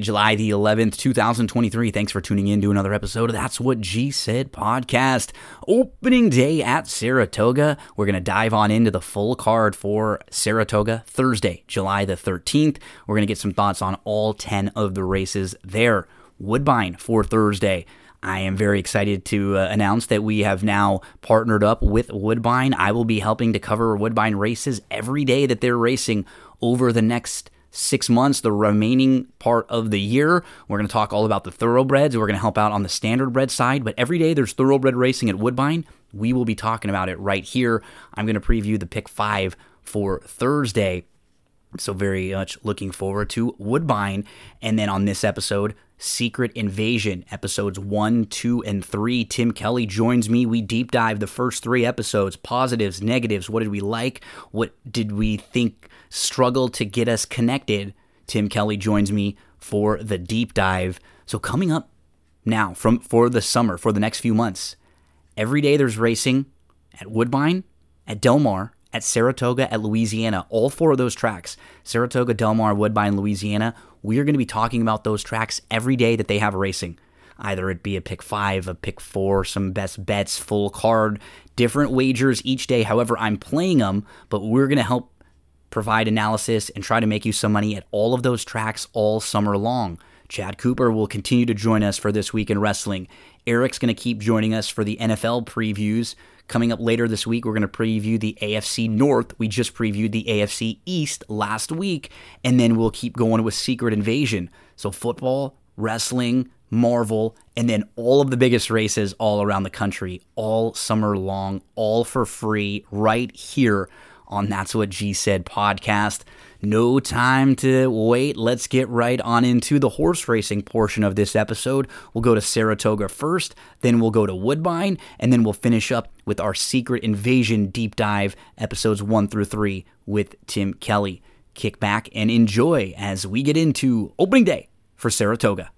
July the 11th, 2023. Thanks for tuning in to another episode of That's What G Said podcast. Opening day at Saratoga. We're going to dive on into the full card for Saratoga Thursday, July the 13th. We're going to get some thoughts on all 10 of the races there. Woodbine for Thursday. I am very excited to uh, announce that we have now partnered up with Woodbine. I will be helping to cover Woodbine races every day that they're racing over the next six months, the remaining part of the year. We're going to talk all about the thoroughbreds. We're going to help out on the standardbred side, but every day there's thoroughbred racing at Woodbine. We will be talking about it right here. I'm going to preview the pick five for Thursday. So, very much looking forward to Woodbine. And then on this episode, Secret Invasion, episodes one, two, and three. Tim Kelly joins me. We deep dive the first three episodes positives, negatives. What did we like? What did we think struggled to get us connected? Tim Kelly joins me for the deep dive. So, coming up now from for the summer, for the next few months, every day there's racing at Woodbine, at Del Mar, at Saratoga, at Louisiana. All four of those tracks Saratoga, Del Mar, Woodbine, Louisiana we are going to be talking about those tracks every day that they have racing. Either it be a pick five, a pick four, some best bets, full card, different wagers each day, however I'm playing them, but we're going to help provide analysis and try to make you some money at all of those tracks all summer long. Chad Cooper will continue to join us for this week in wrestling. Eric's going to keep joining us for the NFL previews. Coming up later this week, we're going to preview the AFC North. We just previewed the AFC East last week, and then we'll keep going with Secret Invasion. So, football, wrestling, Marvel, and then all of the biggest races all around the country, all summer long, all for free, right here on That's What G Said podcast. No time to wait. Let's get right on into the horse racing portion of this episode. We'll go to Saratoga first, then we'll go to Woodbine, and then we'll finish up with our Secret Invasion deep dive, episodes one through three, with Tim Kelly. Kick back and enjoy as we get into opening day for Saratoga.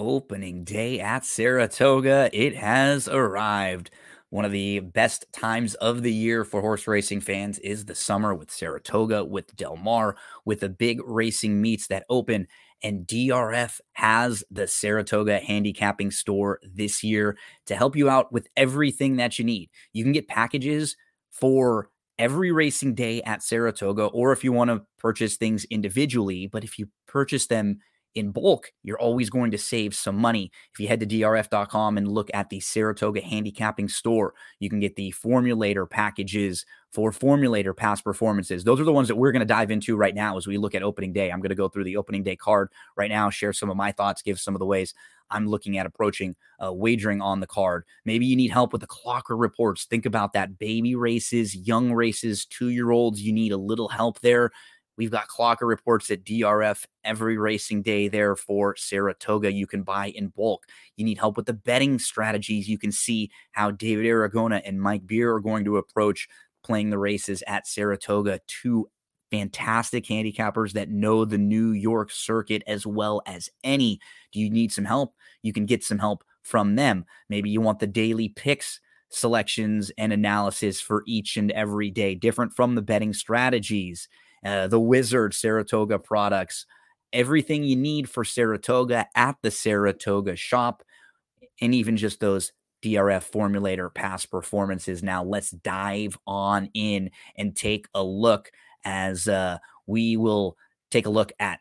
Opening day at Saratoga. It has arrived. One of the best times of the year for horse racing fans is the summer with Saratoga, with Del Mar, with the big racing meets that open. And DRF has the Saratoga handicapping store this year to help you out with everything that you need. You can get packages for every racing day at Saratoga, or if you want to purchase things individually, but if you purchase them in bulk, you're always going to save some money. If you head to drf.com and look at the Saratoga handicapping store, you can get the formulator packages for formulator past performances. Those are the ones that we're going to dive into right now as we look at opening day. I'm going to go through the opening day card right now, share some of my thoughts, give some of the ways I'm looking at approaching uh, wagering on the card. Maybe you need help with the clocker reports. Think about that baby races, young races, two year olds. You need a little help there. We've got clocker reports at DRF every racing day there for Saratoga. You can buy in bulk. You need help with the betting strategies. You can see how David Aragona and Mike Beer are going to approach playing the races at Saratoga. Two fantastic handicappers that know the New York circuit as well as any. Do you need some help? You can get some help from them. Maybe you want the daily picks selections and analysis for each and every day, different from the betting strategies uh, the Wizard Saratoga products, everything you need for Saratoga at the Saratoga shop, and even just those DRF formulator past performances. Now, let's dive on in and take a look as uh, we will take a look at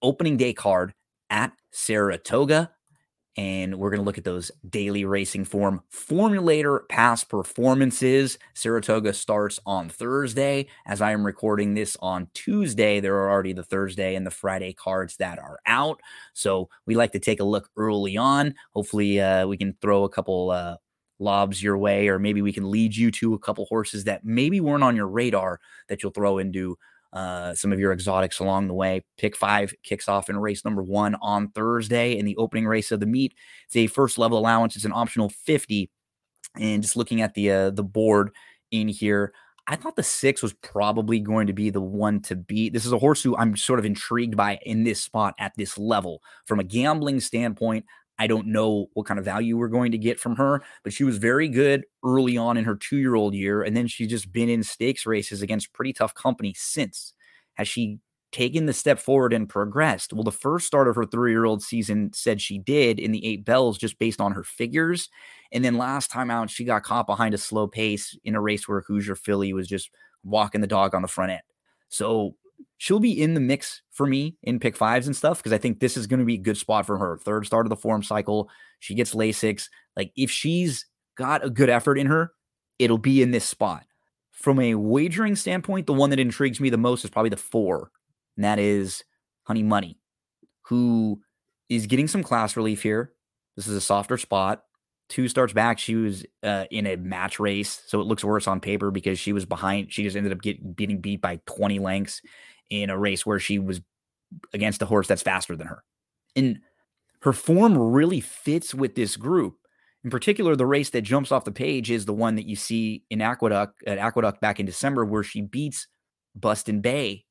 opening day card at Saratoga and we're going to look at those daily racing form formulator past performances. Saratoga starts on Thursday. As I am recording this on Tuesday, there are already the Thursday and the Friday cards that are out. So we like to take a look early on. Hopefully, uh, we can throw a couple uh, lobs your way, or maybe we can lead you to a couple horses that maybe weren't on your radar that you'll throw into uh, some of your exotics along the way. Pick five kicks off in race number one on Thursday in the opening race of the meet. It's a first level allowance. It's an optional 50. And just looking at the uh, the board in here, I thought the six was probably going to be the one to beat. This is a horse who I'm sort of intrigued by in this spot at this level. From a gambling standpoint, I don't know what kind of value we're going to get from her, but she was very good early on in her two year old year. And then she's just been in stakes races against pretty tough company since. Has she taken the step forward and progressed? Well, the first start of her three year old season said she did in the eight bells just based on her figures. And then last time out, she got caught behind a slow pace in a race where Hoosier Philly was just walking the dog on the front end. So she'll be in the mix for me in pick fives and stuff because I think this is going to be a good spot for her. Third start of the form cycle. She gets Lasix. Like if she's got a good effort in her, it'll be in this spot. From a wagering standpoint, the one that intrigues me the most is probably the four, and that is Honey Money, who is getting some class relief here. This is a softer spot. Two starts back, she was uh, in a match race, so it looks worse on paper because she was behind. She just ended up getting being beat by 20 lengths in a race where she was against a horse that's faster than her. And her form really fits with this group. In particular, the race that jumps off the page is the one that you see in Aqueduct at Aqueduct back in December, where she beats Bustin Bay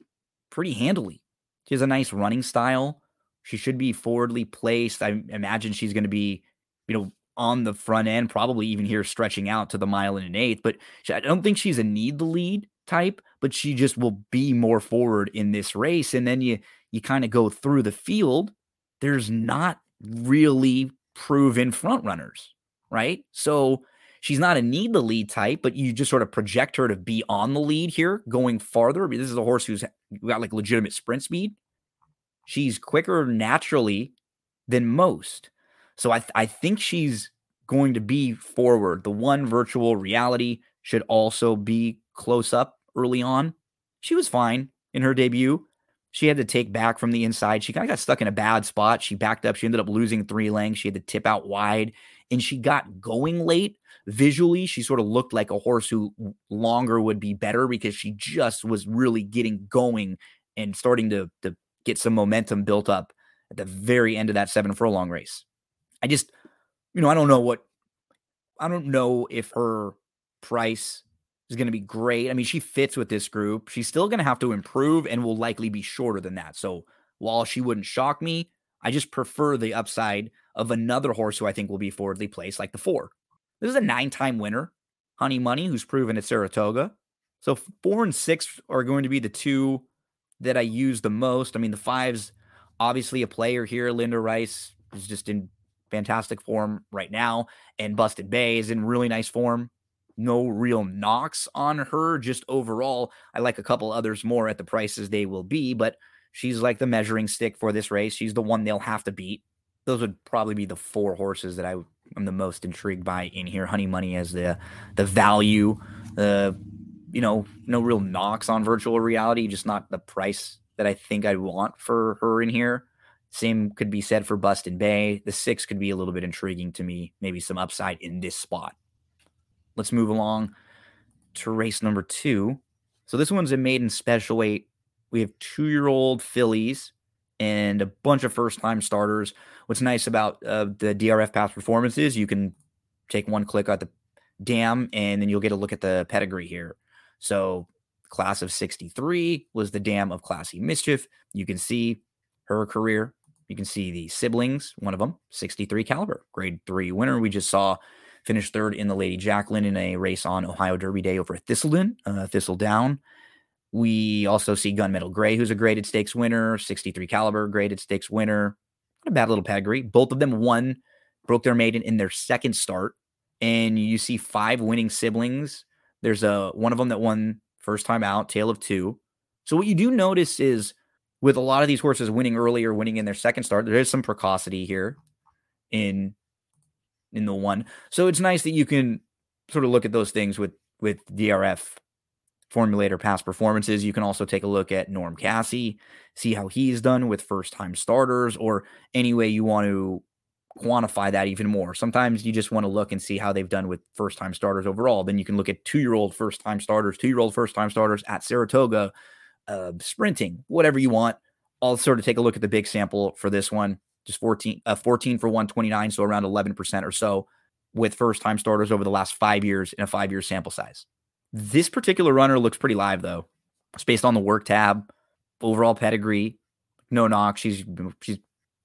pretty handily. She has a nice running style. She should be forwardly placed. I imagine she's going to be, you know, on the front end, probably even here stretching out to the mile and an eighth. But I don't think she's a need the lead type, but she just will be more forward in this race. And then you you kind of go through the field. There's not really proven front runners, right? So she's not a need the lead type, but you just sort of project her to be on the lead here, going farther. This is a horse who's got like legitimate sprint speed. She's quicker naturally than most. So I, th- I think she's going to be forward. The one virtual reality should also be close up early on. She was fine in her debut. She had to take back from the inside. She kind of got stuck in a bad spot. She backed up. She ended up losing three lengths. She had to tip out wide and she got going late. Visually, she sort of looked like a horse who longer would be better because she just was really getting going and starting to, to get some momentum built up at the very end of that seven furlong race. I just, you know, I don't know what, I don't know if her price is going to be great. I mean, she fits with this group. She's still going to have to improve and will likely be shorter than that. So while she wouldn't shock me, I just prefer the upside of another horse who I think will be forwardly placed, like the four. This is a nine time winner, Honey Money, who's proven at Saratoga. So four and six are going to be the two that I use the most. I mean, the five's obviously a player here. Linda Rice is just in fantastic form right now, and Busted Bay is in really nice form. No real knocks on her. Just overall, I like a couple others more at the prices they will be, but she's like the measuring stick for this race. She's the one they'll have to beat. Those would probably be the four horses that I am the most intrigued by in here. Honey Money as the the value, the uh, you know, no real knocks on virtual reality, just not the price that I think I want for her in here. Same could be said for Bustin Bay. The six could be a little bit intriguing to me, maybe some upside in this spot. Let's move along to race number two. So this one's a maiden special weight. We have two year old fillies and a bunch of first time starters. What's nice about uh, the DRF past performances, you can take one click at the dam and then you'll get a look at the pedigree here. So class of 63 was the dam of Classy Mischief. You can see her career you can see the siblings, one of them, 63 caliber, grade three winner. We just saw finish third in the Lady Jacqueline in a race on Ohio Derby Day over Thistledown, uh. We also see Gunmetal Gray, who's a graded stakes winner, 63 caliber graded stakes winner. Not a bad little pedigree. Both of them won, broke their maiden in their second start. And you see five winning siblings. There's a one of them that won first time out, Tale of Two. So what you do notice is with a lot of these horses winning early or winning in their second start, there is some precocity here in in the one. So it's nice that you can sort of look at those things with with DRF formulator past performances. You can also take a look at Norm Casse, see how he's done with first time starters, or any way you want to quantify that even more. Sometimes you just want to look and see how they've done with first time starters overall. Then you can look at two year old first time starters, two year old first time starters at Saratoga uh, sprinting, whatever you want. I'll sort of take a look at the big sample for this one. Just 14, uh, 14 for 129, so around 11% or so with first time starters over the last five years in a five year sample size. This particular runner looks pretty live though. It's based on the work tab, overall pedigree, no knock. She's she's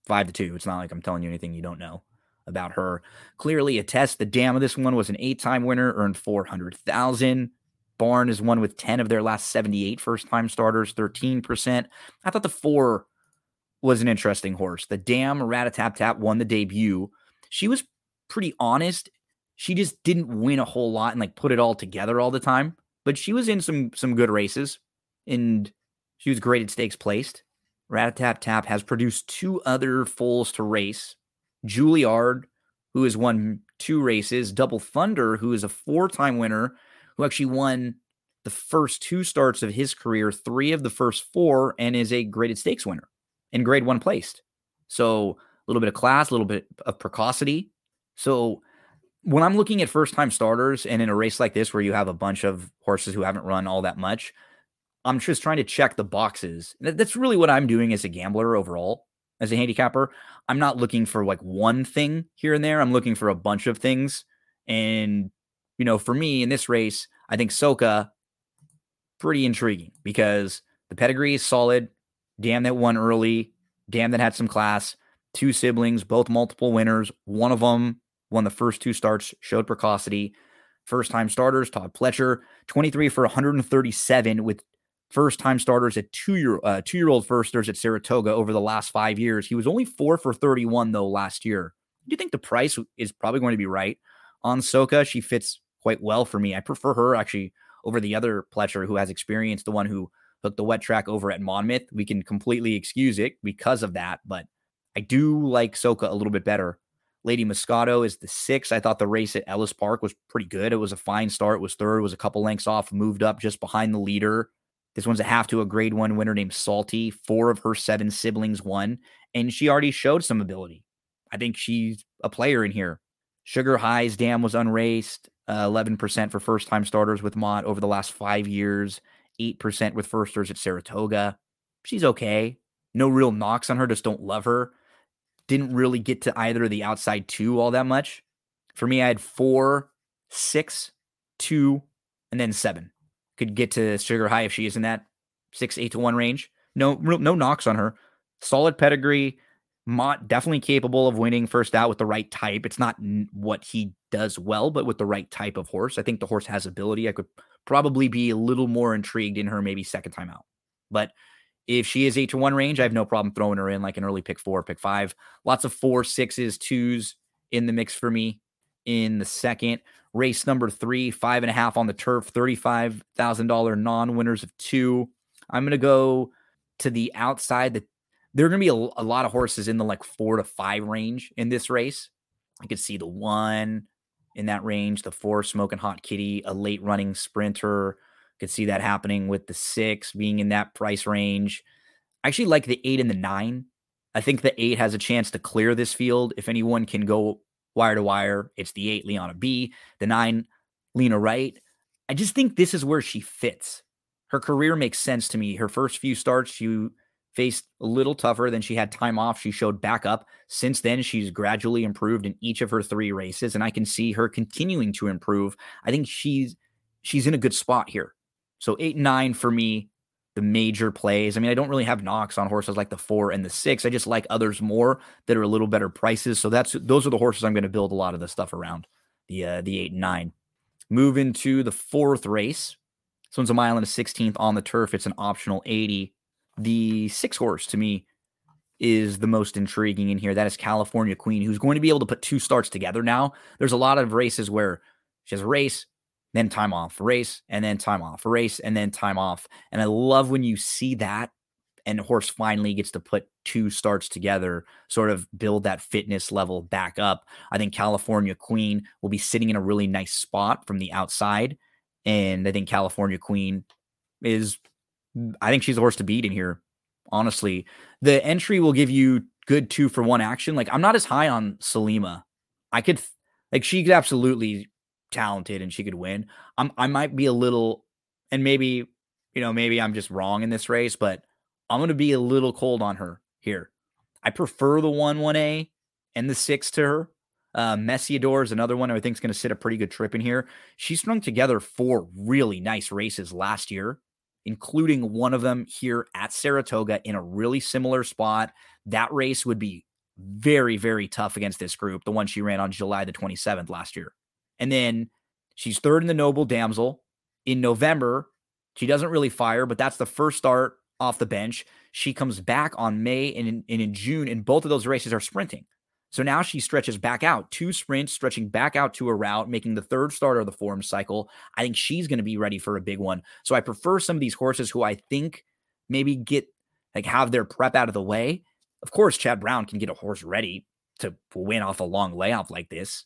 five to two. It's not like I'm telling you anything you don't know about her. Clearly a test. The dam of this one was an eight-time winner, earned 400,000. Barn is one with 10 of their last 78 first-time starters, 13%. I thought the four was an interesting horse. The dam Ratatap Tap won the debut. She was pretty honest. She just didn't win a whole lot and like put it all together all the time. But she was in some some good races and she was graded stakes placed. Ratatap Tap has produced two other foals to race. Juilliard, who has won two races, Double Thunder, who is a four-time winner, who actually won the first two starts of his career, three of the first four, and is a graded stakes winner and grade one placed. So a little bit of class, a little bit of precocity. So when I'm looking at first time starters and in a race like this where you have a bunch of horses who haven't run all that much, I'm just trying to check the boxes. That's really what I'm doing as a gambler overall, as a handicapper. I'm not looking for like one thing here and there. I'm looking for a bunch of things. And, you know, for me in this race, I think Soka pretty intriguing because the pedigree is solid. Dam that won early. Dam that had some class. Two siblings, both multiple winners. One of them won the first two starts, showed precocity. First time starters, Todd Pletcher, 23 for 137 with first time starters at two year uh, two year old firsters at Saratoga over the last five years. He was only four for 31 though last year. Do you think the price is probably going to be right on Soka? She fits quite well for me. I prefer her actually over the other Pletcher who has experience, the one who hooked the wet track over at Monmouth. We can completely excuse it because of that, but I do like Soka a little bit better. Lady Moscato is the six. I thought the race at Ellis Park was pretty good. It was a fine start. It was third, was a couple lengths off, moved up just behind the leader. This one's a half to a grade one winner named Salty. Four of her seven siblings won, and she already showed some ability. I think she's a player in here. Sugar High's Dam was unraced, uh, 11% for first time starters with Mott over the last five years, 8% with firsters at Saratoga. She's okay. No real knocks on her, just don't love her. Didn't really get to either of the outside two all that much. For me, I had four, six, two, and then seven. Could get to Sugar High if she is in that six, eight to one range. No, no knocks on her. Solid pedigree. Mott definitely capable of winning first out with the right type. It's not what he does well, but with the right type of horse. I think the horse has ability. I could probably be a little more intrigued in her maybe second time out. But if she is eight to one range, I have no problem throwing her in like an early pick four, pick five. Lots of four, sixes, twos in the mix for me in the second. Race number three, five and a half on the turf, $35,000 non winners of two. I'm going to go to the outside. The there are going to be a, a, lot of horses in the like four to five range in this race. I could see the one in that range, the four smoking hot kitty, a late running sprinter. Could see that happening with the six being in that price range. I actually like the eight and the nine. I think the eight has a chance to clear this field. If anyone can go wire to wire, it's the eight, Liana B, the nine, Lena Wright. I just think this is where she fits. Her career makes sense to me. Her first few starts, you faced a little tougher than she had time off. She showed back up. Since then, she's gradually improved in each of her three races, and I can see her continuing to improve. I think she's she's in a good spot here. So eight and nine for me, the major plays. I mean, I don't really have knocks on horses like the four and the six. I just like others more that are a little better prices. So that's those are the horses I'm going to build a lot of the stuff around. The uh, the eight and nine. Move into the fourth race. This one's a mile and a sixteenth on the turf. It's an optional 80 the six horse to me is the most intriguing in here. That is California Queen, who's going to be able to put two starts together now. There's a lot of races where she has a race, then time off, race, and then time off, race, and then time off. And I love when you see that and horse finally gets to put two starts together, sort of build that fitness level back up. I think California Queen will be sitting in a really nice spot from the outside. And I think California Queen is I think she's the horse to beat in here. Honestly, the entry will give you good two for one action. Like I'm not as high on Salima. I could like she could absolutely talented and she could win. I'm I might be a little and maybe you know maybe I'm just wrong in this race, but I'm going to be a little cold on her here. I prefer the 1 1A and the 6 to her. Uh, Messiador is another one I think is going to sit a pretty good trip in here. She strung together four really nice races last year, including one of them here at Saratoga in a really similar spot. That race would be very, very tough against this group, the one she ran on July the 27th last year. And then she's third in the Noble Damsel. In November, she doesn't really fire, but that's the first start off the bench. She comes back on May and in, and in June, and both of those races are sprinting. So now she stretches back out, two sprints, stretching back out to a route, making the third starter of the form cycle. I think she's going to be ready for a big one. So I prefer some of these horses who I think maybe get like have their prep out of the way. Of course, Chad Brown can get a horse ready to win off a long layoff like this.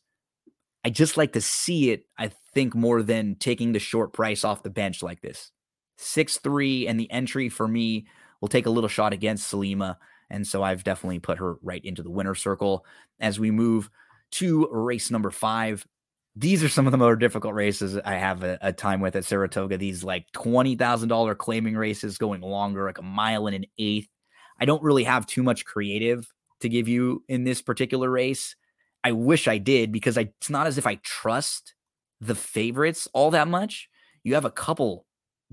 I just like to see it, I think, more than taking the short price off the bench like this. 6 3, and the entry for me will take a little shot against Salima. And so I've definitely put her right into the winner circle as we move to race number five. These are some of the more difficult races I have a, a time with at Saratoga. These like $20,000 claiming races going longer, like a mile and an eighth. I don't really have too much creative to give you in this particular race. I wish I did because I, it's not as if I trust the favorites all that much. You have a couple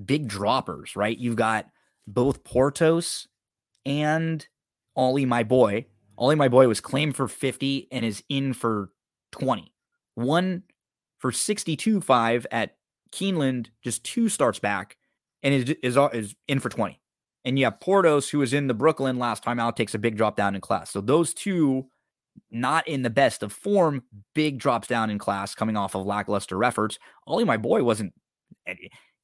big droppers, right? You've got both Portos and Ollie, my boy. Ollie, my boy, was claimed for 50 and is in for 20. One for 62 5 at Keeneland, just two starts back, and is, is, is in for 20. And you have Portos, who was in the Brooklyn last time out, takes a big drop down in class. So those two, not in the best of form, big drops down in class coming off of lackluster efforts. Ollie, my boy, wasn't eh,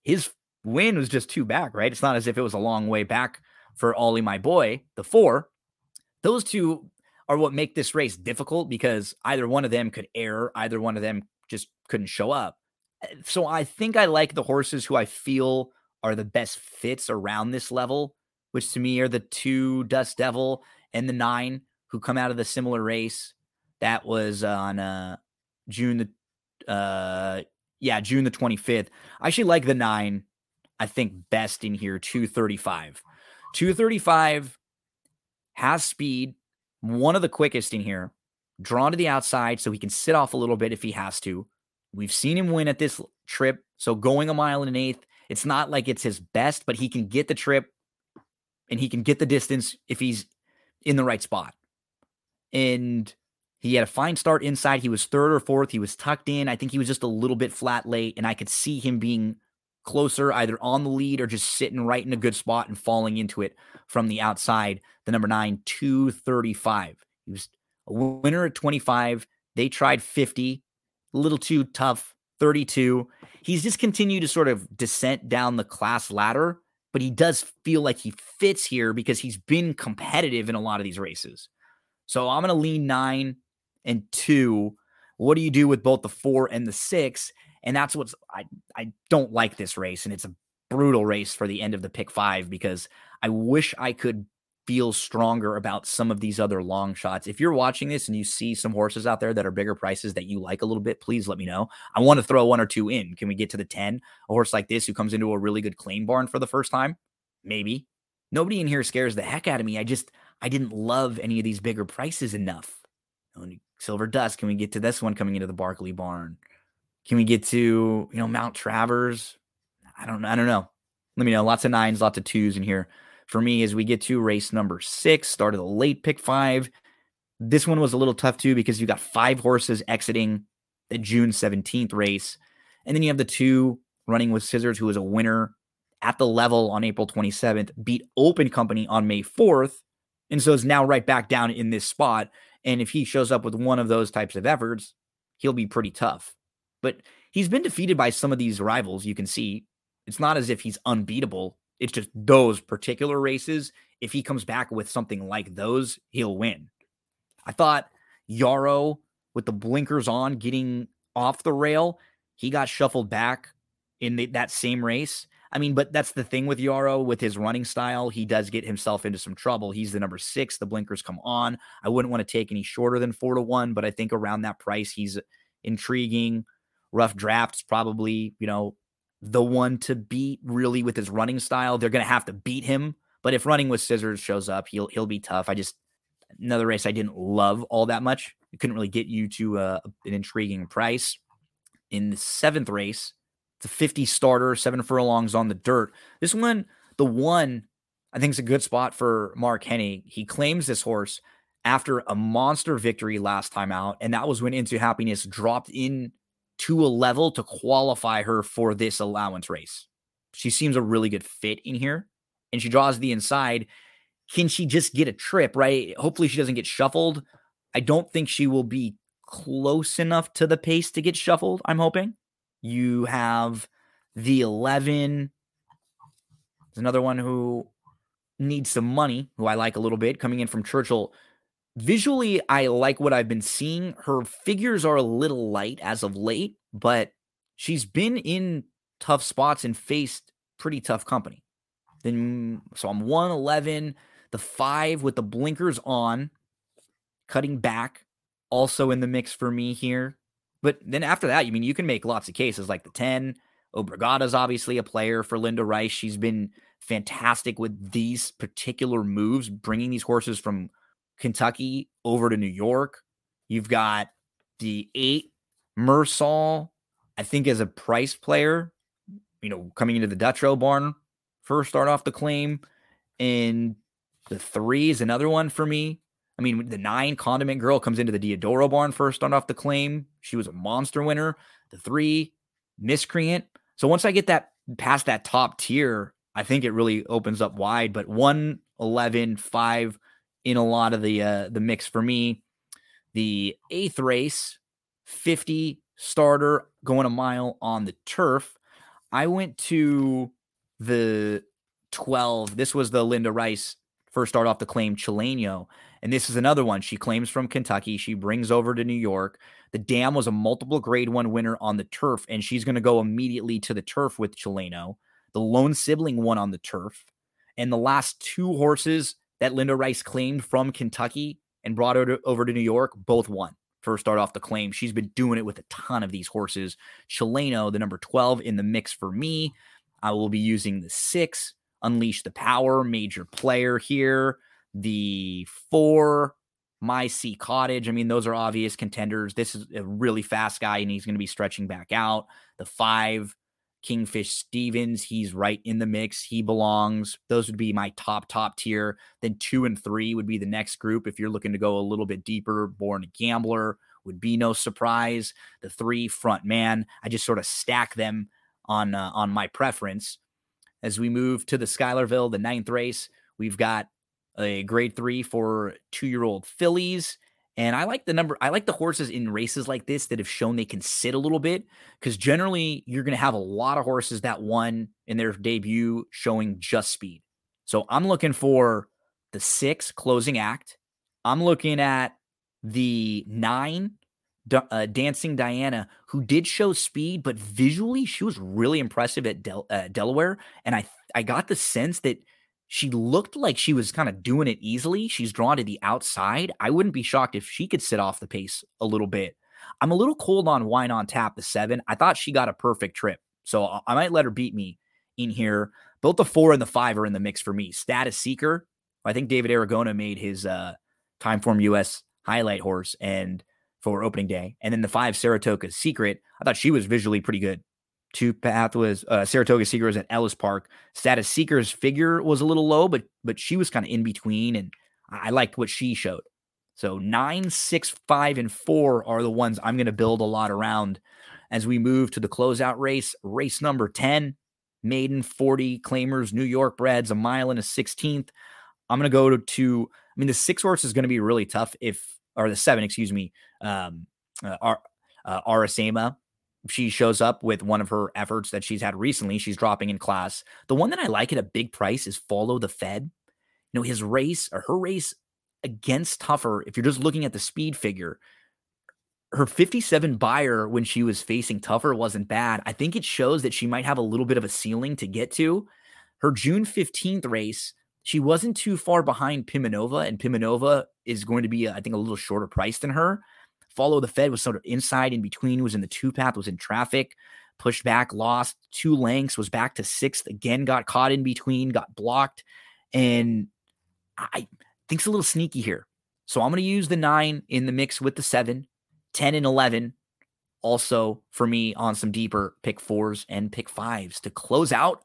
his win was just two back, right? It's not as if it was a long way back for Ollie, my boy, the four. Those two are what make this race difficult because either one of them could err, either one of them just couldn't show up. Eh, so I think I like the horses who I feel are the best fits around this level, which to me are the two Dust Devil and the nine who come out of the similar race. That was on uh, June the uh, yeah, June the 25th. I actually like the nine, I think, best in here, 235. 235 has speed, one of the quickest in here, drawn to the outside so he can sit off a little bit if he has to. We've seen him win at this trip. So going a mile and an eighth, it's not like it's his best, but he can get the trip and he can get the distance if he's in the right spot. And he had a fine start inside. He was third or fourth. He was tucked in. I think he was just a little bit flat late, and I could see him being closer, either on the lead or just sitting right in a good spot and falling into it from the outside. The number nine, 235. He was a winner at 25. They tried 50, a little too tough, 32. He's just continued to sort of descent down the class ladder, but he does feel like he fits here because he's been competitive in a lot of these races. So I'm going to lean nine and two. What do you do with both the four and the six? And that's what's I I don't like this race, and it's a brutal race for the end of the pick five because I wish I could feel stronger about some of these other long shots. If you're watching this and you see some horses out there that are bigger prices that you like a little bit, please let me know. I want to throw one or two in. Can we get to the 10? A horse like this who comes into a really good claim barn for the first time? Maybe. Nobody in here scares the heck out of me. I just I didn't love any of these bigger prices enough. Oh, Silver Dust, can we get to this one coming into the Barkley barn? Can we get to, you know, Mount Travers? I don't. I don't know. Let me know. Lots of nines, lots of twos in here. For me, as we get to race number six, started a late pick five. This one was a little tough too because you got five horses exiting the June 17th race. And then you have the two running with Scissors, who was a winner at the level on April 27th, beat Open Company on May 4th. And so is now right back down in this spot. And if he shows up with one of those types of efforts, he'll be pretty tough. But he's been defeated by some of these rivals. You can see it's not as if he's unbeatable. It's just those particular races. If he comes back with something like those, he'll win. I thought Yarrow with the blinkers on getting off the rail, he got shuffled back in the, that same race. I mean, but that's the thing with Yarrow with his running style. He does get himself into some trouble. He's the number six. The blinkers come on. I wouldn't want to take any shorter than four to one, but I think around that price, he's intriguing rough drafts probably, you know, the one to beat really with his running style. They're going to have to beat him. But if running with scissors shows up, he'll he'll be tough. I just another race I didn't love all that much. it couldn't really get you to uh, an intriguing price. In the seventh race, it's a 50 starter, seven furlongs on the dirt. This one, the one, I think is a good spot for Mark Hennig. He claims this horse after a monster victory last time out, and that was when Into Happiness dropped in to a level to qualify her for this allowance race. She seems a really good fit in here, and she draws the inside. Can she just get a trip, right? Hopefully, she doesn't get shuffled. I don't think she will be close enough to the pace to get shuffled. I'm hoping. You have the 11. There's another one who needs some money, who I like a little bit, coming in from Churchill. Visually, I like what I've been seeing. Her figures are a little light as of late, but she's been in tough spots and faced pretty tough company. Then, so I'm 111, the five with the blinkers on cutting back, also in the mix for me here. But then after that, you I mean you can make lots of cases like the 10. Obrigada's obviously a player for Linda Rice. She's been fantastic with these particular moves, bringing these horses from Kentucky over to New York. You've got the eight Mersal, I think, as a price player, you know, coming into the Dutrow barn, first start off the claim. And the three is another one for me. I mean, the nine Condiment Girl comes into the Diodoro barn first on off the claim. She was a monster winner. The three, Miscreant. So once I get that past that top tier, I think it really opens up wide. But 1, 11, 5 in a lot of the uh, the mix for me. The eighth race, 50 starter going a mile on the turf. I went to the 12. This was the Linda Rice first start off the claim Chileno. And this is another one. She claims from Kentucky. She brings over to New York. The Dam was a multiple grade one winner on the turf, and she's going to go immediately to the turf with Chileno. The lone sibling won on the turf. And the last two horses that Linda Rice claimed from Kentucky and brought her to, over to New York both won. First start off the claim. She's been doing it with a ton of these horses. Chileno, the number 12 in the mix for me. I will be using the six, Unleash the Power, major player here the four my sea cottage i mean those are obvious contenders this is a really fast guy and he's going to be stretching back out the five kingfish stevens he's right in the mix he belongs those would be my top top tier then two and three would be the next group if you're looking to go a little bit deeper born a gambler would be no surprise the three front man i just sort of stack them on uh, on my preference as we move to the schuylerville the ninth race we've got a grade three for two year old fillies. And I like the number, I like the horses in races like this that have shown they can sit a little bit because generally you're going to have a lot of horses that won in their debut showing just speed. So I'm looking for the six closing act. I'm looking at the nine uh, Dancing Diana, who did show speed, but visually she was really impressive at Del- uh, Delaware. And I, I got the sense that she looked like she was kind of doing it easily. She's drawn to the outside. I wouldn't be shocked if she could sit off the pace a little bit. I'm a little cold on Wine on Tap, the seven. I thought she got a perfect trip. So I might let her beat me in here. Both the four and the five are in the mix for me. Status Seeker. I think David Aragona made his uh, Timeform US highlight horse and for opening day. And then the five Saratoga Secret. I thought she was visually pretty good. Two path was uh, Saratoga Seekers at Ellis Park. Status Seeker's figure was a little low, but but she was kind of in between, and I liked what she showed. So nine, six, five, and four are the ones I'm going to build a lot around as we move to the closeout race. Race number 10, maiden 40 claimers, New York breds, a mile and a 16th. I'm going to go to, I mean, the six horse is going to be really tough if, or the seven, excuse me, um, uh, Ar, uh, Arasema she shows up with one of her efforts that she's had recently. She's dropping in class. The one that I like at a big price is Follow the Fed. You know, his race or her race against Tougher, if you're just looking at the speed figure, her 57 Beyer when she was facing Tougher wasn't bad. I think it shows that she might have a little bit of a ceiling to get to. Her June 15th race, she wasn't too far behind Pimanova, and Pimanova is going to be, I think, a little shorter price than her. Follow the Fed was sort of inside in between, was in the two path, was in traffic, pushed back, lost two lengths, was back to sixth, again, got caught in between, got blocked. And I think it's a little sneaky here. So I'm going to use the nine in the mix with the seven, 10 and 11. Also, for me, on some deeper pick fours and pick fives to close out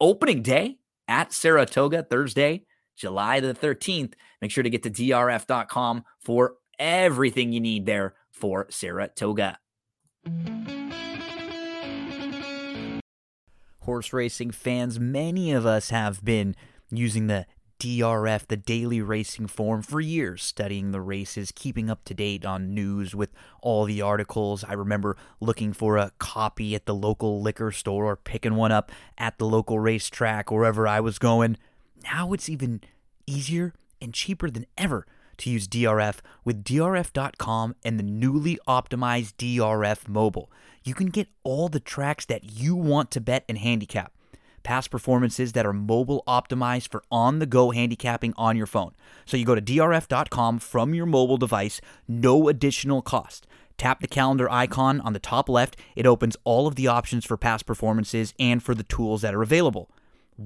opening day at Saratoga Thursday, July the 13th. Make sure to get to drf.com for everything you need there for Saratoga. Horse racing fans, many of us have been using the DRF, the daily racing form, for years, studying the races, keeping up to date on news with all the articles. I remember looking for a copy at the local liquor store or picking one up at the local racetrack, wherever I was going. Now it's even easier and cheaper than ever to use DRF with DRF.com and the newly optimized DRF mobile. You can get all the tracks that you want to bet and handicap past performances that are mobile optimized for on the go handicapping on your phone. So you go to drf.com from your mobile device, no additional cost. Tap the calendar icon on the top left. It opens all of the options for past performances and for the tools that are available.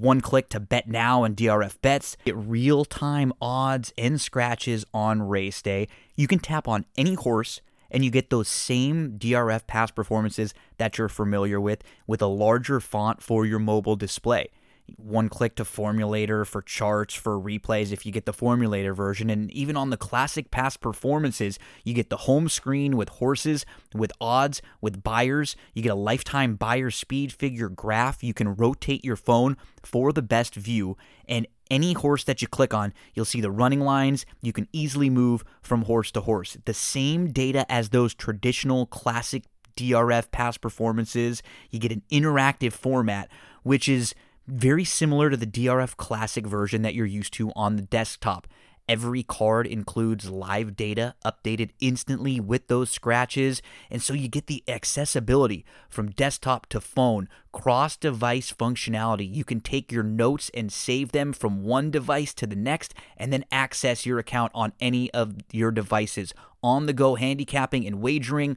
One click to bet now and DRF bets. Get real time odds and scratches on race day. You can tap on any horse and you get those same DRF past performances that you're familiar with with a larger font for your mobile display. One click to formulator for charts, for replays if you get the formulator version. And even on the classic past performances, you get the home screen with horses, with odds, with Beyers You get a lifetime Beyer speed figure graph. You can rotate your phone for the best view. And any horse that you click on, you'll see the running lines. You can easily move from horse to horse. The same data as those traditional classic DRF past performances. You get an interactive format, which is very similar to the DRF Classic version that you're used to on the desktop. Every card includes live data updated instantly with those scratches, and so you get the accessibility from desktop to phone, cross device functionality. You can take your notes and save them from one device to the next, and then access your account on any of your devices. On the go handicapping and wagering,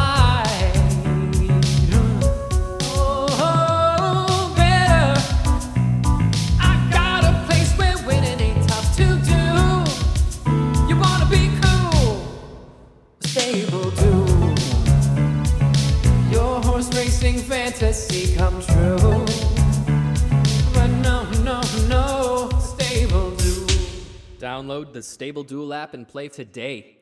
fantasy come true. But no, no, no, Stable Duel. Download the Stable Duel app and play today.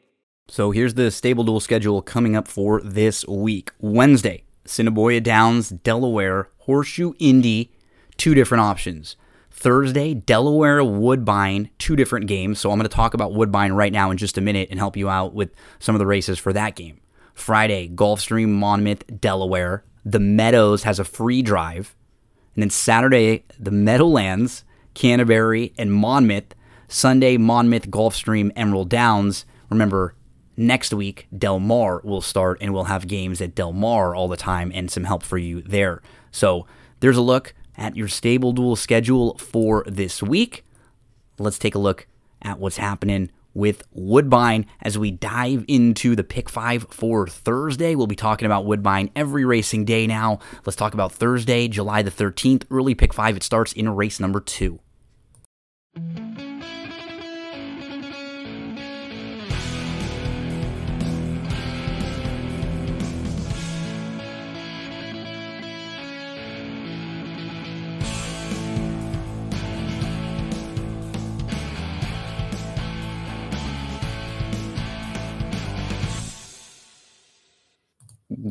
So here's the Stable Duel schedule coming up for this week. Wednesday, Cinnaboya Downs, Delaware, Horseshoe Indy, two different options. Thursday, Delaware Woodbine, two different games. So I'm going to talk about Woodbine right now in just a minute and help you out with some of the races for that game. Friday, Gulfstream Monmouth, Delaware the Meadows has a free drive. And then Saturday, the Meadowlands, Canterbury, and Monmouth. Sunday, Monmouth, Gulfstream, Emerald Downs. Remember, next week, Del Mar will start and we'll have games at Del Mar all the time and some help for you there. So there's a look at your Stable Duel schedule for this week. Let's take a look at what's happening with Woodbine as we dive into the pick five for Thursday. We'll be talking about Woodbine every racing day now. Let's talk about Thursday, July the 13th. Early pick five, it starts in race number two.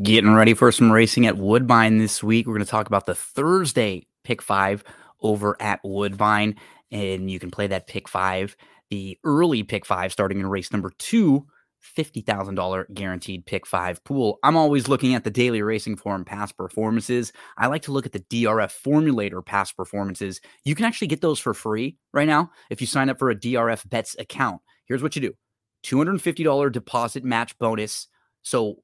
Getting ready for some racing at Woodbine this week. We're going to talk about the Thursday pick five over at Woodbine, and you can play that pick five, the early pick five, starting in race number two $50,000 guaranteed pick five pool. I'm always looking at the daily racing form past performances. I like to look at the DRF formulator past performances. You can actually get those for free right now if you sign up for a DRF bets account. Here's what you do $250 deposit match bonus. So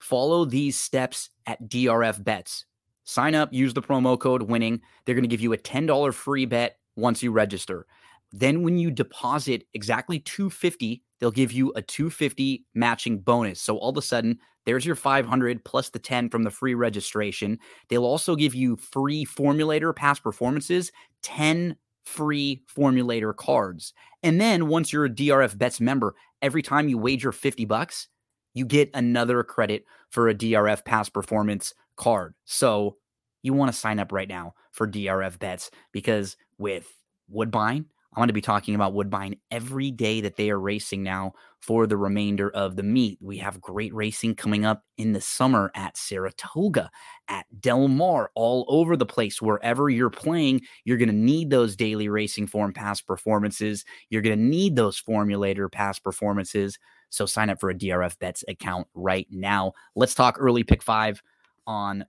follow these steps at DRF bets. Sign up, use the promo code winning. They're going to give you a $10 free bet once you register. Then when you deposit exactly 250, they'll give you a 250 matching bonus. So all of a sudden, there's your 500 plus the 10 from the free registration. They'll also give you free formulator past performances, 10 free formulator cards. And then once you're a DRF bets member, every time you wager 50 bucks, you get another credit for a DRF past performance card. So you want to sign up right now for DRF bets because with Woodbine, I'm going to be talking about Woodbine every day that they are racing now for the remainder of the meet. We have great racing coming up in the summer at Saratoga, at Del Mar, all over the place. Wherever you're playing, you're going to need those daily racing form past performances. You're going to need those formulator past performances. So sign up for a DRF Bets account right now. Let's talk early pick five on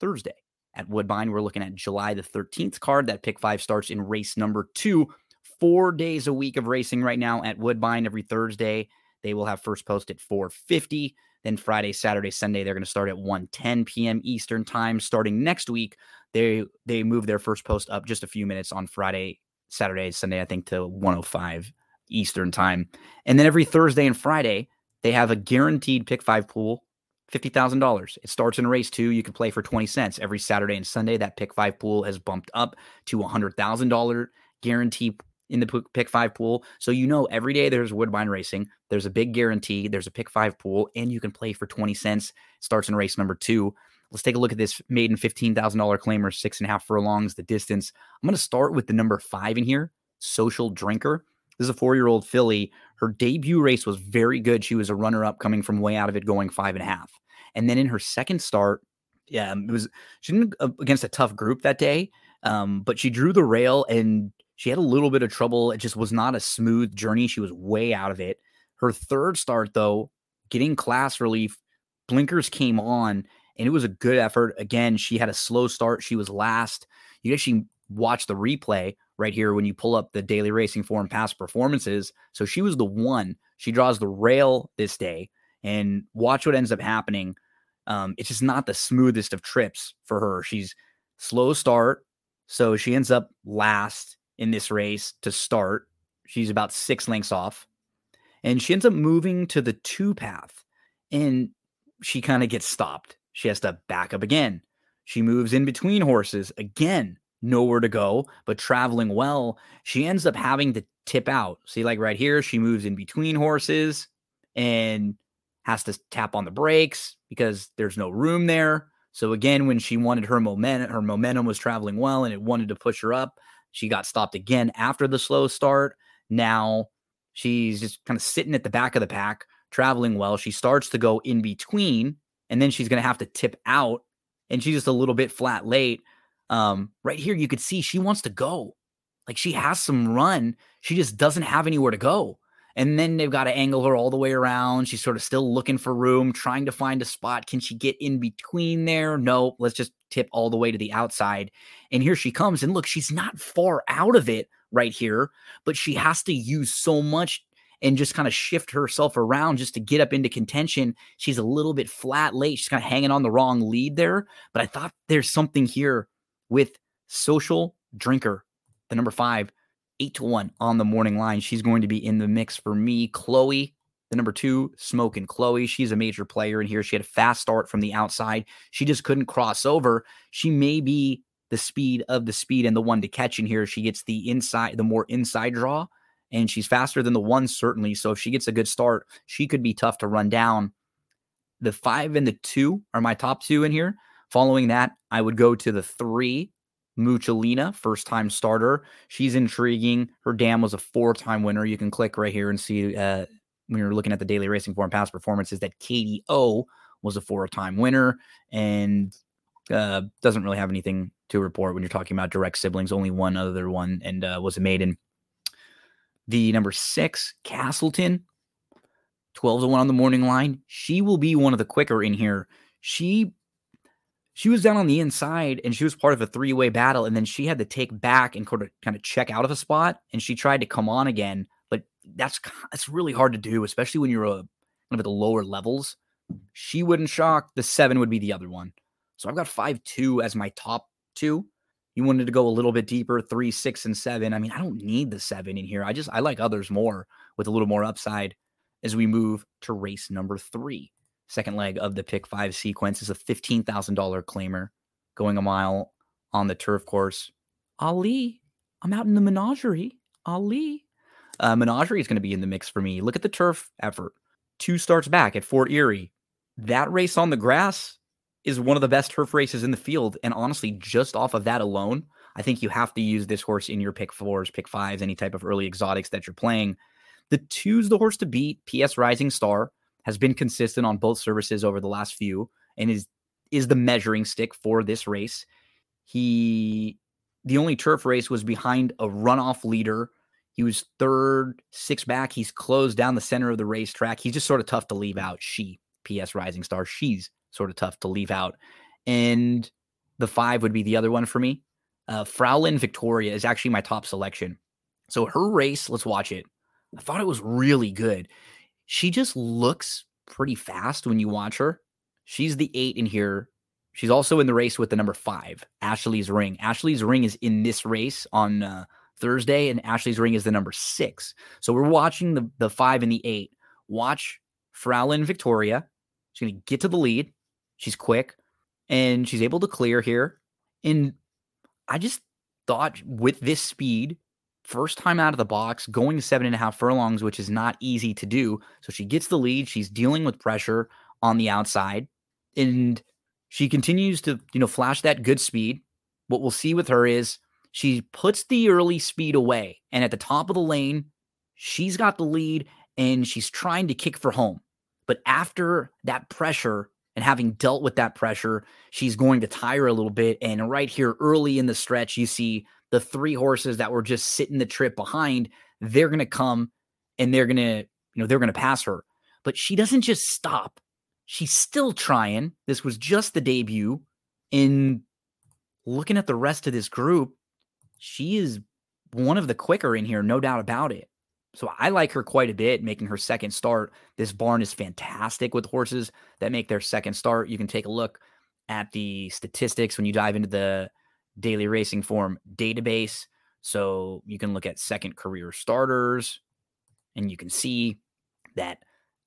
Thursday. At Woodbine, we're looking at July the 13th card. That pick five starts in race number two four days a week of racing right now at Woodbine every Thursday. They will have first post at 450. Then Friday, Saturday, Sunday, they're going to start at 1:10 p.m. Eastern time. Starting next week, they they move their first post up just a few minutes on Friday, Saturday, Sunday, I think to 105 Eastern time. And then every Thursday and Friday, they have a guaranteed pick five pool, $50,000. It starts in race two. You can play for 20 cents every Saturday and Sunday. That pick five pool has bumped up to $100,000 guarantee in the pick five pool. So you know every day there's Woodbine Racing. There's a big guarantee. There's a pick five pool, and you can play for 20 cents. Starts in race number two. Let's take a look at this maiden $15,000 claimer, six and a half furlongs, the distance. I'm going to start with the number five in here, Social Drinker. This is a four year old filly. Her debut race was very good. She was a runner up coming from way out of it, going five and a half. And then in her second start, yeah, it was she didn't against a tough group that day, um, but she drew the rail and she had a little bit of trouble. It just was not a smooth journey. She was way out of it. Her third start, though, getting class relief, blinkers came on, and it was a good effort. Again, she had a slow start. She was last. You actually watch the replay right here when you pull up the daily racing form past performances. So she was the one. She draws the rail this day, and watch what ends up happening. Um, it's just not the smoothest of trips for her. She's slow start, so she ends up last in this race to start. She's about six lengths off. And she ends up moving to the two path and she kind of gets stopped. She has to back up again. She moves in between horses again, nowhere to go, but traveling well. She ends up having to tip out. See, like right here, she moves in between horses and has to tap on the brakes because there's no room there. So again, when she wanted her momentum, her momentum was traveling well and it wanted to push her up. She got stopped again after the slow start. Now she's just kind of sitting at the back of the pack, traveling well. She starts to go in between, and then she's going to have to tip out, and she's just a little bit flat late. Um, right here, you could see she wants to go. Like she has some run. She just doesn't have anywhere to go. And then they've got to angle her all the way around. She's sort of still looking for room, trying to find a spot. Can she get in between there? No, let's just tip all the way to the outside. And here she comes. And look, she's not far out of it right here, but she has to use so much and just kind of shift herself around just to get up into contention. She's a little bit flat late. She's kind of hanging on the wrong lead there. But I thought there's something here with Social Drinker, the number five eight to one on the morning line. She's going to be in the mix for me. Chloe, the number two, Smoking Chloe. She's a major player in here. She had a fast start from the outside. She just couldn't cross over. She may be the speed of the speed and the one to catch in here. She gets the inside, the more inside draw, and she's faster than the one, certainly. So if she gets a good start, she could be tough to run down. The five and the two are my top two in here. Following that, I would go to the three, Muchalina, first time starter. She's intriguing. Her dam was a four time winner. You can click right here and see uh, when you're looking at the daily racing form past performances that Katie O was a four time winner and uh, doesn't really have anything to report when you're talking about direct siblings. Only one other one and uh, was a maiden. The number six, Castleton, 12 to 1 on the morning line. She will be one of the quicker in here. She she was down on the inside and she was part of a three-way battle and then she had to take back and kind of kind of check out of a spot and she tried to come on again but that's that's really hard to do especially when you're a, kind of at the lower levels. She wouldn't shock the seven would be the other one. So i've got five two as my top two. You wanted to go a little bit deeper three six and seven. I mean i don't need the seven in here. I just i like others more with a little more upside as we move to race number three second leg of the pick five sequence is a $15,000 claimer going a mile on the turf course. Ali, I'm out in the menagerie. Ali. Uh, menagerie is going to be in the mix for me. Look at the turf effort. Two starts back at Fort Erie. That race on the grass is one of the best turf races in the field. And honestly, just off of that alone, I think you have to use this horse in your pick fours, pick fives, any type of early exotics that you're playing. The two's the horse to beat, PS Rising Star has been consistent on both services over the last few and is is the measuring stick for this race. He the only turf race was behind a runoff leader. He was third, six back. He's closed down the center of the racetrack. He's just sort of tough to leave out. She, PS Rising Star, she's sort of tough to leave out. And the five would be the other one for me. Uh, Fraulein Victoria is actually my top selection. So her race, let's watch it. I thought it was really good she just looks pretty fast when you watch her. She's the eight in here. She's also in the race with the number five, Ashley's Ring. Ashley's Ring is in this race on uh, Thursday, and Ashley's Ring is the number six. So we're watching the, the five and the eight. Watch Fraulein Victoria. She's going to get to the lead. She's quick and she's able to clear here. And I just thought with this speed, first time out of the box, going seven and a half furlongs, which is not easy to do. So she gets the lead. She's dealing with pressure on the outside, and she continues to, you know, flash that good speed. What we'll see with her is she puts the early speed away, and at the top of the lane, she's got the lead and she's trying to kick for home. But after that pressure and having dealt with that pressure, she's going to tire a little bit. And right here, early in the stretch, you see the three horses that were just sitting the trip behind, they're going to come and they're going to, you know, they're going to pass her. But she doesn't just stop. She's still trying. This was just the debut. In looking at the rest of this group, she is one of the quicker in here, no doubt about it. So I like her quite a bit, making her second start. This barn is fantastic with horses that make their second start. You can take a look at the statistics when you dive into the daily racing form database. So you can look at second career starters and you can see that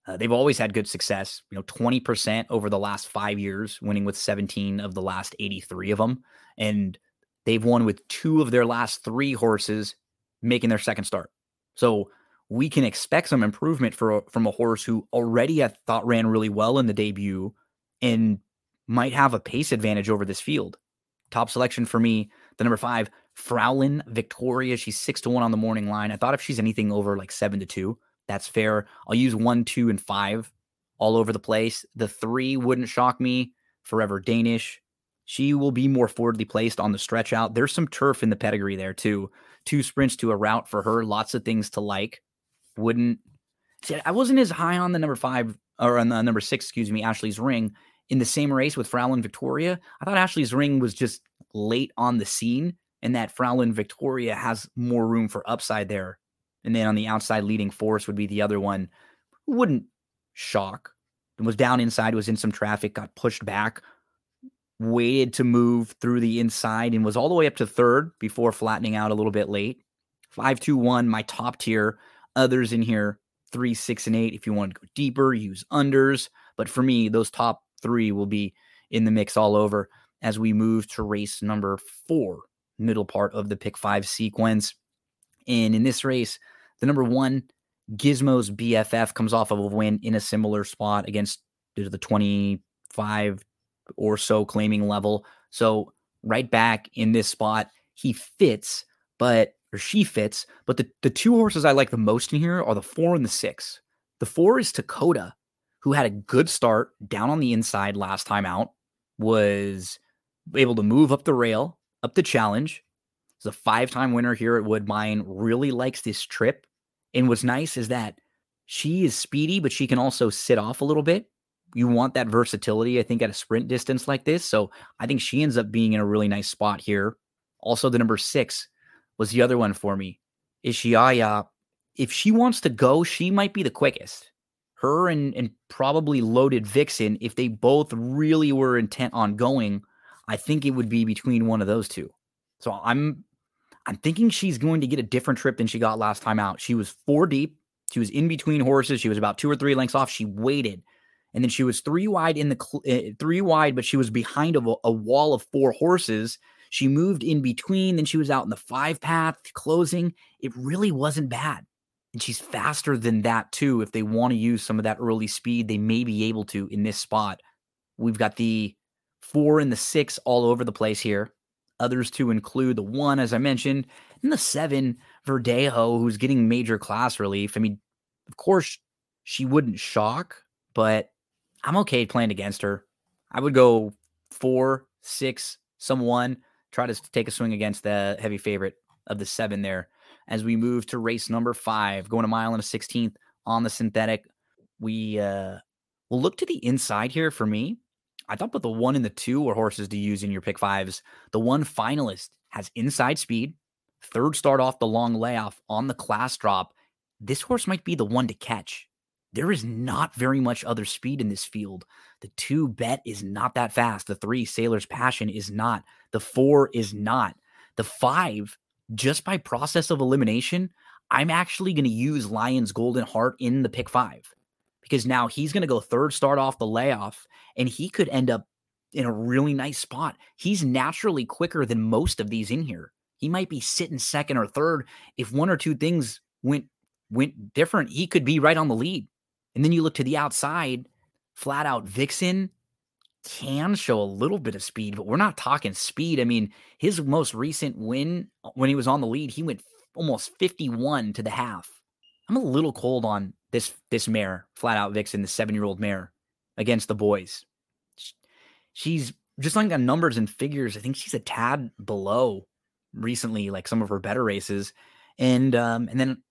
uh, they've always had good success, you know, 20% over the last five years, winning with 17 of the last 83 of them. And they've won with two of their last three horses making their second start. So we can expect some improvement for from a horse who already I thought ran really well in the debut and might have a pace advantage over this field. Top selection for me, the number five, Fraulein Victoria. She's six to one on the morning line. I thought if she's anything over like seven to two, that's fair. I'll use one, two, and five all over the place. The three wouldn't shock me. Forever Danish. She will be more forwardly placed on the stretch out. There's some turf in the pedigree there too. Two sprints to a route for her. Lots of things to like. Wouldn't see, I wasn't as high on the number five or on the number six, excuse me, Ashley's ring in the same race with Fraulein Victoria. I thought Ashley's ring was just late on the scene and that Fraulein Victoria has more room for upside there. And then on the outside, leading force would be the other one. Who wouldn't shock. And was down inside, was in some traffic, got pushed back, waited to move through the inside, and was all the way up to third before flattening out a little bit late. Five, two, one, my top tier. Others in here, three, six, and eight. If you want to go deeper, use unders. But for me, those top three will be in the mix all over as we move to race number four, middle part of the pick five sequence. And in this race, the number one, Gizmo's BFF comes off of a win in a similar spot against the 25 or so claiming level. So right back in this spot, he fits, but or she fits. But the, the two horses I like the most in here are the four and the six. The four is Dakota, who had a good start down on the inside last time out, was able to move up the rail, up the challenge. He's a five time winner here at Woodbine, really likes this trip. And what's nice is that she is speedy, but she can also sit off a little bit. You want that versatility, I think, at a sprint distance like this. So I think she ends up being in a really nice spot here. Also, the number six was the other one for me. Ishiaya. Ah, if she wants to go, she might be the quickest. Her and, and probably loaded Vixen, if they both really were intent on going, I think it would be between one of those two. So I'm I'm thinking she's going to get a different trip than she got last time out. She was four deep. She was in between horses. She was about two or three lengths off. She waited, and then she was three wide in the cl- uh, three wide, but she was behind a, a wall of four horses. She moved in between. Then she was out in the five path closing. It really wasn't bad. And she's faster than that too. If they want to use some of that early speed, they may be able to in this spot. We've got the four and the six all over the place here. Others to include the one, as I mentioned, and the seven, Verdejo, who's getting major class relief. I mean, of course, she wouldn't shock, but I'm okay playing against her. I would go four, six, some one, try to take a swing against the heavy favorite of the seven there. As we move to race number five, going a mile and a 16th on the synthetic, we uh, will look to the inside here for me. I thought but the one and the two were horses to use in your pick fives. The one finalist has inside speed, third start off the long layoff on the class drop. This horse might be the one to catch. There is not very much other speed in this field. The two bet is not that fast. The three Sailor's Passion is not. The four is not. The five, just by process of elimination, I'm actually going to use Lion's Golden Heart in the pick five because now he's going to go third start off the layoff and he could end up in a really nice spot. He's naturally quicker than most of these in here. He might be sitting second or third. If one or two things went went different, he could be right on the lead. And then you look to the outside, flat out Vixen can show a little bit of speed, but we're not talking speed. I mean, his most recent win uh, when he was on the lead, he went almost 51 to the half. I'm a little cold on this this mare, flat out Vixen, the seven year old mare against the boys. She's just like on numbers and figures. I think she's a tad below recently, like some of her better races. And um, and then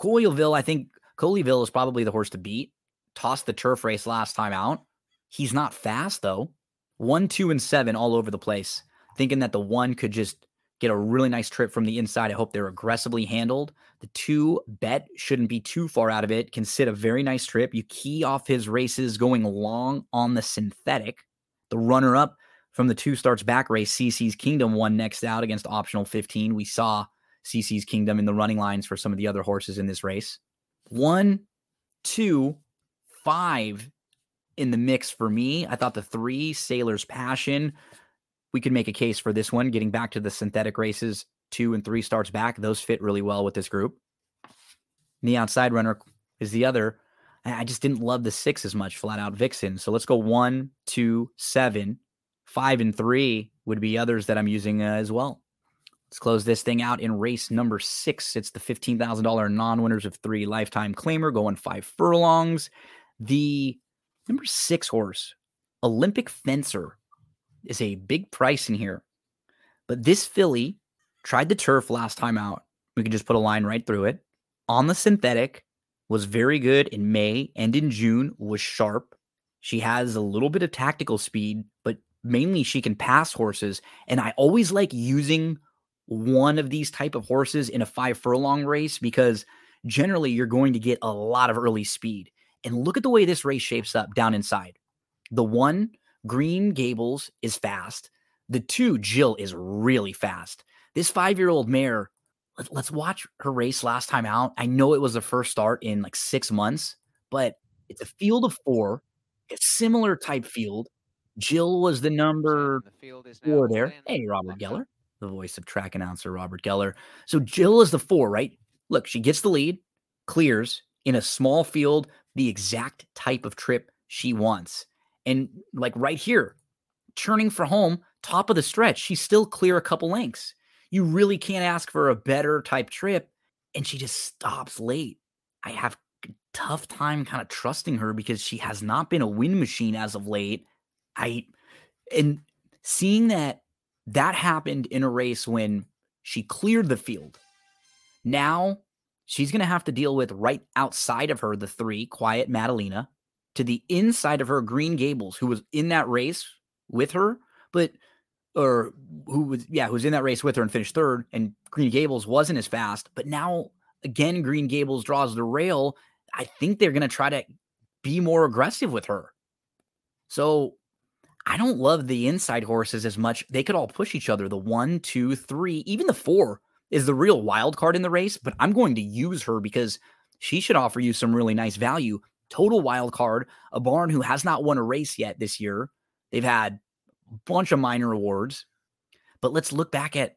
Colleyville, I think Colleyville is probably the horse to beat. Tossed the turf race last time out. He's not fast though. One, two, and seven all over the place. Thinking that the one could just get a really nice trip from the inside. I hope they're aggressively handled. The two bet shouldn't be too far out of it. Can sit a very nice trip. You key off his races going long on the synthetic. The runner up from the two starts back race, CC's Kingdom won next out against optional 15. We saw CC's Kingdom in the running lines for some of the other horses in this race. One, two, five in the mix for me. I thought the three, Sailor's Passion, we could make a case for this one. Getting back to the synthetic races, two and three starts back, those fit really well with this group. Neon Side Runner is the other. I just didn't love the six as much, flat out Vixen. So let's go one, two, seven, five, and three would be others that I'm using uh, as well. Let's close this thing out in race number six. It's the $15,000 non winners of three lifetime claimer going five furlongs. The number six horse, Olympic Fencer, is a big price in here. But this filly tried the turf last time out. We can just put a line right through it. On the synthetic, was very good in May and in June, was sharp. She has a little bit of tactical speed, but mainly she can pass horses. And I always like using one of these type of horses in a five furlong race because generally you're going to get a lot of early speed. And look at the way this race shapes up down inside. The one Green Gables is fast. The two, Jill, is really fast. This five year old mare, let, let's watch her race last time out. I know it was the first start in like six months, but it's a field of four, a similar type field. Jill was the number the four there. Hey, Robert Geller, the voice of track announcer Robert Geller. So Jill is the four, right? Look, she gets the lead, clears in a small field, the exact type of trip she wants. And like right here, churning for home, top of the stretch, she's still clear a couple lengths. You really can't ask for a better type trip. And she just stops late. I have tough time kind of trusting her because she has not been a win machine as of late. I and seeing that that happened in a race when she cleared the field. Now she's going to have to deal with right outside of her the three, Quiet Madalena, to the inside of her Green Gables, who was in that race with her, but or who was yeah, who was in that race with her and finished third, and Green Gables wasn't as fast. But now again, Green Gables draws the rail. I think they're gonna try to be more aggressive with her. So I don't love the inside horses as much. They could all push each other. The one, two, three, even the four is the real wild card in the race, but I'm going to use her because she should offer you some really nice value. Total wild card, a barn who has not won a race yet this year. They've had a bunch of minor awards, but let's look back at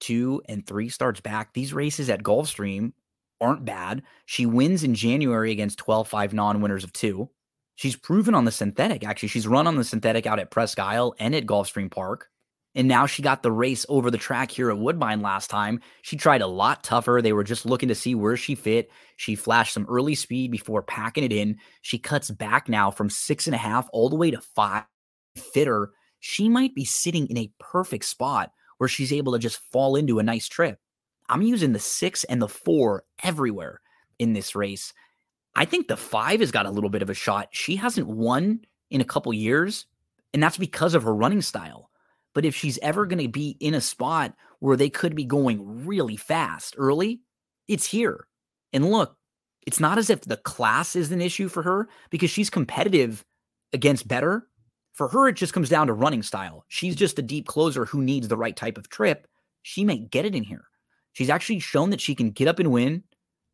two and three starts back. These races at Gulfstream aren't bad. She wins in January against 12 5 non winners of two. She's proven on the synthetic, actually. She's run on the synthetic out at Presque Isle and at Gulfstream Park. And now she got the race over the track here at Woodbine last time. She tried a lot tougher. They were just looking to see where she fit. She flashed some early speed before packing it in. She cuts back now from six and a half all the way to five fitter. She might be sitting in a perfect spot where she's able to just fall into a nice trip. I'm using the six and the four everywhere in this race. I think the five has got a little bit of a shot. She hasn't won in a couple years, and that's because of her running style. But if she's ever going to be in a spot where they could be going really fast early, it's here. And look, it's not as if the class is an issue for her because she's competitive against better. For her, it just comes down to running style. She's just a deep closer who needs the right type of trip. She may get it in here. She's actually shown that she can get up and win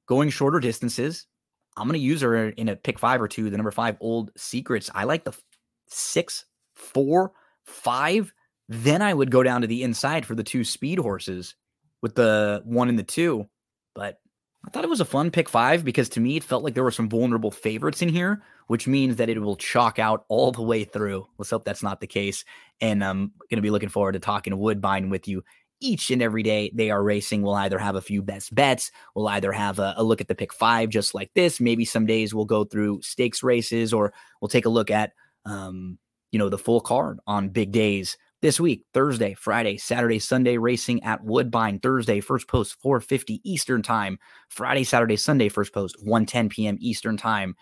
going shorter distances. I'm going to use her in a pick five or two, the number five old secrets. I like the six, four, five then I would go down to the inside for the two speed horses with the one and the two. But I thought it was a fun pick five because to me it felt like there were some vulnerable favorites in here, which means that it will chalk out all the way through. Let's hope that's not the case. And I'm going to be looking forward to talking Woodbine with you each and every day they are racing. We'll either have a few best bets, we'll either have a, a, look at the pick five just like this. Maybe some days we'll go through stakes races or we'll take a look at um, you know, the full card on big days this week, Thursday, Friday, Saturday, Sunday racing at Woodbine. Thursday, first post 4:50 Eastern Time. Friday, Saturday, Sunday first post 1:10 p.m. Eastern Time.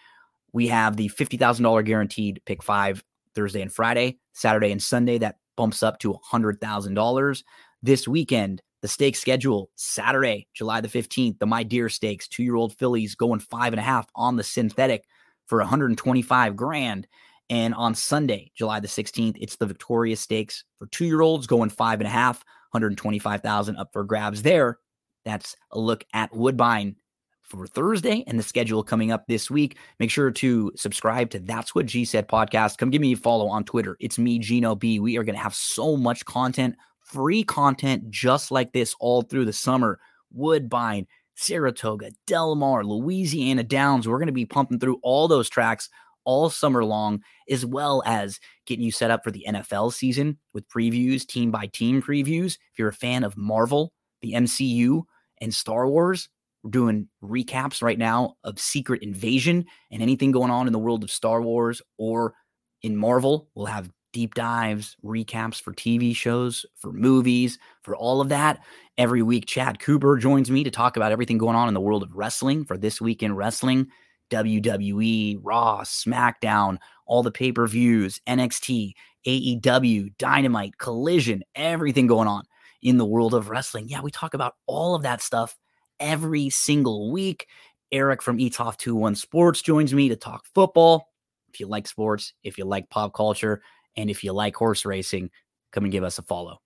We have the $50,000 guaranteed pick 5 Thursday and Friday, Saturday and Sunday that bumps up to $100,000. This weekend, the stake schedule Saturday, July the 15th, the My Dear Stakes, two year old fillies going five and a half on the synthetic for 125 grand. And on Sunday, July the 16th, it's the Victoria Stakes for two year olds going five and a half, 125,000 up for grabs there. That's a look at Woodbine for Thursday and the schedule coming up this week. Make sure to subscribe to That's What G Said podcast. Come give me a follow on Twitter. It's me, Gino B. We are going to have so much content, free content just like this all through the summer. Woodbine, Saratoga, Del Mar, Louisiana Downs. We're going to be pumping through all those tracks all summer long, as well as getting you set up for the NFL season with previews, team by team previews. If you're a fan of Marvel, the MCU, and Star Wars, we're doing recaps right now of Secret Invasion and anything going on in the world of Star Wars or in Marvel. We'll have deep dives, recaps for TV shows, for movies, for all of that. Every week, Chad Cooper joins me to talk about everything going on in the world of wrestling for This Week in Wrestling. WWE, Raw, SmackDown, all the pay per views, NXT, AEW, Dynamite, Collision, everything going on in the world of wrestling. Yeah, we talk about all of that stuff every single week. Eric from Etoff 21 Sports joins me to talk football. If you like sports, if you like pop culture, and if you like horse racing, come and give us a follow.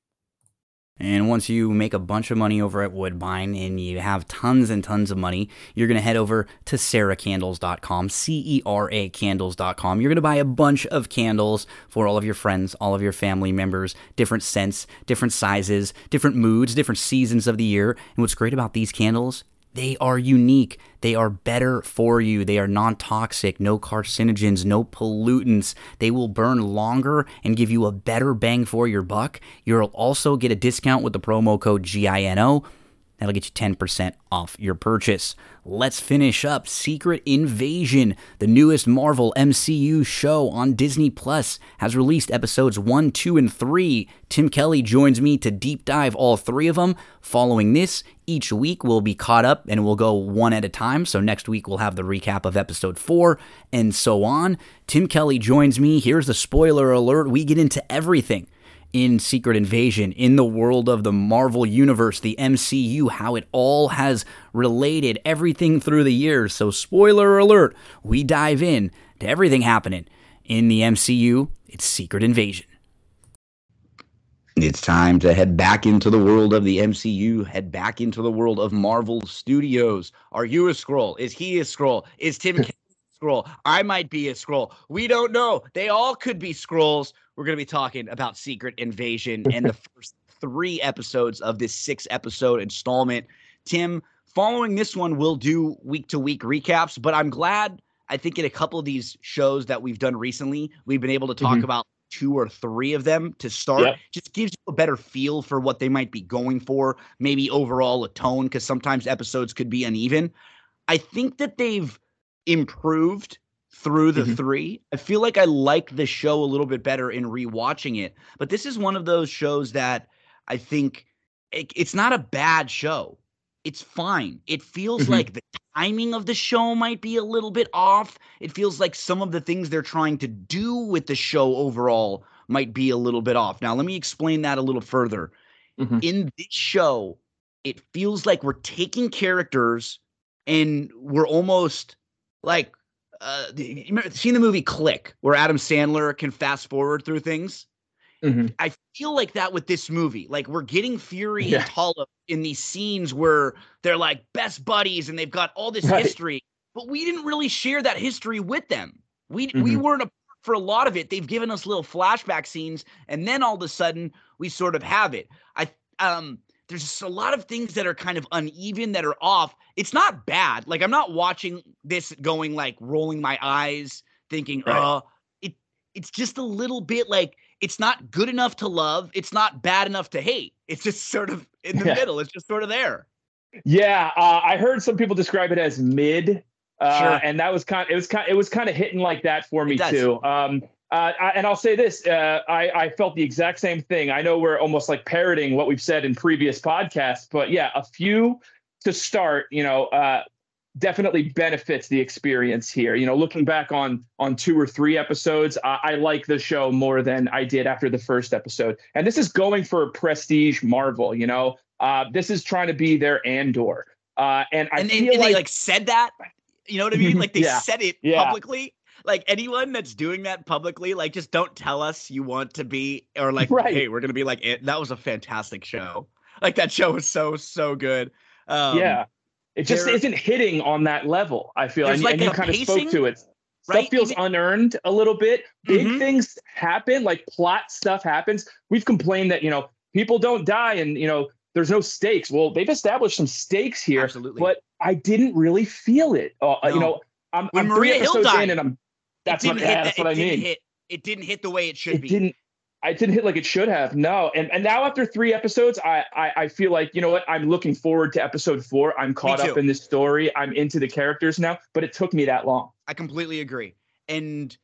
And once you make a bunch of money over at Woodbine and you have tons and tons of money, you're going to head over to ceracandles.com, C E R A candles.com. You're going to buy a bunch of candles for all of your friends, all of your family members, different scents, different sizes, different moods, different seasons of the year. And what's great about these candles they are unique. They are better for you. They are non toxic, no carcinogens, no pollutants. They will burn longer and give you a better bang for your buck. You'll also get a discount with the promo code GINO. That'll get you 10% off your purchase. Let's finish up Secret Invasion, the newest Marvel MCU show on Disney Plus, has released episodes 1, 2, and 3. Tim Kelly joins me to deep dive all three of them. Following this, each week we'll be caught up and we'll go one at a time. So next week we'll have the recap of episode 4 and so on. Tim Kelly joins me. Here's the spoiler alert. We get into everything in Secret Invasion, in the world of the Marvel Universe, the MCU, how it all has related, everything through the years. So, spoiler alert, we dive in to everything happening in the MCU. It's Secret Invasion. It's time to head back into the world of the MCU, head back into the world of Marvel Studios. Are you a Skrull? Is he a Skrull? Is Tim Skrull? I might be a Skrull. We don't know. They all could be Skrulls. we're going to be talking about Secret Invasion and the first three episodes of this six episode installment. Tim, following this one, we'll do week to week recaps, but I'm glad. I think in a couple of these shows that we've done recently, we've been able to talk mm-hmm. about two or three of them to start. Yep. Just gives you a better feel for what they might be going for, maybe overall a tone, because sometimes episodes could be uneven. I think that they've improved through the mm-hmm. three. I feel like I like the show a little bit better in rewatching it. But this is one of those shows that I think it, it's not a bad show. It's fine. It feels mm-hmm. like the timing of the show might be a little bit off. It feels like some of the things they're trying to do with the show overall might be a little bit off. Now, let me explain that a little further. Mm-hmm. In this show, it feels like we're taking characters and we're almost like uh, seen the movie Click, where Adam Sandler can fast forward through things. Mm-hmm. I feel like that with this movie. Like we're getting Fury yeah. and Talos in these scenes where they're like best buddies and they've got all this right. history, but we didn't really share that history with them. We mm-hmm. we weren't a for a lot of it. They've given us little flashback scenes, and then all of a sudden we sort of have it. I um there's just a lot of things that are kind of uneven that are off. It's not bad. Like I'm not watching this going like rolling my eyes thinking, right. "Oh, it it's just a little bit like it's not good enough to love, it's not bad enough to hate. It's just sort of in the yeah. middle. It's just sort of there." Yeah, uh, I heard some people describe it as mid, uh, sure. and that was kind. It was kind. It was kind of hitting like that for me too. Um, uh, I, and I'll say this: uh, I, I, felt the exact same thing. I know we're almost like parroting what we've said in previous podcasts, but yeah, a few to start. You know, uh, definitely benefits the experience here. You know, looking back on on two or three episodes, I, I like the show more than I did after the first episode. And this is going for prestige Marvel. You know, uh, this is trying to be their Andor. Uh, and I and, feel and like, they like said that. You know what I mean? Like they yeah. said it yeah. publicly like anyone that's doing that publicly, like just don't tell us you want to be or like, right. hey, we're gonna be like it. That was a fantastic show. Like that show was so so good. Um, yeah, it just there, isn't hitting on that level. I feel, and, like and you kind of spoke to it. Right? Stuff feels unearned a little bit. Big mm-hmm. things happen, like plot stuff happens. We've complained that you know people don't die, and you know there's no stakes. Well, they've established some stakes here, Absolutely. but I didn't really feel it. Uh, no. You know, I'm, when I'm Maria Hill died, in and I'm that's what, yeah, that's what I mean. Hit, it didn't hit the way it should it be. Didn't I didn't hit like it should have. No. And and now after three episodes, I, I I feel like, you know what, I'm looking forward to episode four. I'm caught up in this story. I'm into the characters now, but it took me that long. I completely agree. And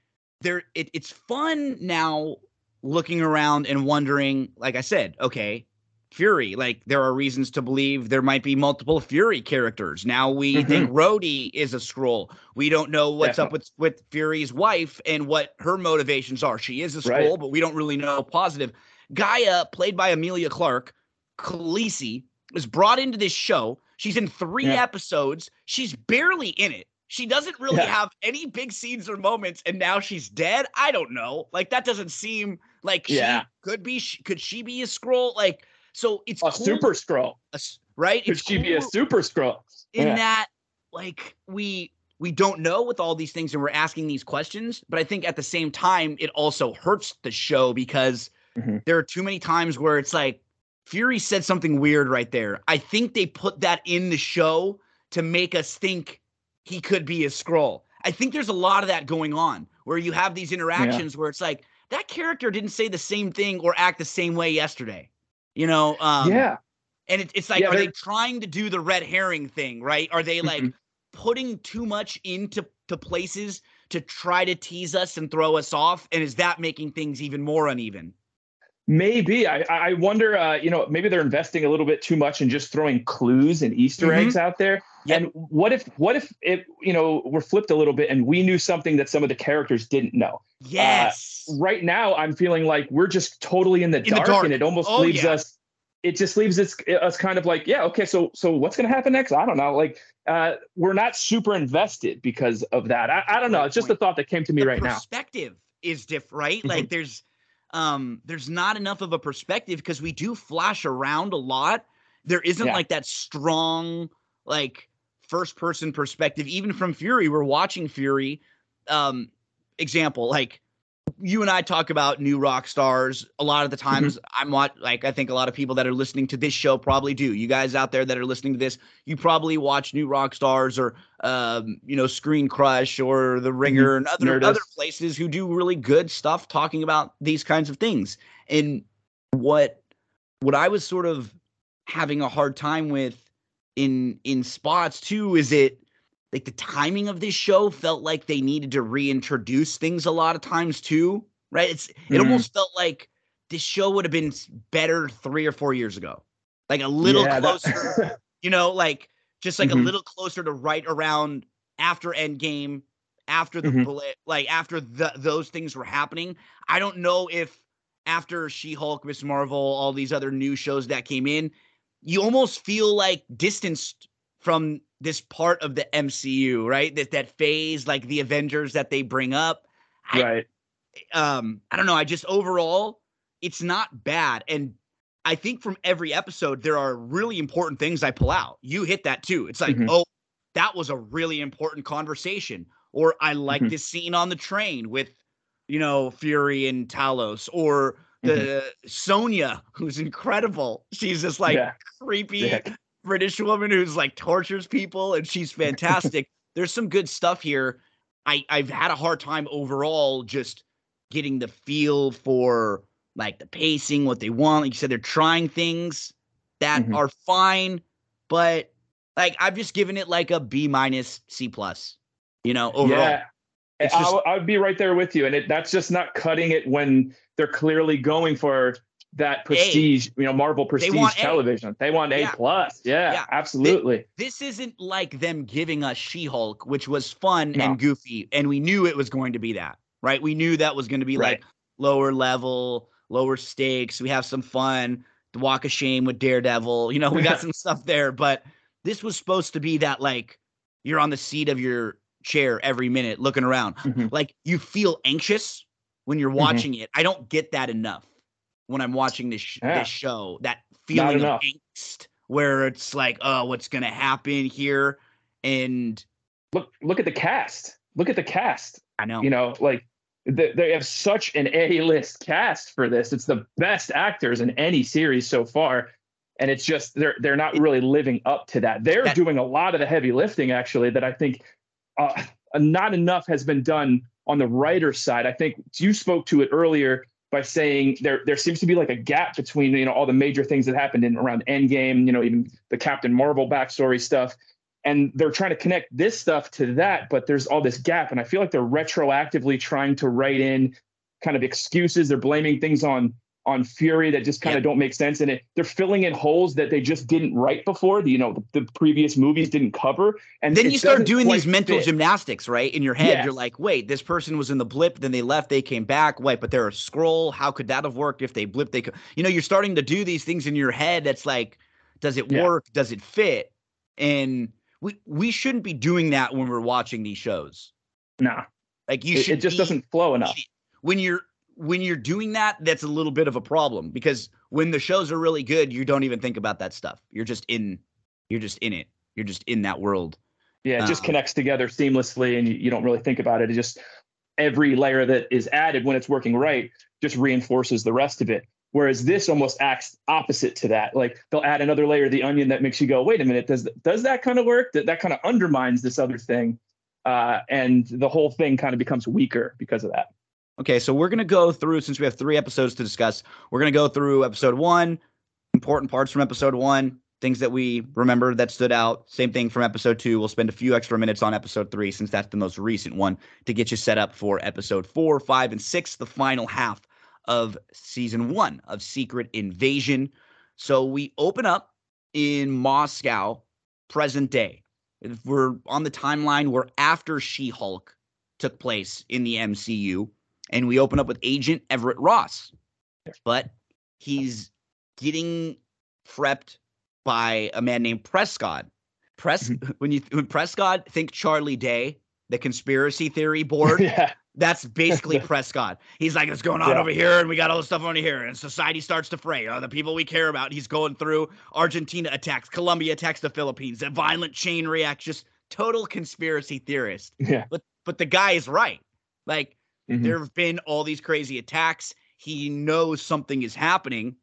there it, it's fun now looking around and wondering, like I said, okay, Fury. Like there are reasons to believe there might be multiple Fury characters. Now we mm-hmm. think Rhodey is a Skrull. We don't know what's yeah. up with with Fury's wife and what her motivations are. She is a Skrull, right. but we don't really know positive. G'iah, played by Emilia Clarke, Khaleesi, was brought into this show. She's in three yeah. episodes. She's barely in it. She doesn't really yeah. have any big scenes or moments, and now she's dead. I don't know. Like that doesn't seem like yeah. she could be. Could she be a Skrull? Like so it's a cool, super Skrull, right? Could it's she cool be a super Skrull? In yeah. that, like we we don't know with all these things, and we're asking these questions. But I think at the same time, it also hurts the show because mm-hmm. there are too many times where it's like Fury said something weird right there. I think they put that in the show to make us think he could be a Skrull. I think there's a lot of that going on where you have these interactions yeah. where it's like that character didn't say the same thing or act the same way yesterday. You know, um, yeah. And it, it's like, yeah, are they trying to do the red herring thing, right? Are they like mm-hmm. putting too much into to places to try to tease us and throw us off? And is that making things even more uneven? Maybe I, I wonder. Uh, you know, maybe they're investing a little bit too much in just throwing clues and Easter mm-hmm. eggs out there. Yep. And what if what if it you know we're flipped a little bit and we knew something that some of the characters didn't know? Yes. Uh, right now, I'm feeling like we're just totally in the, in dark, the dark, and it almost oh, leaves yeah. us. It just leaves us us kind of like, yeah, okay, so so what's going to happen next? I don't know. Like, uh, we're not super invested because of that. I, I don't know. It's just a thought that came to me the right now. Perspective is different, right? Mm-hmm. Like, there's um there's not enough of a perspective because we do flash around a lot. There isn't yeah. like that strong like first person perspective even from Fury. We're watching Fury um example like you and I talk about New Rockstars a lot of the mm-hmm. times. Mm-hmm. I'm not like I think a lot of people that are listening to this show probably do. You guys out there that are listening to this, you probably watch New Rockstars or um, you know Screen Crush or The Ringer mm-hmm. and other Nerdist. other places who do really good stuff talking about these kinds of things. And what what I was sort of having a hard time with in in spots too is it like the timing of this show felt like they needed to reintroduce things a lot of times too, right? It's it almost felt like this show would have been better three or four years ago, like a little yeah, closer, that... you know, like just like mm-hmm. a little closer to right around after Endgame, after the mm-hmm. like after the, those things were happening. I don't know if after She Hulk, Miss Marvel, all these other new shows that came in, you almost feel like distanced from this part of the MCU, right? That that phase, like the Avengers that they bring up. Right. I, um, I don't know. I just overall, it's not bad. And I think from every episode, there are really important things I pull out. You hit that too. It's like, mm-hmm. oh, that was a really important conversation. Or I like mm-hmm. this scene on the train with, you know, Fury and Talos, or the mm-hmm. Sonya, who's incredible. She's just like yeah. creepy. Yeah. British woman who's like tortures people and she's fantastic. There's some good stuff here. I I've had a hard time overall just getting the feel for like the pacing, what they want. Like you said, they're trying things that mm-hmm. are fine, but like I've just given it like a B minus C plus. You know, overall. Yeah. Just, I would be right there with you, and it, that's just not cutting it when they're clearly going for that prestige, a. you know, Marvel prestige they television. They want A plus. Yeah, yeah, absolutely. This, isn't like them giving us She-Hulk, which was fun no. and goofy, and we knew it was going to be that, right? We knew that was going to be right. like lower level, lower stakes. We have some fun. The Walk of Shame with Daredevil. You know, we got some stuff there, but this was supposed to be that like you're on the seat of your chair every minute looking around. Mm-hmm. Like you feel anxious when you're mm-hmm. watching mm-hmm. it. I don't get that enough when I'm watching this sh- yeah. this show. That feeling of angst where it's like, oh, what's gonna happen here? And look, look at the cast. Look at the cast. I know. You know, like they, they have such an A-list cast for this. It's the best actors in any series so far. And it's just they're they're not really living up to that. They're that, doing a lot of the heavy lifting, actually, that I think uh, not enough has been done on the writer side. I think you spoke to it earlier by saying there there seems to be like a gap between you know all the major things that happened in around Endgame, you know, even the Captain Marvel backstory stuff, and they're trying to connect this stuff to that, but there's all this gap, and I feel like they're retroactively trying to write in kind of excuses. They're blaming things on on Fury that just kind of don't make sense. And it, they're filling in holes that they just didn't write before. The, you know, the, the previous movies didn't cover. And then you start doing these mental fit. gymnastics, right? In your head, yes. you're like, wait, this person was in the blip, then they left, they came back. Wait, but they're a Skrull. How could that have worked if they blipped? They could, you know, you're starting to do these things in your head. That's like, does it yeah. work? Does it fit? And we we shouldn't be doing that when we're watching these shows. No, like you should. It, just be, doesn't flow enough. When you're when you're doing that, that's a little bit of a problem because when the shows are really good, you don't even think about that stuff. You're just in, you're just in it. You're just in that world. Yeah, it just um, connects together seamlessly, and you, you don't really think about it. It just every layer that is added when it's working right just reinforces the rest of it. Whereas this almost acts opposite to that. Like they'll add another layer of the onion that makes you go, wait a minute, does does that kind of work? That that kind of undermines this other thing, uh, and the whole thing kind of becomes weaker because of that. Okay, so we're going to go through, since we have three episodes to discuss, we're going to go through episode one, important parts from episode one, things that we remember that stood out. Same thing from episode two. We'll spend a few extra minutes on episode three since that's the most recent one to get you set up for episode four, five, and six, the final half of season one of Secret Invasion. So we open up in Moscow, present day. We're on the timeline we're after She Hulk took place in the MCU, and we open up with Agent Everett Ross. But he's getting prepped by a man named Prescott. Press mm-hmm. when you when Prescott think Charlie Day, the conspiracy theory board. yeah. That's basically Prescott. He's like, it's going on yeah. over here?" And we got all this stuff over here, and society starts to fray. Uh, the people we care about. He's going through Argentina attacks, Colombia attacks the Philippines, a violent chain reaction. Just total conspiracy theorist. Yeah. But but the guy is right. Like mm-hmm. there have been all these crazy attacks. He knows something is happening,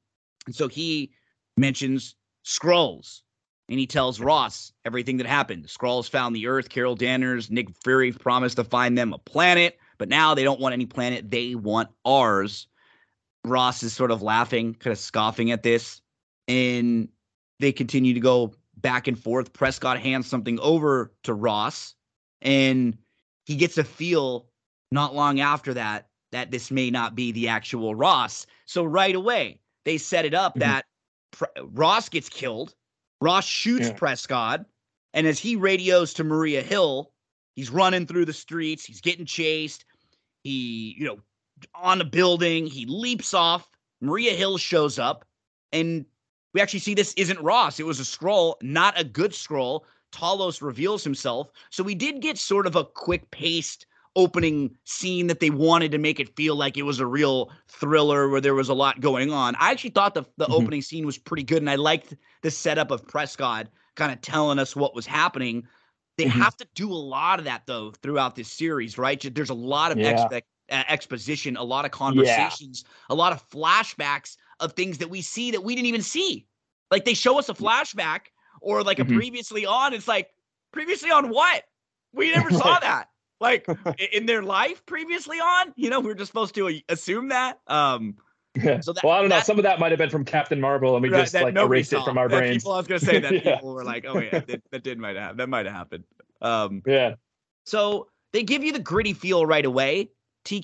and so he mentions Skrulls. And he tells Ross everything that happened. The Skrulls found the Earth. Carol Danvers, Nick Fury promised to find them a planet, but now they don't want any planet. They want ours. Ross is sort of laughing, kind of scoffing at this. And they continue to go back and forth. Prescott hands something over to Ross, and he gets a feel not long after that that this may not be the actual Ross. So right away, they set it up mm-hmm. that Ross gets killed. Ross shoots yeah. Prescott, and as he radios to Maria Hill, he's running through the streets. He's getting chased. He, you know, on a building. He leaps off. Maria Hill shows up, and we actually see this isn't Ross. It was a Skrull, not a good Skrull. Talos reveals himself. So we did get sort of a quick paced opening scene that they wanted to make it feel like it was a real thriller where there was a lot going on. I actually thought the, the mm-hmm. opening scene was pretty good, and I liked the setup of Prescott kind of telling us what was happening. They mm-hmm. have to do a lot of that though throughout this series, right? There's a lot of yeah. expe- uh, exposition, a lot of conversations, yeah. a lot of flashbacks of things that we see that we didn't even see. Like they show us a flashback or like mm-hmm. a previously on. It's like previously on what? We never saw that like in their life previously on. You know, we are just supposed to assume that. Um, yeah. So that, well, I don't know. Some of that might have been from Captain Marvel, and we right, just like erased saw. it from our that brains. People, I was gonna say that yeah. people were like, "Oh yeah, that, that did might have that might have happened." Um, yeah. So they give you the gritty feel right away, TK,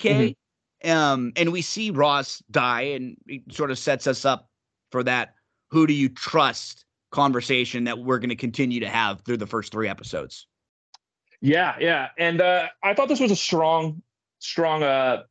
mm-hmm. um, and we see Ross die, and it sort of sets us up for that. Who do you trust? Conversation that we're going to continue to have through the first three episodes. Yeah, yeah, and uh, I thought this was a strong, strong, uh,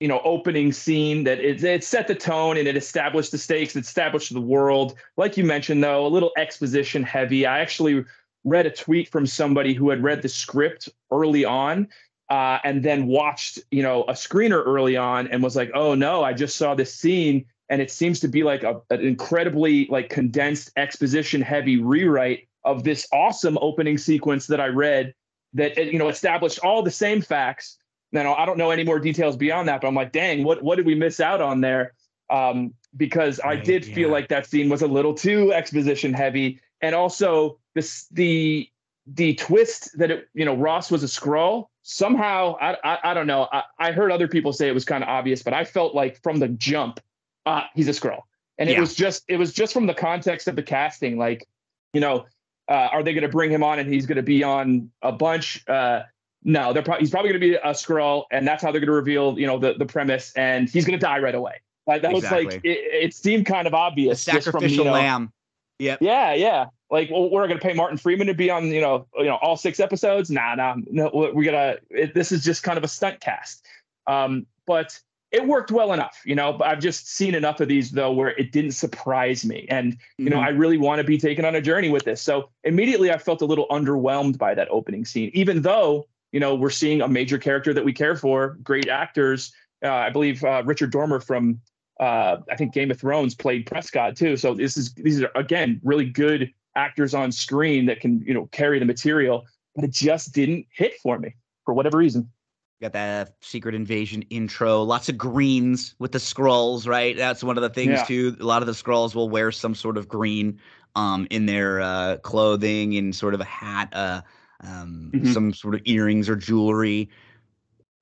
you know, opening scene that it, it set the tone and it established the stakes, it established the world. Like you mentioned, though, a little exposition heavy. I actually read a tweet from somebody who had read the script early on uh, and then watched, you know, a screener early on and was like, "Oh no, I just saw this scene." And it seems to be like a, an incredibly like condensed exposition heavy rewrite of this awesome opening sequence that I read that you know established all the same facts. Now I don't know any more details beyond that, but I'm like, dang, what what did we miss out on there? Um, because right, I did yeah. feel like that scene was a little too exposition heavy, and also this the the twist that it you know Ross was a Skrull somehow I I, I don't know I, I heard other people say it was kind of obvious, but I felt like from the jump, uh, he's a Skrull, and it was just it was just from the context of the casting, like you know uh, are they going to bring him on and he's going to be on a bunch? Uh, no, they're pro- he's probably going to be a Skrull, and that's how they're going to reveal, you know, the the premise, and he's going to die right away. Like that exactly. was like it, it, seemed kind of obvious. The sacrificial from, lamb. Yep. Yeah, yeah. Like, well, we're going to pay Martin Freeman to be on, you know, you know, all six episodes. Nah, nah, no. We gotta. It, this is just kind of a stunt cast. Um, but it worked well enough, you know. But I've just seen enough of these though where it didn't surprise me, and you mm-hmm. know, I really want to be taken on a journey with this. So immediately, I felt a little underwhelmed by that opening scene, even though you know we're seeing a major character that we care for, great actors. Uh, I believe uh, Richard Dormer from uh, I think Game of Thrones played Prescott too. So this is these are again really good actors on screen that can you know carry the material, but it just didn't hit for me for whatever reason got that secret invasion intro. Lots of greens with the Skrulls right? That's one of the things yeah. too. A lot of the Skrulls will wear some sort of green um in their uh clothing and sort of a hat uh um mm-hmm. some sort of earrings or jewelry.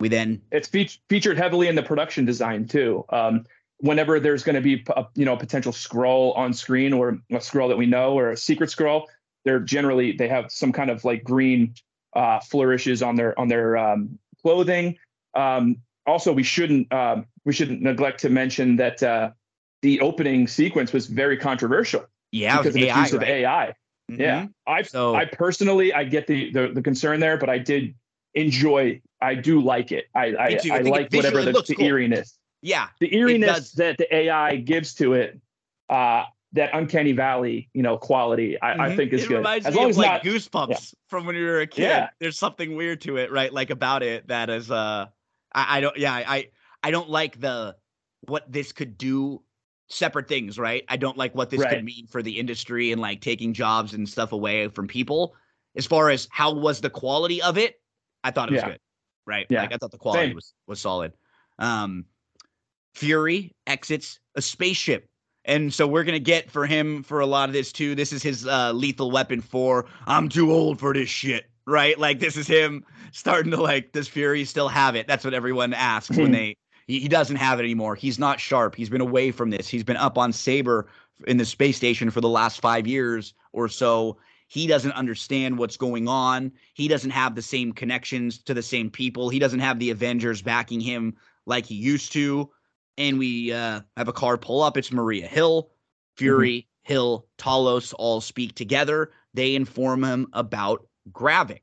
We then it's fe- featured heavily in the production design too. Um whenever there's going to be a you know a potential Skrull on screen or a Skrull that we know or a secret Skrull they're generally they have some kind of like green uh, flourishes on their on their um, clothing. Um, also, we shouldn't um, we shouldn't neglect to mention that uh, the opening sequence was very controversial. Yeah, because of AI, the use right? of AI. Mhm. Yeah, I So- I personally I get the, the the concern there, but I did enjoy. I do like it. I I, I I like whatever the, the cool. eeriness, Yeah, the eeriness that the AI gives to it. Uh, that uncanny valley, you know, quality. I, I Mhm. think is it good. reminds As me long of as like not. goosebumps from when you were a kid. Yeah. There's something weird to it, right? Like about it that is uh I, I don't yeah, I I don't like the what this could do separate things, right? I don't like what this Right. could mean for the industry and like taking jobs and stuff away from people. As far as how was the quality of it, I thought it was Yeah. good. Right? Yeah. Like I thought the quality Same. was was solid. Um Fury exits a spaceship. And so we're gonna get for him for a lot of this too. This is his uh, lethal weapon for I'm too old for this shit, right? Like this is him starting to like does Fury still have it? That's what everyone asks when they he, he doesn't have it anymore. He's not sharp. He's been away from this. He's been up on Saber in the space station for the last five years or so. He doesn't understand what's going on. He doesn't have the same connections to the same people. He doesn't have the Avengers backing him like he used to. And we uh, have a car pull up. It's Maria Hill, Fury, Hill, Talos all speak together. They inform him about Gravik.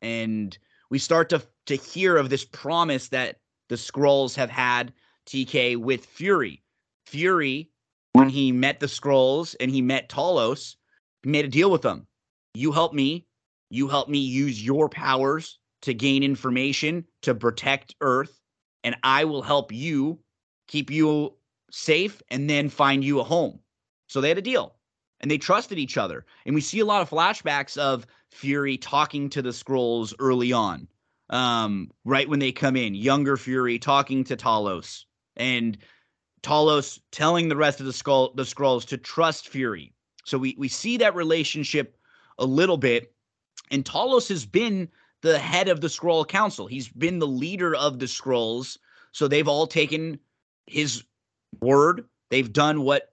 And we start to to hear of this promise that the Skrulls have had TK with Fury. Fury, when he met the Skrulls and he met Talos, made a deal with them. You help me. You help me use your powers to gain information to protect Earth, and I will help you keep you safe and then find you a home. So they had a deal and they trusted each other. And we see a lot of flashbacks of Fury talking to the Skrulls early on. Um, right when they come in, younger Fury talking to Talos and Talos telling the rest of the skull the Skrulls to trust Fury. So we we see that relationship a little bit. And Talos has been the head of the Skrull Council. He's been the leader of the Skrulls. So they've all taken his word. They've done what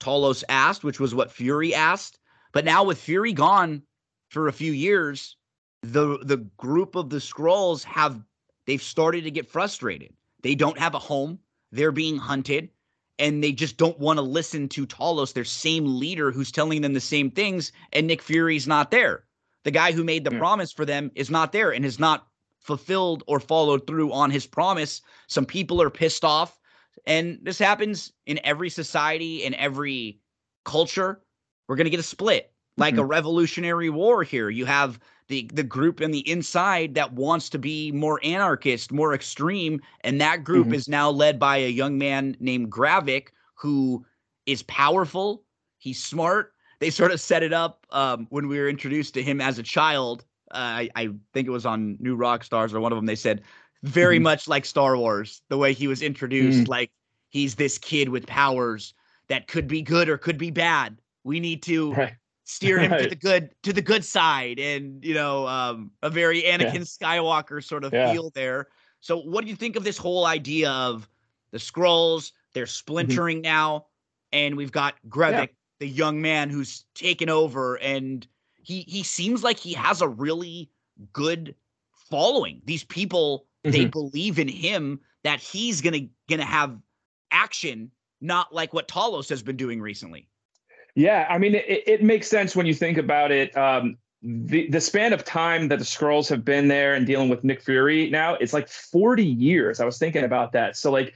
Talos asked, which was what Fury asked. But now with Fury gone for a few years, the the group of the Skrulls have they've started to get frustrated. They don't have a home. They're being hunted and they just don't want to listen to Talos, their same leader who's telling them the same things and Nick Fury's not there. The guy who made the Yeah. promise for them is not there and has not fulfilled or followed through on his promise. Some people are pissed off and this happens in every society, in every culture. We're going to get a split, like a revolutionary war here. You have the the group in the inside that wants to be more anarchist, more extreme, and that group Mhm. is now led by a young man named Gravik who is powerful, he's smart. They sort of set it up um, when we were introduced to him as a child. Uh, I, I think it was on New Rockstars or one of them. They said very Mhm. much like Star Wars, the way he was introduced. Mm. Like he's this kid with powers that could be good or could be bad. We need to Right. steer him to the good to the good side, and you know, um, a very Anakin Skywalker sort of Yeah. feel there. So, what do you think of this whole idea of the Skrulls? They're splintering now, and we've got Gravik, the young man who's taken over, and he he seems like he has a really good following. These people they believe in him that he's gonna gonna have action, not like what Talos has been doing recently. Yeah, I mean, it, it makes sense when you think about it. Um, the the span of time that the Skrulls have been there and dealing with Nick Fury now, it's like 40 years. I was thinking about that. So like,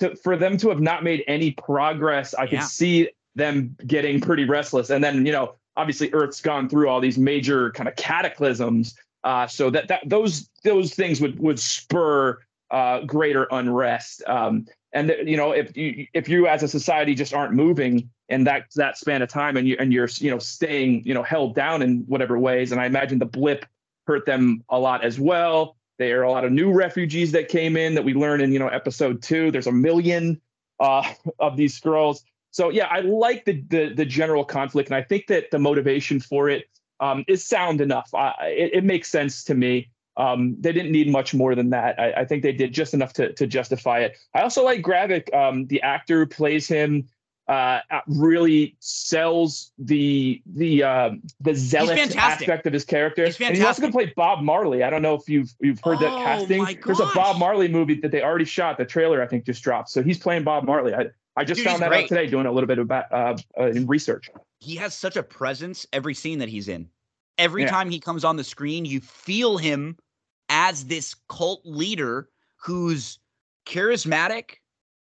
to, for them to have not made any progress, I Yeah. could see them getting pretty restless. And then you know, obviously, Earth's gone through all these major kind of cataclysms. Uh, so that that those those things would would spur uh, greater unrest. Um, and you know, if you if you as a society just aren't moving in that that span of time, and you and you're you know staying you know held down in whatever ways, and I imagine the blip hurt them a lot as well. There are a lot of new refugees that came in that we learned in you know episode two. There's a million uh, of these Skrulls. So yeah, I like the, the the general conflict, and I think that the motivation for it um, is sound enough. I, it, it makes sense to me. Um, they didn't need much more than that. I, I, think they did just enough to, to justify it. I also like Gravik, um, the actor who plays him uh, really sells the the uh, the zealot aspect of his character. He's and he's also going to play Bob Marley. I don't know if you've you've heard oh, that casting. There's a Bob Marley movie that they already shot. The trailer I think just dropped. So he's playing Bob Marley. I, I just Dude, found that great. out today doing a little bit of uh, uh, in research. He has such a presence every scene that he's in. Every yeah. time he comes on the screen, you feel him as this cult leader who's charismatic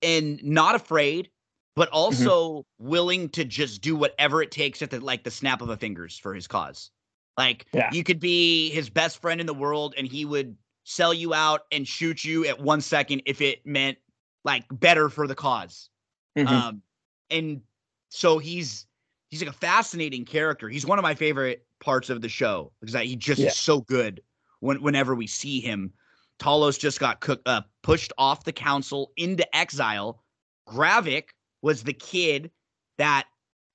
and not afraid but mm-hmm. also mm-hmm. willing to just do whatever it takes at the like the snap of a fingers for his cause. Like yeah. you could be his best friend in the world and he would sell you out and shoot you at one second if it meant like better for the because mm-hmm. Um and so he's he's like a fascinating character. He's one of my favorite parts of the show because he just yeah. is so good when whenever we see him. Talos just got cook, uh, pushed off the council into exile. Gravik, was the kid that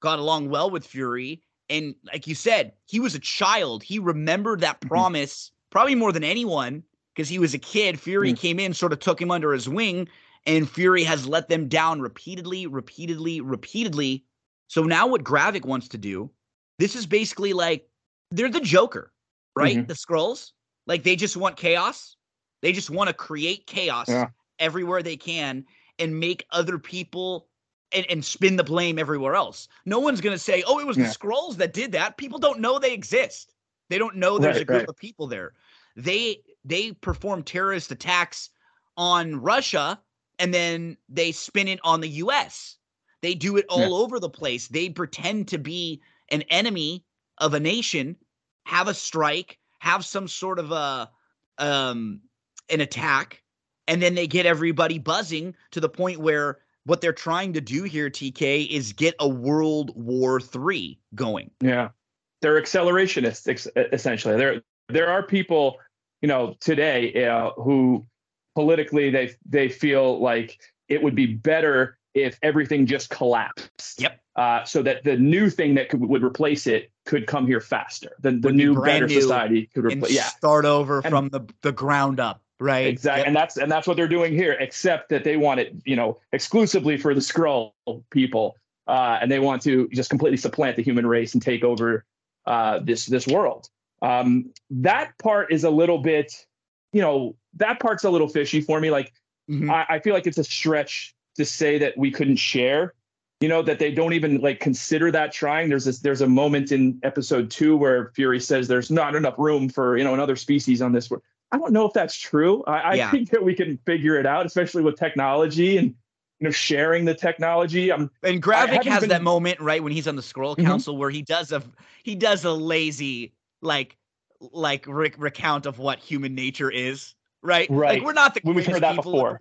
got along well with Fury. And like you said, he was a child. He remembered that mm-hmm. promise mm-hmm. probably more than anyone because he was a kid. Fury mm-hmm. came in, sort of took him under his wing, and Fury has let them down repeatedly, repeatedly, repeatedly. So now what Gravik wants to do, this is basically like they're the Joker, right? Mm-hmm. The Skrulls. Like they just want chaos. They just want to create chaos yeah. everywhere they can and make other people and, and spin the blame everywhere else. No one's going to say, "Oh, it was yeah. the Skrulls that did that." People don't know they exist. They don't know there's right, a group right. of people there. They they perform terrorist attacks on Russia and then they spin it on the US. They do it all yeah. over the place. They pretend to be an enemy of a nation, have a strike, have some sort of a um an attack, and then they get everybody buzzing to the point where what they're trying to do here, TK, is get a World War Three going. Yeah, they're accelerationists essentially. There, there are people, you know, today uh, who politically they they feel like it would be better if everything just collapsed. Yep. Uh, so that the new thing that could, would replace it could come here faster. The, the new, better new society could replace. Yeah. Start over and, from the the ground up. Right. Exactly. Yep. And that's and that's what they're doing here, except that they want it, you know, exclusively for the Skrull people. Uh, and they want to just completely supplant the human race and take over uh, this this world. Um, that part is a little bit, you know, that part's a little fishy for me. Like, mm-hmm. I, I feel like it's a stretch to say that we couldn't share. You know that they don't even like consider that trying. There's this. There's a moment in episode two where Fury says there's not enough room for you know another species on this world. I don't know if that's true. I, I yeah. think that we can figure it out, especially with technology and you know sharing the technology. I'm, and Gravik has been... that moment right when he's on the Skrull mm-hmm. Council where he does a he does a lazy like like rec- recount of what human nature is. Right. Right. Like we're not the when we've heard that before.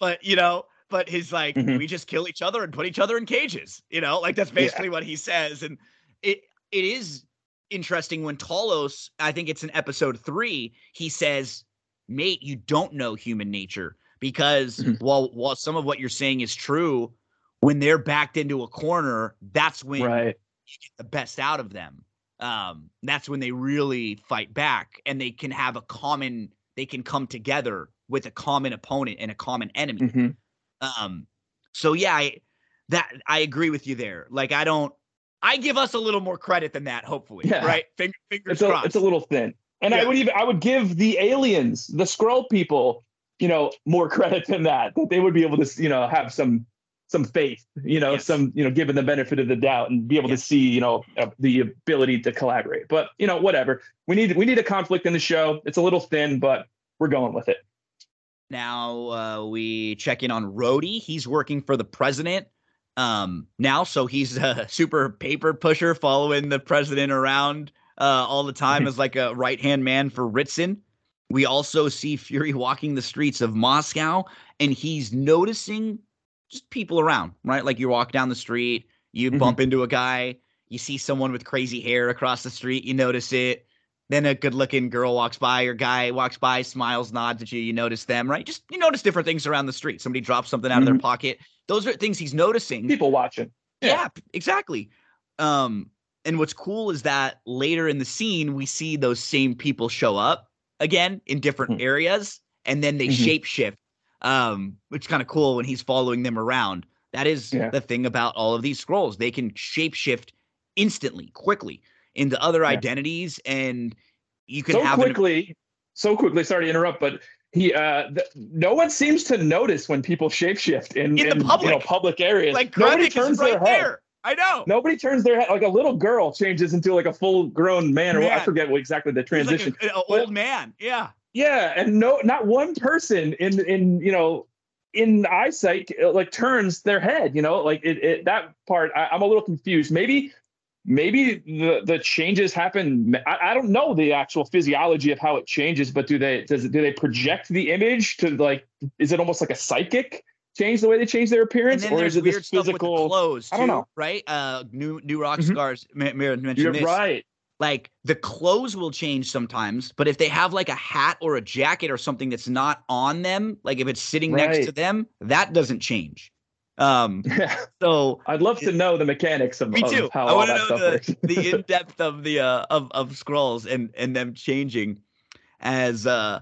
But you know, but he's like mm-hmm. we just kill each other and put each other in cages. You know, like that's basically yeah. what he says, and it it is interesting when Talos, I think it's in episode three, he says, mate, you don't know human nature because mm-hmm. while while some of what you're saying is true, when they're backed into a corner, that's when right. you get the best out of them. Um, that's when they really fight back and they can have a common, they can come together with a common opponent and a common enemy. Mm-hmm. Um, so yeah, I, that I agree with you there. Like I don't, I give us a little more credit than that, hopefully. Yeah. Right. fingers it's a, crossed. It's a little thin. And yeah. I would even I would give the aliens, the Skrull people, you know, more credit than that. That they would be able to, you know, have some some faith, you know, yes. some, you know, given the benefit of the doubt and be able yes. to see, you know, uh, the ability to collaborate. But, you know, whatever. We need we need a conflict in the show. It's a little thin, but we're going with it. Now uh, we check in on Rhodey. He's working for the president um, now. So he's a super paper pusher following the president around uh, all the time as like a right hand man for Ritson. We also see Fury walking the streets of Moscow and he's noticing just people around, right? Like you walk down the street, you mm-hmm. bump into a guy, you see someone with crazy hair across the street, you notice it. Then a good looking girl walks by or guy walks by, smiles, nods at you, you notice them, right? Just you notice different things around the street. Somebody drops something out mm-hmm. of their mm-hmm. pocket. Those are things he's noticing. People watching. Yeah, yeah exactly. Um, and what's cool is that later in the scene, we see those same people show up again in different mm-hmm. areas, and then they mm-hmm. shape shift, um, which is kind of cool when he's following them around. That is yeah. the thing about all of these Skrulls; they can shapeshift instantly, quickly into other yeah. identities, and you can so have quickly. An, so quickly, sorry to interrupt, but he uh the, no one seems to notice when people shapeshift in, in, in the public, you know, public areas. Like nobody turns right their head. There. I know. Nobody turns their head. Like a little girl changes into like a full grown man, or I forget what exactly the transition. Like an old man. Yeah. Yeah, and no, not one person in in you know in eyesight like turns their head. You know, like it, it that part. I, I'm a little confused. Maybe maybe the the changes happen I, I, don't know the actual physiology of how it changes but do they does it do they project the image to like is it almost like a psychic change the way they change their appearance or is it this physical clothes too, i don't know right uh new new rock mm-hmm. stars mentioned You're this. right like the clothes will change sometimes but if they have like a hat or a jacket or something that's not on them like if it's sitting right. next to them that doesn't change um, yeah. So I'd love to know the mechanics of, me too. Of how I want to know the, the in depth of the uh, of of Skrulls and and them changing as uh,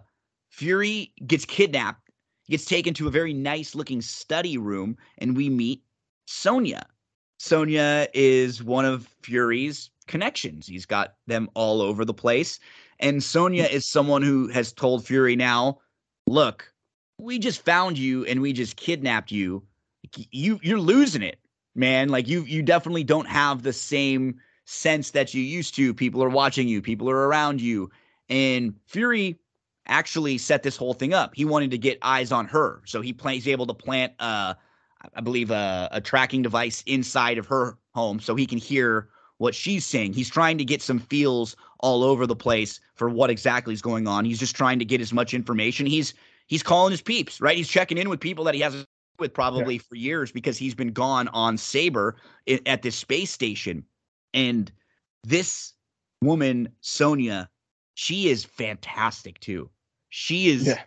Fury gets kidnapped, gets taken to a very nice looking study room, and we meet Sonya. Sonya is one of Fury's connections. He's got them all over the place. And Sonya is someone who has told Fury now, look, we just found you and we just kidnapped you you you're losing it, man. Like you you definitely don't have the same sense that you used to. People are watching you, people are around you. And Fury actually set this whole thing up. He wanted to get eyes on her. So he pl- he's able to plant uh I believe a, a tracking device inside of her home so he can hear what she's saying. He's trying to get some feels all over the place for what exactly is going on. He's just trying to get as much information. He's he's calling his peeps, right? He's checking in with people that he hasn't with probably yeah. for years because he's been gone on Saber at this space station. And this woman, Sonya, she is fantastic too. She is yeah.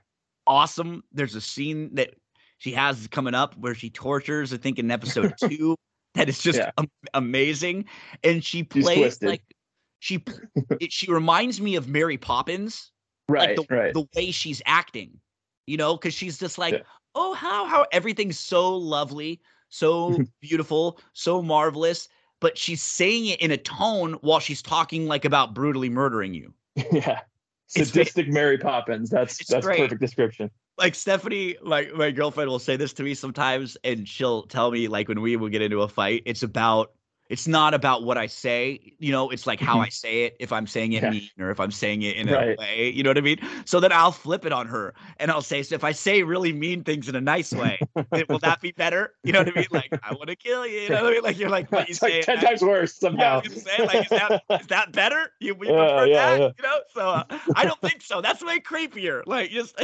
awesome. There's a scene that she has coming up where she tortures, I think, in episode two. that is just yeah. am- amazing. And she plays like she it, she reminds me of Mary Poppins. Right, like the, right. the way she's acting, you know, because she's just like, yeah oh how how everything's so lovely so beautiful so marvelous but she's saying it in a tone while she's talking like about brutally murdering you. Yeah. Sadistic it's, mary poppins that's that's great. perfect description. Like stephanie like my girlfriend will say this to me sometimes and she'll tell me like when we will get into a fight it's about it's not about what I say, you know, it's like how mm-hmm. I say it, if I'm saying it yeah. mean or if I'm saying it in right. a way, you know what I mean? So then I'll flip it on her and I'll say, so if I say really mean things in a nice way, will that be better? You know what I mean? Like, I want to kill you. You know what I mean? Like, you're like, what you say? Like 10 times worse somehow. Yeah, say, like, is that, is that better? You, you yeah, prefer yeah, that? You know? So uh, I don't think so. That's way creepier. Like, just,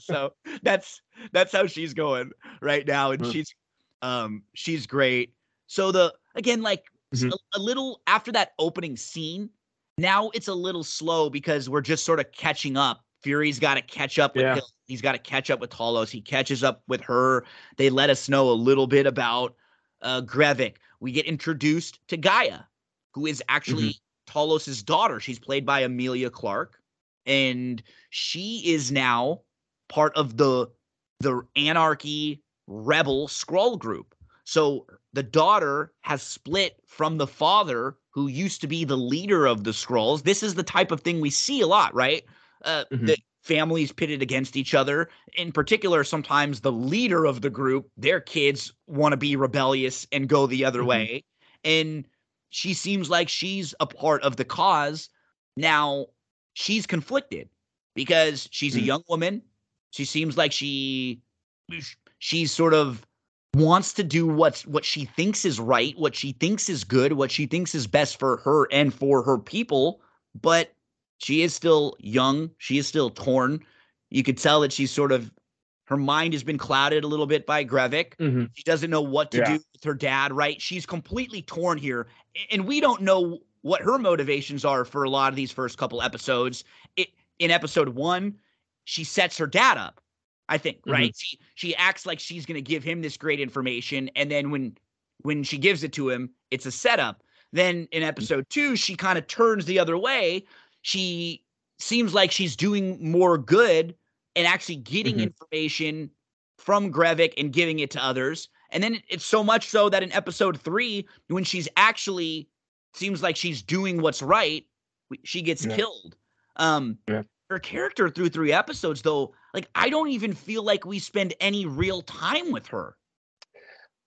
so that's, that's how she's going right now. And mm. she's, um, she's great. So the, again, like mm-hmm. a, a little after that opening scene, now it's a little slow because we're just sort of catching up. Fury's got to catch up with yeah. He's got to catch up with Talos. He catches up with her. They let us know a little bit about uh, Gravik. We get introduced to G'iah, who is actually mm-hmm. Talos's daughter. She's played by Emilia Clarke, and she is now part of the the Anarchy Rebel Skrull group. So the daughter has split from the father who used to be the leader of the Skrulls. This is the type of thing we see a lot, right? Uh, mm-hmm. The families pitted against each other. In particular, sometimes the leader of the group, their kids want to be rebellious and go the other mm-hmm. way. And she seems like she's a part of the cause. Now, she's conflicted because she's mm-hmm. a young woman. She seems like she she's sort of wants to do what's what she thinks is right, what she thinks is good, what she thinks is best for her and for her people, but she is still young, she is still torn. You could tell that she's sort of her mind has been clouded a little bit by Gravik. Mm-hmm. She doesn't know what to yeah. do with her dad, right? She's completely torn here. And we don't know what her motivations are for a lot of these first couple episodes. It, in episode one, she sets her dad up I think, mm-hmm. right? She she acts like she's going to give him this great information and then when when she gives it to him, it's a setup. Then in mm. episode 2, she kind of turns the other way. She seems like she's doing more good and actually getting mm-hmm. information from Gravik and giving it to others. And then it's so much so that in episode three, when she's actually seems like she's doing what's right, she gets yeah. killed. Um, yeah. Her character through three episodes, though, like I don't even feel like we spend any real time with her.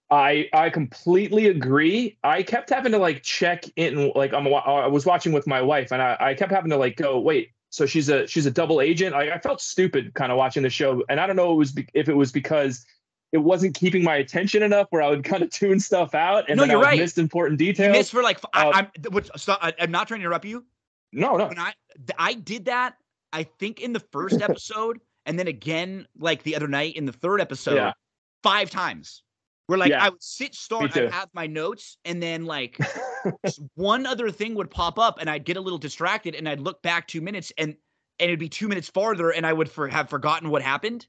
I I completely agree. I kept having to like check in, like I'm I was watching with my wife, and I, I kept having to like go, wait, so she's a she's a double agent. I, I felt stupid kind of watching the show, and I don't know it was be, if it was because it wasn't keeping my attention enough where I would kind of tune stuff out and no, you're right. missed important details. You missed for like uh, I, am which, stop, I, am not trying to interrupt you. No, no. When I I did that, I think in the first episode, and then again like the other night in the third episode, yeah. five times. Where like yeah. I would sit start, I'd have my notes, and then like one other thing would pop up, and I'd get a little distracted, and I'd look back two minutes, and and it'd be two minutes farther, and I would for, have forgotten what happened.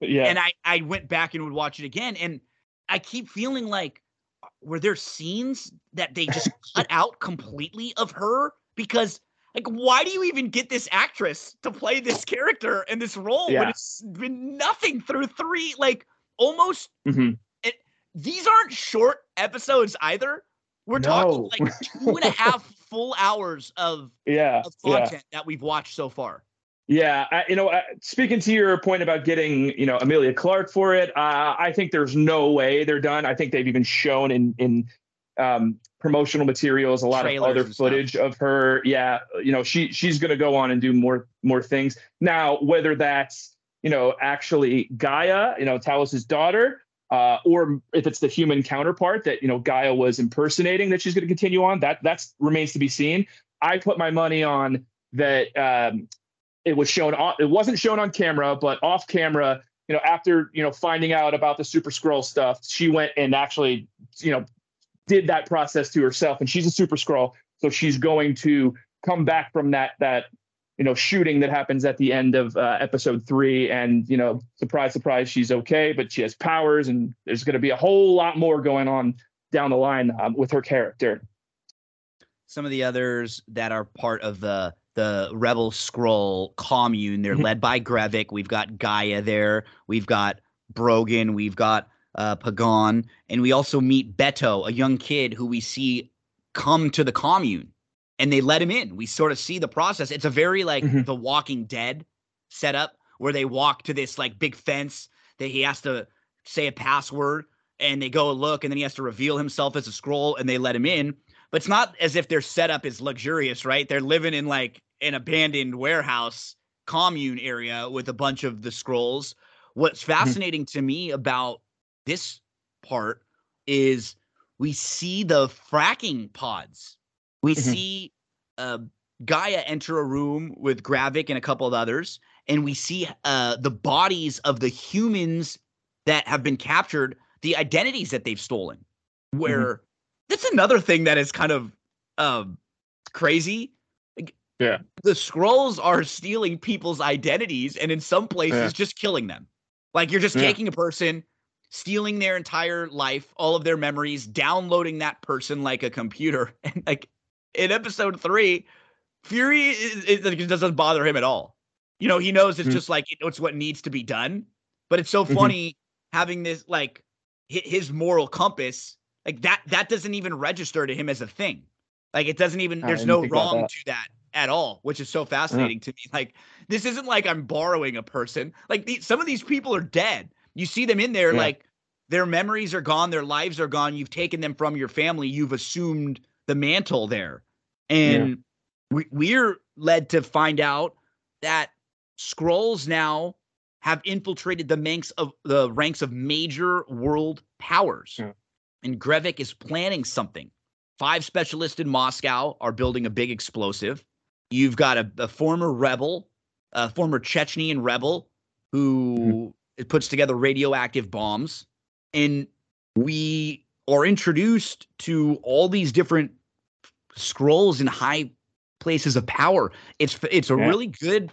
Yeah. And I I went back and would watch it again and I keep feeling like uh, were there scenes that they just cut out completely of her because like why do you even get this actress to play this character and this role yeah. when it's been nothing through three like almost mm-hmm. it, these aren't short episodes either we're no. talking like two and a half full hours of yeah of content yeah. that we've watched so far yeah, I, you know, uh, speaking to your point about getting, you know, Emilia Clarke for it, uh, I think there's no way they're done. I think they've even shown in in um, promotional materials a lot Trailers of other footage stuff. of her. Yeah, you know, she she's going to go on and do more more things. Now, whether that's you know actually G'iah, you know, Talos's daughter, uh, or if it's the human counterpart that you know G'iah was impersonating, that she's going to continue on. That that's remains to be seen. I put my money on that. Um, it was shown on it wasn't shown on camera but off camera you know after you know finding out about the super Skrull stuff she went and actually you know did that process to herself and she's a super Skrull, so she's going to come back from that that you know shooting that happens at the end of uh, episode three and you know surprise surprise she's okay but she has powers and there's going to be a whole lot more going on down the line um, with her character some of the others that are part of the the Rebel Skrull commune. They're mm-hmm. led by Gravik. We've got G'iah there. We've got Brogan. We've got uh, Pagon. And we also meet Beto, a young kid who we see come to the commune and they let him in. We sort of see the process. It's a very like mm-hmm. The Walking Dead setup where they walk to this like big fence that he has to say a password and they go look and then he has to reveal himself as a Skrull, and they let him in. But it's not as if their setup is luxurious, right? They're living in like an abandoned warehouse commune area with a bunch of the Skrulls. What's mm-hmm. fascinating mm-hmm. to me about this part is we see the fracking pods. We mm-hmm. see uh, G'iah enter a room with Gravik and a couple of others, and we see uh, the bodies of the humans that have been captured, the identities that they've stolen. Where mm-hmm. that's another thing that is kind of um, crazy yeah. The Skrulls are stealing people's identities and in some places yeah. just killing them. Like you're just yeah. taking a person, stealing their entire life, all of their memories, downloading that person like a computer. And like in episode three, Fury it, it doesn't bother him at all. You know, he knows it's mm-hmm. just like it's what needs to be done. But it's so mm-hmm. funny mm-hmm. having this like his moral compass, like that that doesn't even register to him as a thing. Like it doesn't even there's no wrong to that at all, which is so fascinating yeah. to me. Like this isn't like I'm borrowing a person. Like the, some of these people are dead. You see them in there, yeah. like their memories are gone, their lives are gone. You've taken them from your family. You've assumed the mantle there, and yeah. we, we're led to find out that Skrulls now have infiltrated the ranks of the ranks of major world powers. And Gravik is planning something. Five specialists in Moscow are building a big explosive. You've got a, a former rebel, a former Chechnyan rebel who mm-hmm. Mm-hmm. puts together radioactive bombs. And we are introduced to all these different Skrulls in high places of power. It's it's a yeah. really good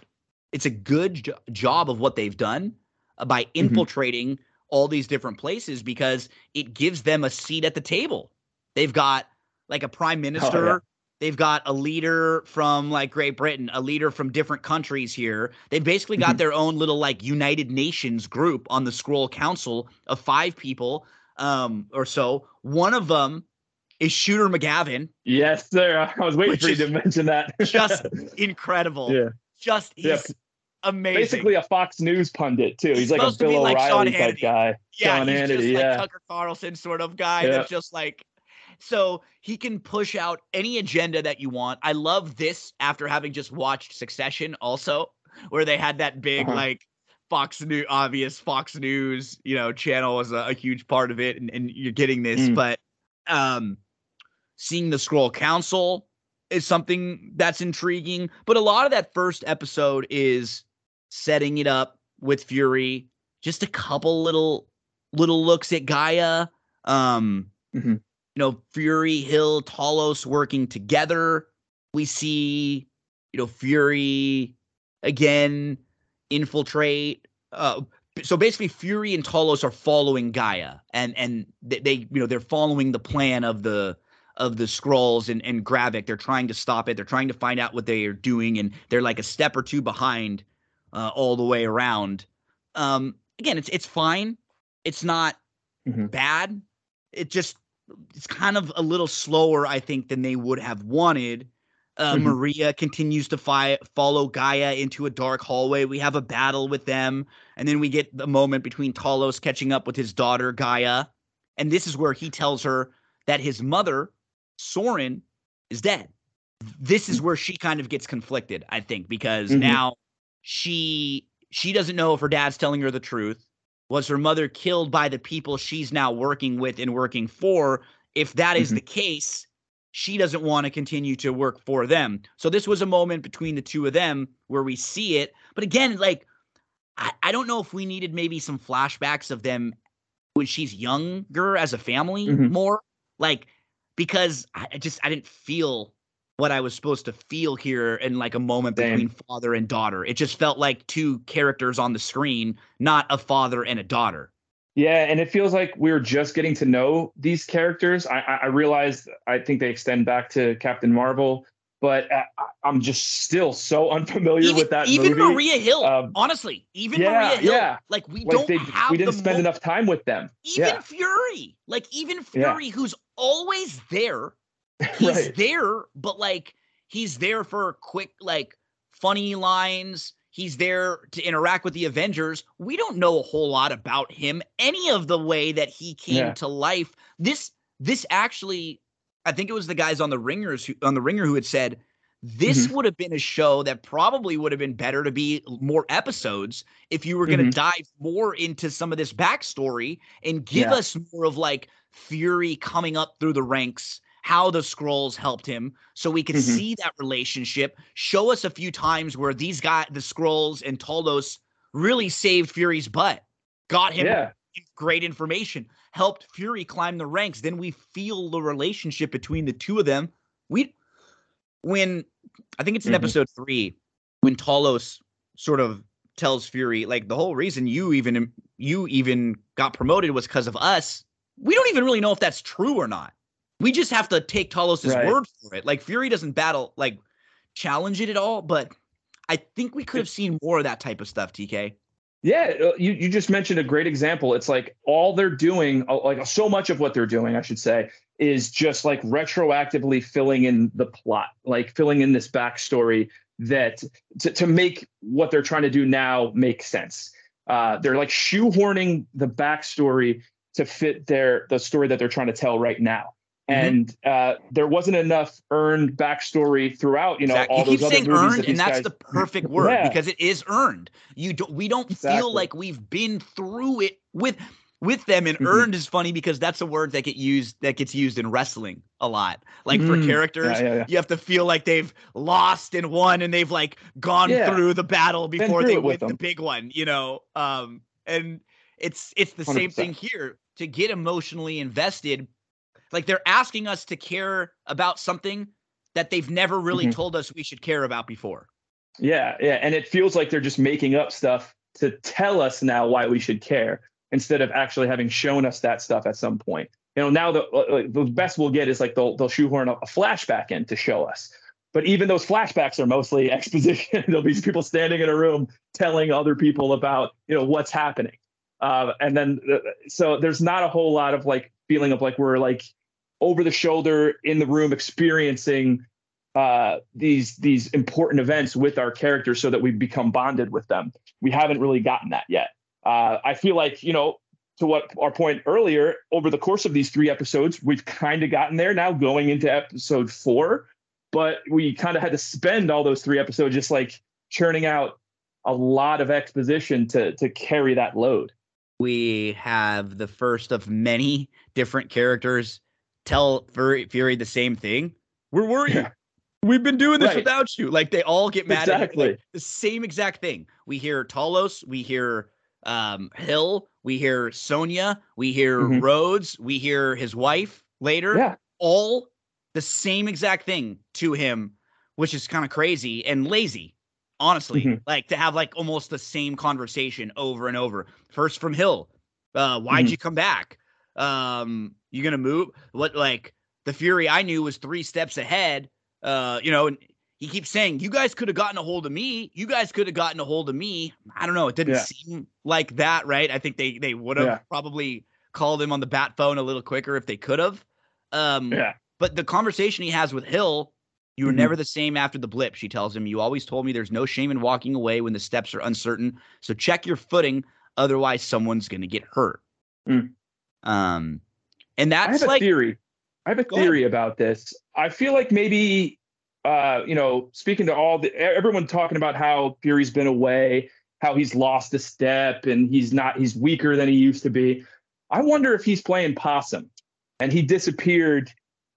it's a good jo- job of what they've done uh, by mm-hmm. infiltrating mm-hmm. all these different places because it gives them a seat at the table. They've got like a prime minister. Oh. They've got a leader from like Great Britain, a leader from different countries here. They've basically got mm-hmm. their own little like United Nations group on the Skrull Council of five people um, or so. One of them is Shooter McGavin. Yes, sir. I was waiting for you to mention that. just incredible. Yeah. Just he's yeah. amazing. Basically a Fox News pundit too. He's, he's like a Bill like O'Reilly type guy. Yeah, Sean he's Hannity, just yeah. like Tucker Carlson sort of guy yeah. that's just like so he can push out any agenda that you want. I love this after having just watched Succession also, where they had that big uh-huh. like Fox News, obvious Fox News, you know, channel was a, a huge part of it, and, and you're getting this. Mm. But um, seeing the Skrull Council is something that's intriguing. But a lot of that first episode is setting it up with Fury, just a couple little little looks at G'iah. Um, mm-hmm you know, Fury, Hill, Talos working together. We see, you know, Fury again infiltrate. Uh, so basically, Fury and Talos are following G'iah, and and they, they, you know they're following the plan of the of the Skrulls and and Gravik. They're trying to stop it. They're trying to find out what they are doing, and they're like a step or two behind uh, all the way around. Um, again, it's it's fine. It's not mm-hmm. bad. It just it's kind of a little slower, I think, than they would have wanted. Uh, mm-hmm. Maria continues to fi- follow G'iah into a dark hallway. We have a battle with them, and then we get the moment between Talos catching up with his daughter G'iah, and this is where he tells her that his mother, Soren, is dead. This is mm. where she kind of gets conflicted, I think, because mm-hmm. now she she doesn't know if her dad's telling her the truth was her mother killed by the people she's now working with and working for? If that is mm-hmm. the case, she doesn't want to continue to work for them. So this was a moment between the two of them where we see it. But again, like I, I don't know if we needed maybe some flashbacks of them when she's younger as a family mm-hmm. more. Like because I just I didn't feel what I was supposed to feel here in like a moment between father and daughter. It just felt like two characters on the screen, not a father and a daughter. Yeah, and it feels like we're just getting to know these characters. I, I realize I think they extend back to Captain Marvel, but uh, I, am just still so unfamiliar even, with that even movie. Maria Hill, um, honestly, even yeah, Maria Hill, yeah. like we like don't they, have we didn't spend mo- enough time with them. Even yeah. Fury, like even Fury, yeah. who's always there he's right. there, but like he's there for quick, like funny lines. He's there to interact with the Avengers. We don't know a whole lot about him, any of the way that he came yeah. to life. This this actually, I think it was the guys on the ringers who, on the ringer who had said this mm-hmm. would have been a show that probably would have been better to be more episodes if you were going to mm-hmm. dive more into some of this backstory and give yeah. us more of like Fury coming up through the ranks how the Skrulls helped him so we could mm-hmm. see that relationship show us a few times where these guys the Skrulls and Talos really saved fury's butt got him yeah. great information helped fury climb the ranks then we feel the relationship between the two of them we when i think it's in mm-hmm. episode three when talos sort of tells fury like the whole reason you even you even got promoted was because of us we don't even really know if that's true or not we just have to take Talos' right. word for it. Like Fury doesn't battle like challenge it at all, but I think we could have seen more of that type of stuff, TK. Yeah, uh, you, you just mentioned a great example. It's like all they're doing, uh, like so much of what they're doing, I should say, is just like retroactively filling in the plot, like filling in this backstory that to, to make what they're trying to do now make sense. Uh, they're like shoehorning the backstory to fit their the story that they're trying to tell right now. Mm-hmm. and uh, there wasn't enough earned backstory throughout. You know, exactly. all you keep those saying earned, that and that's guys... the perfect word yeah. because it is earned. You don't. We don't exactly. feel like we've been through it with with them. And mm-hmm. earned is funny because that's a word that get used that gets used in wrestling a lot. Like mm. for characters, yeah, yeah, you have to feel like they've lost and won, and they've like gone through the battle before they win the big one. You know, um, and it's it's the 100%. same thing here. To get emotionally invested like they're asking us to care about something that they've never really mm-hmm. told us we should care about before. Yeah, yeah, and it feels like they're just making up stuff to tell us now why we should care instead of actually having shown us that stuff at some point. you know, now the uh, the best we'll get is like they'll they'll shoehorn a, a flashback in to show us. But even those flashbacks are mostly exposition. There'll be people standing in a room telling other people about you know what's happening, uh, and then uh, so there's not a whole lot of like feeling of like we're like over the shoulder in the room experiencing uh, these these important events with our characters so that we become bonded with them. We haven't really gotten that yet. Uh, I feel like you know to what our point earlier, over the course of these three episodes, we've kind of gotten there now going into episode four, but we kind of had to spend all those three episodes just like churning out a lot of exposition to to carry that load. We have the first of many different characters tell Fury, Fury the same thing. We're worried. Yeah. We've been doing this right. without you. Like they all get mad exactly. at like, the same exact thing. We hear Talos, we hear um, Hill, we hear Sonya, we hear mm-hmm. Rhodes, we hear his wife later. Yeah. All the same exact thing to him, which is kind of crazy and lazy, honestly. Mm-hmm. Like to have like almost the same conversation over and over. First from Hill, uh, why'd mm-hmm. you come back? Um, you gonna move? What like the Fury I knew was three steps ahead. Uh, you know, and he keeps saying, "You guys could have gotten a hold of me. You guys could have gotten a hold of me." I don't know. It didn't yeah. seem like that, right? I think they they would have yeah. probably called him on the bat phone a little quicker if they could have. Um, yeah. But the conversation he has with Hill, you were mm-hmm. never the same after the blip. She tells him, "You always told me there's no shame in walking away when the steps are uncertain. So check your footing, otherwise someone's gonna get hurt." Mm. Um, and that's I have like, a theory. I have a theory ahead. about this. I feel like maybe uh, you know, speaking to all the everyone talking about how Fury's been away, how he's lost a step and he's not he's weaker than he used to be. I wonder if he's playing possum and he disappeared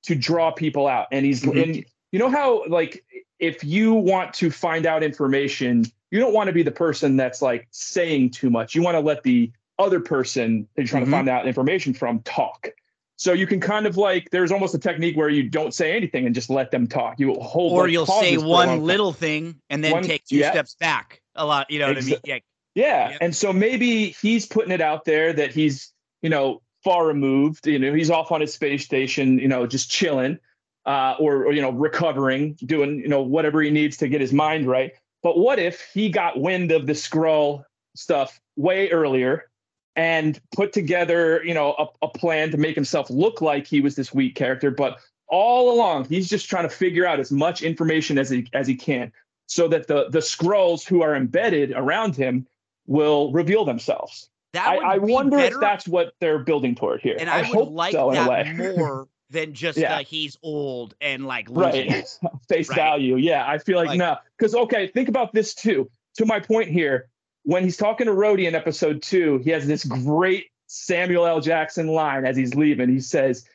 to draw people out. And he's mm-hmm. and you know how like if you want to find out information, you don't want to be the person that's like saying too much. You want to let the other person that you're trying mm-hmm. to find out information from talk. So you can kind of like there's almost a technique where you don't say anything and just let them talk. You hold or you'll say one little thing and then one, take two yeah. steps back. A lot, you know what I mean? Yeah. Yeah. Yep. And so maybe he's putting it out there that he's, you know, far removed. You know, he's off on his space station, you know, just chilling, uh, or, or you know, recovering, doing, you know, whatever he needs to get his mind right. But what if he got wind of the Skrull stuff way earlier and put together, you know, a, a, plan to make himself look like he was this weak character. But all along, he's just trying to figure out as much information as he as he can, so that the the Skrulls who are embedded around him will reveal themselves. That I, I wonder better. if that's what they're building toward here. And I, I hope like so that more than just yeah. he's old and like right face right. value. Yeah, I feel like, like no, because okay, think about this too. To my point here, when he's talking to Rhodey in episode two, he has this great Samuel L. Jackson line as he's leaving. He says,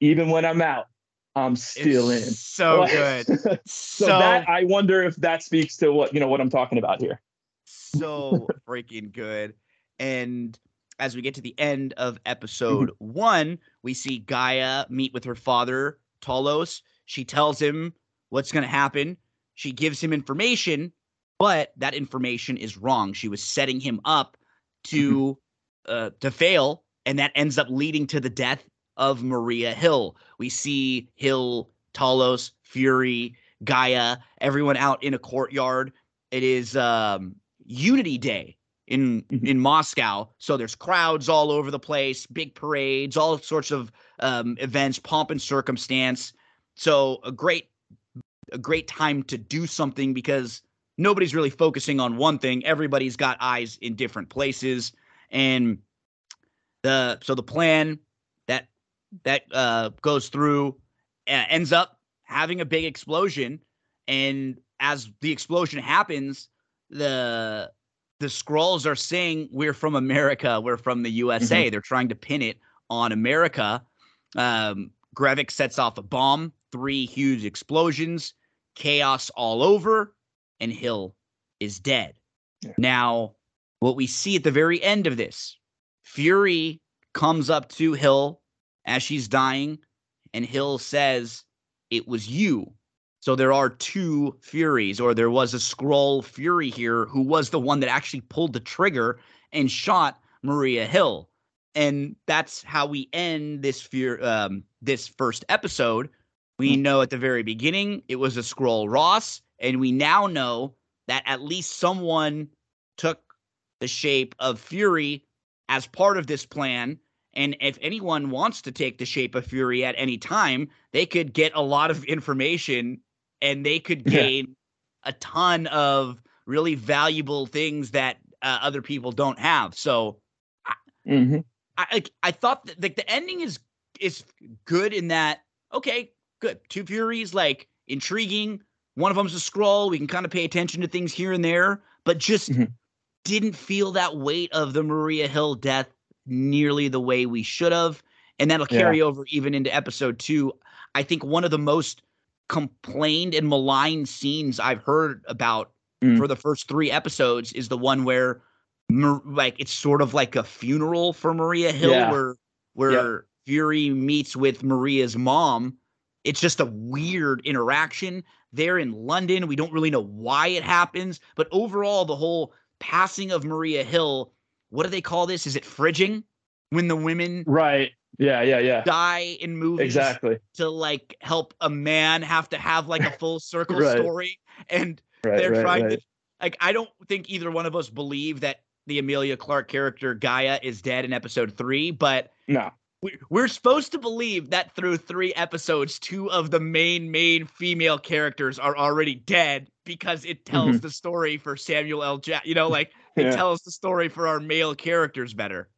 "Even when I'm out, I'm still it's in." So good. so, so that I wonder if that speaks to what you know what I'm talking about here. So freaking good. And as we get to the end of episode mm-hmm. one, we see G'iah meet with her father, Talos. She tells him what's going to happen. She gives him information but that information is wrong. She was setting him up to mm-hmm. uh, to fail, and that ends up leading to the death of Maria Hill. We see Hill, Talos, Fury, G'iah, everyone out in a courtyard. It is um, Unity Day in mm-hmm. in Moscow, so there's crowds all over the place, big parades, all sorts of um, events, pomp and circumstance. So a great a great time to do something because nobody's really focusing on one thing. Everybody's got eyes in different places, and the so the plan that that uh, goes through uh, ends up having a big explosion, and as the explosion happens, the the Skrulls are saying we're from America, we're from the USA. Mm-hmm. They're trying to pin it on America. Um, Gravik sets off a bomb, three huge explosions, chaos all over and Hill is dead. Yeah. Now, what we see at the very end of this, Fury comes up to Hill as she's dying, and Hill says, It was you. So there are two Furies, or there was a Skrull Fury here who was the one that actually pulled the trigger and shot Maria Hill. and that's how we end this fear um this first episode. We Hmm. know at the very beginning it was a Skrull Ross, and we now know that at least someone took the shape of Fury as part of this plan. And if anyone wants to take the shape of Fury at any time, they could get a lot of information and they could Yeah. gain a ton of really valuable things that uh, other people don't have. So hmm I like I thought that like the ending is is good in that okay, good. Two Furies like intriguing. One of them's a Skrull. We can kind of pay attention to things here and there, but just Mhm. didn't feel that weight of the Maria Hill death nearly the way we should have. And that'll Yeah. carry over even into episode two. I think one of the most complained and maligned scenes I've heard about Mm. for the first three episodes is the one where like it's sort of like a funeral for Maria Hill Yeah. where where Fury meets with Maria's mom. It's just a weird interaction. They're in London. We don't really know why it happens, but overall the whole passing of Maria Hill, what do they call this? Is it fridging? When the women Right. Yeah. Yeah. Yeah. die in movies Exactly. to like help a man have to have like a full circle Right. story and Right. they're right, trying to like I don't think either one of us believe that the Emilia Clarke character G'iah is dead in episode 3, but No. we, we're supposed to believe that through 3 episodes two of the main main female characters are already dead because it tells the story for Samuel L. Jackson, you know, like it Mm-hmm. Yeah. tells the story for our male characters better.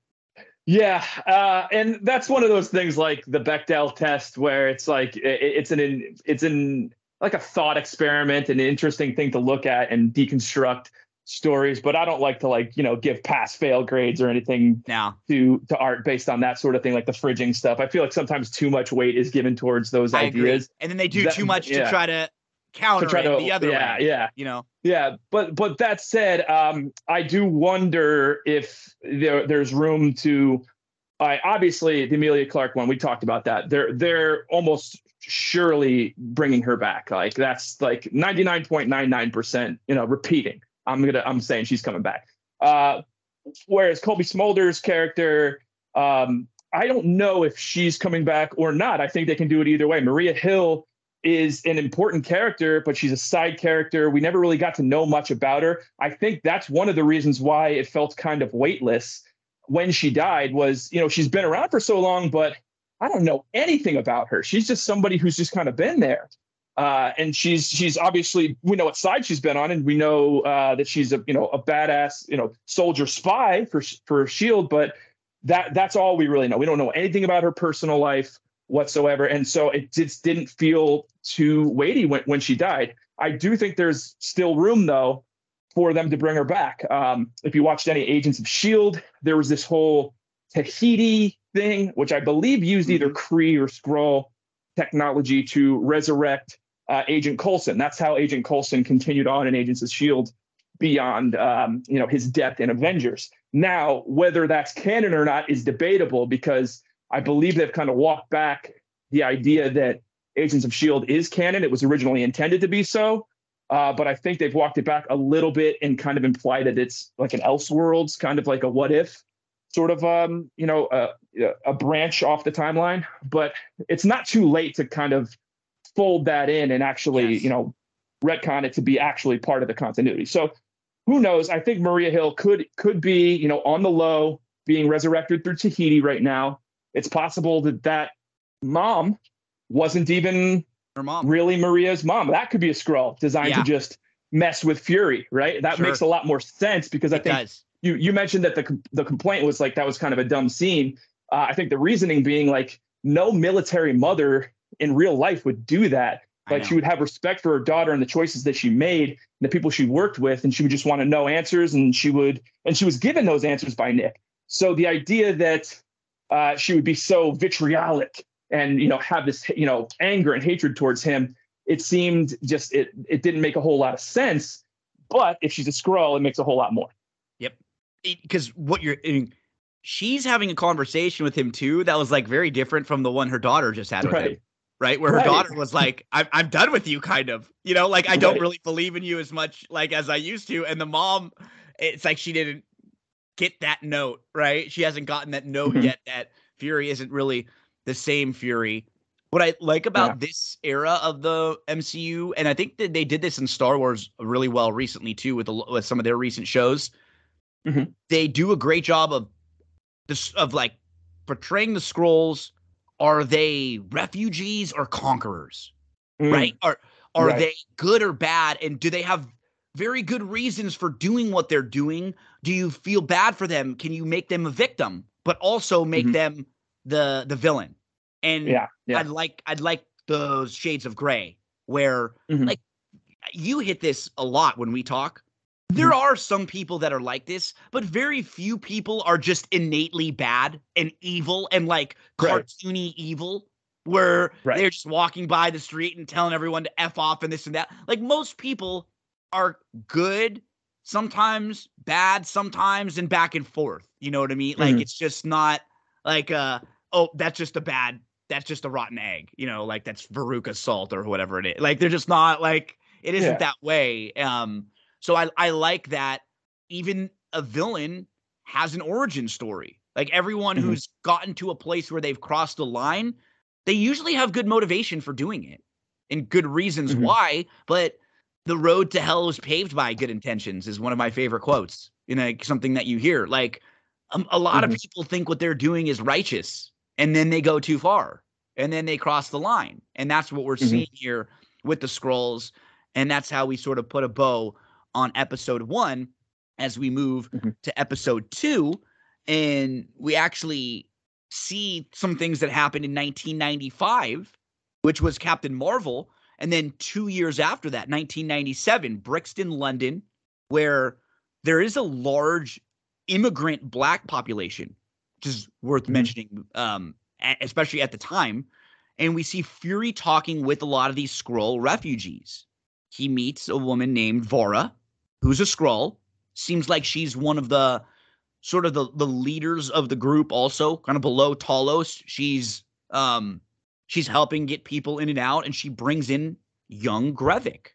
Yeah, uh, and that's one of those things like the Bechdel test, where it's like it's an it's an like a thought experiment, an interesting thing to look at and deconstruct stories. But I don't like to like you know give pass fail grades or anything Now, to to art based on that sort of thing, like the fridging stuff. I feel like sometimes too much weight is given towards those I agree. ideas And then they do That- too much to try to counter it to the other yeah way. yeah You know, yeah, but but that said, um, I do wonder if there there's room to. I obviously the Emilia Clarke one we talked about that. They're they're almost surely bringing her back. Like that's like ninety nine point nine nine percent. You know, repeating. I'm gonna I'm saying she's coming back. Uh, whereas Cobie Smulders' character, um, I don't know if she's coming back or not. I think they can do it either way. Maria Hill is an important character, but she's a side character. We never really got to know much about her. I think that's one of the reasons why it felt kind of weightless when she died was, you know, she's been around for so long, but I don't know anything about her. She's just somebody who's just kind of been there. Uh, and she's she's obviously we know what side she's been on, and we know uh, that she's a you know a badass you know soldier spy for for Shield. But that that's all we really know. We don't know anything about her personal life whatsoever, and so it just didn't feel too weighty when when she died. I do think there's still room though for them to bring her back. Um, if you watched any Agents of Shield, there was this whole Tahiti thing, which I believe used either Kree or Skrull technology to resurrect uh, Agent Coulson. That's how Agent Coulson continued on in Agents of Shield beyond um, you know his death in Avengers. Now, whether that's canon or not is debatable because I believe they've kind of walked back the idea that Agents of Shield is canon. It was originally intended to be so, uh, but I think they've walked it back a little bit and kind of implied that it's like an Elseworlds, kind of like a what if sort of um, you know a, a branch off the timeline. But it's not too late to kind of fold that in and actually Yes. you know retcon it to be actually part of the continuity. So who knows? I think Maria Hill could could be you know on the low being resurrected through Tahiti right now. It's possible that that mom wasn't even her mom. really Maria's mom. That could be a Skrull designed Yeah. to just mess with Fury, right? That Sure. makes a lot more sense because I It think does. you you mentioned that the the complaint was like that was kind of a dumb scene. Uh, I think the reasoning being like no military mother in real life would do that. Like she would have respect for her daughter and the choices that she made, and the people she worked with, and she would just want to know answers, and she would and she was given those answers by Nick. So the idea that uh, she would be so vitriolic and you know have this you know anger and hatred towards him, it seemed just it it didn't make a whole lot of sense. But if she's a Skrull, it makes a whole lot more. Yep, because what you're I mean, she's having a conversation with him too that was like very different from the one her daughter just had with him Right. right where her Right. daughter was like I'm, I'm done with you kind of you know like i don't Right. really believe in you as much like as i used to and the mom it's like she didn't get that note, right? She hasn't gotten that note mm-hmm. yet that Fury isn't really the same Fury. What I like about yeah. this era of the MCU, and I think that they did this in Star Wars really well recently too, with the, with some of their recent shows. Mm-hmm. They do a great job of this of like portraying the Skrulls. Are they refugees or conquerors? Mm. Right? Are are right. they good or bad? And do they have very good reasons for doing what they're doing? Do you feel bad for them? Can you make them a victim, but also make mm-hmm. them the the villain? And yeah, yeah, I'd like I'd like those shades of gray where mm-hmm. like you hit this a lot when we talk. There mm-hmm. are some people that are like this, but very few people are just innately bad and evil and like right. cartoony evil where right. they're just walking by the street and telling everyone to F off and this and that. Like most people are good, sometimes bad, sometimes and back and forth. You know what I mean? Like mm-hmm. it's just not like uh oh, that's just a bad that's just a rotten egg, you know, like that's Veruca salt or whatever it is. Like they're just not like it isn't yeah. that way. Um so I I like that even a villain has an origin story. Like everyone mm-hmm. who's gotten to a place where they've crossed the line, they usually have good motivation for doing it and good reasons mm-hmm. why, but the road to hell was paved by good intentions is one of my favorite quotes. You know, something that you hear. Like um, a lot mm-hmm. of people think what they're doing is righteous, and then they go too far, and then they cross the line, and that's what we're mm-hmm. seeing here with the Skrulls and that's how we sort of put a bow on episode one as we move mm-hmm. to episode two, and we actually see some things that happened in 1995, which was Captain Marvel and then two years after that, 1997, Brixton, London, where there is a large immigrant black population, which is worth mm-hmm. mentioning, um, especially at the time. And we see Fury talking with a lot of these Skrull refugees. He meets a woman named Vora, who's a Skrull. Seems like she's one of the sort of the the leaders of the group, also kind of below Talos. She's um She's helping get people in and out, and she brings in young Gravik,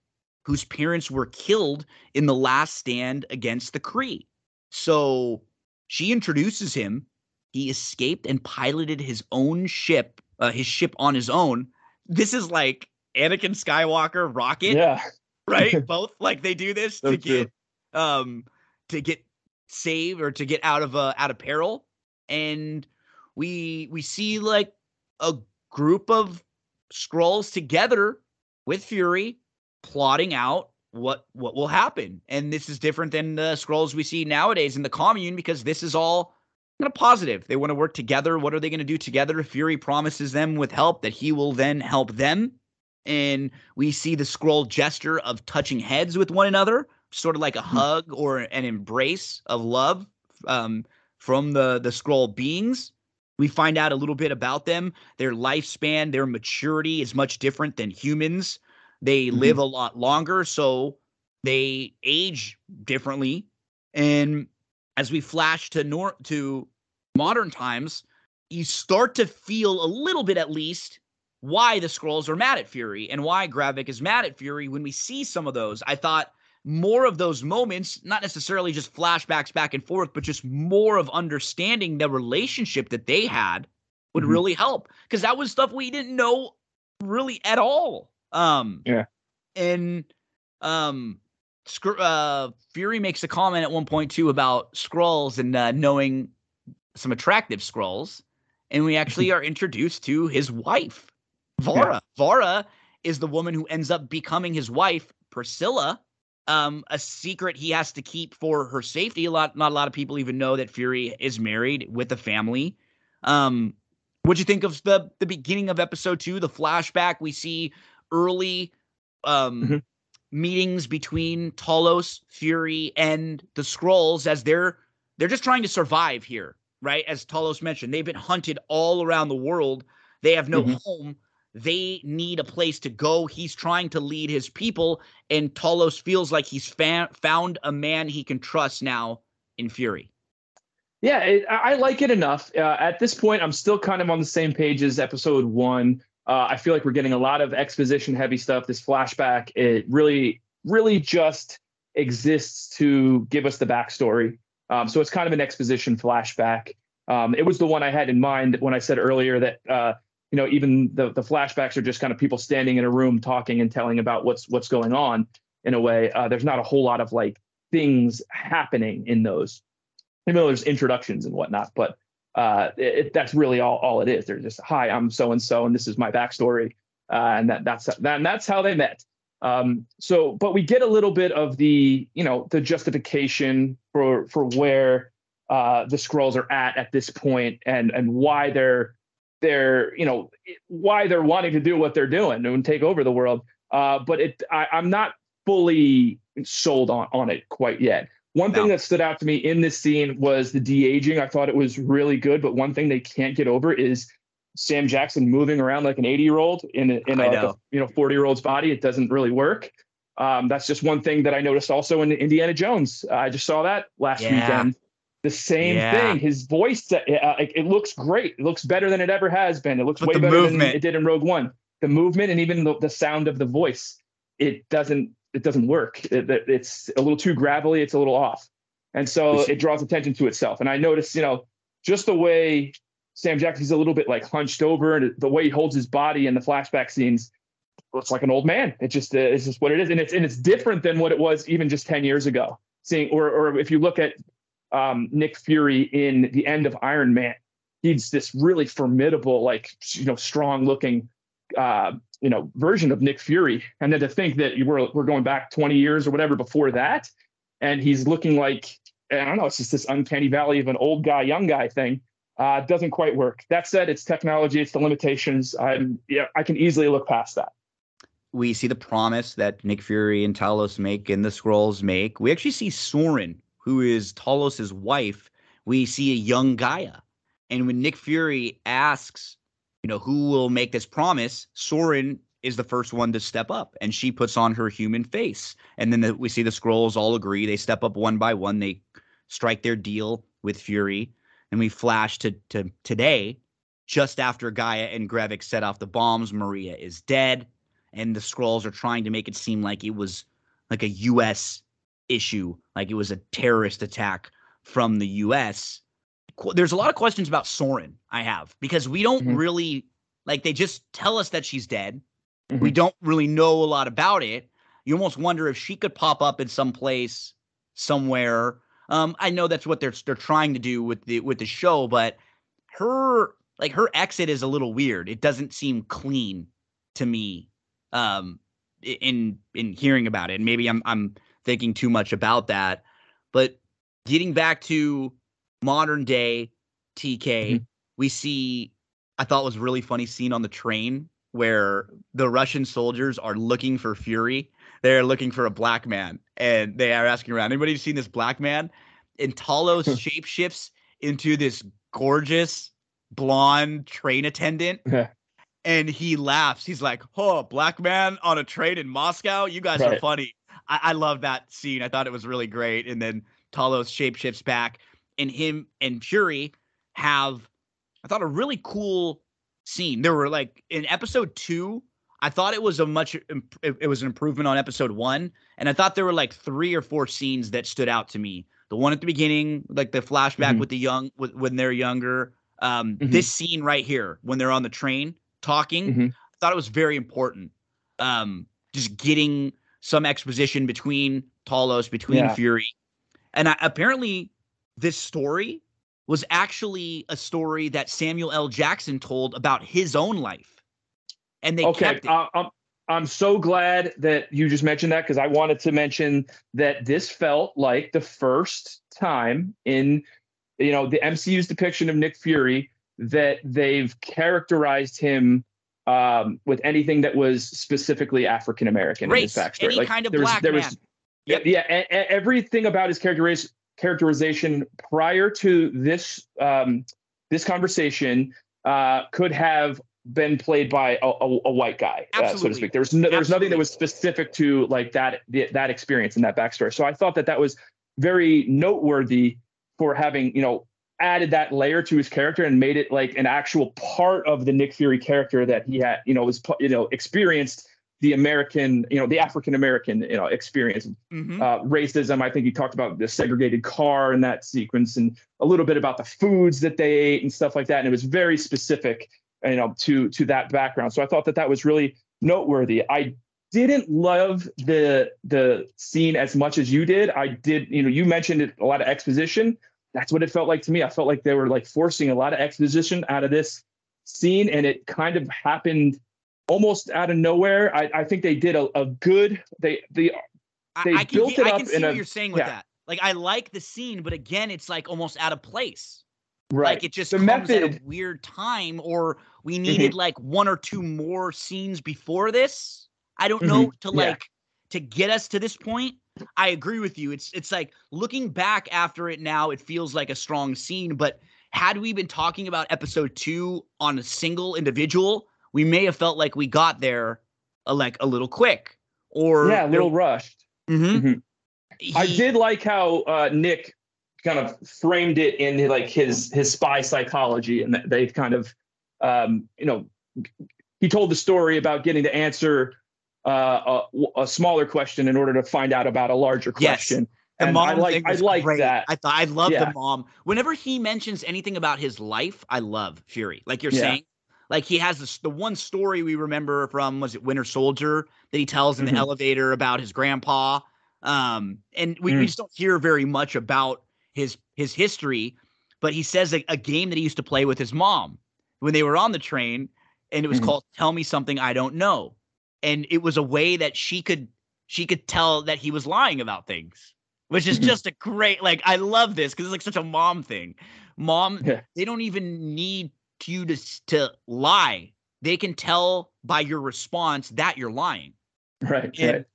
whose parents were killed in the last stand against the Kree. So she introduces him. He escaped and piloted his own ship, uh, his ship on his own. This is like Anakin Skywalker rocket. Yeah. Right? Both like they do this to get um to get saved or to get out of uh out of peril. And we we see like a group of Skrulls together with Fury plotting out what what will happen. And this is different than the Skrulls we see nowadays in the commune because this is all kind of positive. They want to work together. What are they going to do together? Fury promises them with help that he will then help them. And we see the Skrull gesture of touching heads with one another, sort of like a mm-hmm. hug or an embrace of love um, from the the Skrull beings. We find out a little bit about them. Their lifespan, their maturity is much different than humans. They mm-hmm. live a lot longer, so they age differently. And as we flash to nor- to modern times, you start to feel a little bit at least why the Skrulls are mad at Fury and why Gravik is mad at Fury when we see some of those. I thought more of those moments, not necessarily just flashbacks back and forth, but just more of understanding the relationship that they had would mm-hmm. really help because that was stuff we didn't know really at all. Um, yeah. And um, uh, Fury makes a comment at one point too about Skrulls and uh, knowing some attractive Skrulls, and we actually are introduced to his wife, Varra. Yeah. Varra is the woman who ends up becoming his wife, Priscilla, um, a secret he has to keep for her safety. A lot, not a lot of people even know that Fury is married with a family. Um, what'd you think of the the beginning of episode two, the flashback? We see early um mm-hmm. meetings between Talos, Fury, and the Skrulls as they're they're just trying to survive here, right? As Talos mentioned, they've been hunted all around the world. They have no mm-hmm. home. They need a place to go. He's trying to lead his people, and Talos feels like he's fa- found a man he can trust now in Fury. Yeah, it, I like it enough. Uh, at this point, I'm still kind of on the same page as episode one. Uh, I feel like we're getting a lot of exposition heavy stuff. This flashback, it really, really just exists to give us the backstory. Um, so it's kind of an exposition flashback. Um, it was the one I had in mind when I said earlier that uh, you know even the the flashbacks are just kind of people standing in a room talking and telling about what's what's going on in a way. Uh, there's not a whole lot of like things happening in those. Even though there's introductions and whatnot, but uh, it, that's really all, all it is. They're just, hi, I'm so and so, and this is my backstory, uh, and that that's that, and that's how they met. Um, so, but we get a little bit of the, you know, the justification for for where uh, the Skrulls are at at this point, and and why they're they're you know why they're wanting to do what they're doing and take over the world. Uh, but it, I, I'm not fully sold on on it quite yet. One thing that stood out to me in this scene was the de aging. I thought it was really good, but one thing they can't get over is Sam Jackson moving around like an 80 year old in a, in a, a you know 40 year old's body. It doesn't really work. Um, that's just one thing that I noticed also in Indiana Jones. I just saw that last yeah. weekend. The same yeah. thing. His voice, uh, it, it, looks great. It looks better than it ever has been. It looks but way better movement. than it did in Rogue One. The movement and even the, the sound of the voice, it doesn't it doesn't work. It, it's a little too gravelly. It's a little off, and so it draws attention to itself. And I notice, you know, just the way Sam Jackson's a little bit like hunched over, and the way he holds his body in the flashback scenes looks like an old man. It just uh, it's just what it is, and it's and it's different than what it was even just ten years ago. Seeing or or if you look at um, Nick Fury in the end of Iron Man, he's this really formidable, like you know, strong looking, uh, you know, version of Nick Fury. And then to think that we're we're going back twenty years or whatever before that, and he's looking like I don't know, it's just this uncanny valley of an old guy, young guy thing uh, doesn't quite work. That said, it's technology, it's the limitations. I'm, yeah, I can easily look past that. We see the promise that Nick Fury and Talos make and the Skrulls make. We actually see Soren, who is Talos's wife. We see a young G'iah. And when Nick Fury asks, you know, who will make this promise, Soren is the first one to step up and she puts on her human face. And then the, we see the Skrulls all agree. They step up one by one. They strike their deal with Fury and we flash to to today, just after G'iah and Gravik set off the bombs. Maria is dead, and the Skrulls are trying to make it seem like it was like a U.S. issue, like it was a terrorist attack from the U.S. There's a lot of questions about Soren I have because we don't mm-hmm. really like they just tell us that she's dead. Mm-hmm. We don't really know a lot about it. You almost wonder if she could pop up in some place somewhere um, I know that's what they're they're trying to do with the with the show, but her like her exit is a little weird. It doesn't seem clean to me. Um, in in hearing about it, and maybe I'm I'm thinking too much about that. But getting back to modern day TK, mm-hmm. we see I thought was really funny scene on the train where the Russian soldiers are looking for Fury they're looking for a black man and they are asking around. Anybody seen this black man? And Talos shapeshifts into this gorgeous blonde train attendant. and he laughs. He's like, "Oh, black man on a train in Moscow. You guys right. are funny." I, I love that scene. I thought it was really great. And then Talos shapeshifts back, and him and Fury have, I thought, a really cool scene. There were like in episode two, I thought it was a much it was an improvement on episode 1 and I thought there were like 3 or 4 scenes that stood out to me. The one at the beginning, like the flashback mm-hmm. with the young with, when they're younger, um, mm-hmm. this scene right here when they're on the train talking, mm-hmm. I thought it was very important. Um, just getting some exposition between Talos, between yeah. Fury. And I, apparently this story was actually a story that Samuel L. Jackson told about his own life and they okay, kept it. I'm, I'm so glad that you just mentioned that because I wanted to mention that this felt like the first time in you know the MCU's depiction of Nick Fury that they've characterized him um, with anything that was specifically African American in his backstory. Any like kind of there black was, there man. was yep. yeah, yeah a, a, everything about his characterization characterization prior to this um, this conversation uh, could have been played by a, a, a white guy, uh, so to speak. There was no, there was nothing that was specific to like that that experience and that backstory. So I thought that that was very noteworthy for having you know added that layer to his character and made it like an actual part of the Nick Fury character that he had you know was you know experienced the American, you know, the African American, you know, experience. Mm-hmm. Uh, racism. I think he talked about the segregated car in that sequence, and a little bit about the foods that they ate and stuff like that. And it was very specific, you know, to to that background. So I thought that that was really noteworthy. I didn't love the the scene as much as you did. I did, you know, you mentioned it, a lot of exposition. That's what it felt like to me. I felt like they were like forcing a lot of exposition out of this scene, and it kind of happened almost out of nowhere. I, I think they did a, a good they they they I, built can, it up I can see what a, you're saying with yeah. that. Like I like the scene, but again, it's like almost out of place. Right. Like it just the comes method. at a weird time, or we mm-hmm. needed mm-hmm. like one or two more scenes before this. I don't know mm-hmm. to like yeah. to get us to this point. I agree with you. It's it's like looking back after it now, it feels like a strong scene, but had we been talking about episode two on a single individual, we may have felt like we got there a, uh, like a little quick or yeah, a little rushed. Mm-hmm. Mm-hmm. He, I did like how uh, Nick kind of framed it in like his his spy psychology, and they kind of um, you know he told the story about getting the answer uh, a, a, smaller question in order to find out about a larger question. Yes. The and mom I like I like that. I thought I love yeah. the mom. Whenever he mentions anything about his life, I love Fury. Like you're yeah. saying, like he has this the one story we remember from was it Winter Soldier that he tells in mm-hmm. the elevator about his grandpa. Um, and we, mm. we just don't hear very much about his his history, but he says a, a, game that he used to play with his mom when they were on the train, and it was mm-hmm. called "Tell Me Something I Don't Know," and it was a way that she could she could tell that he was lying about things, which is mm-hmm. just a great like I love this because it's like such a mom thing. Mom, yeah. they don't even need you to to lie. They can tell by your response that you're lying. Right. And right.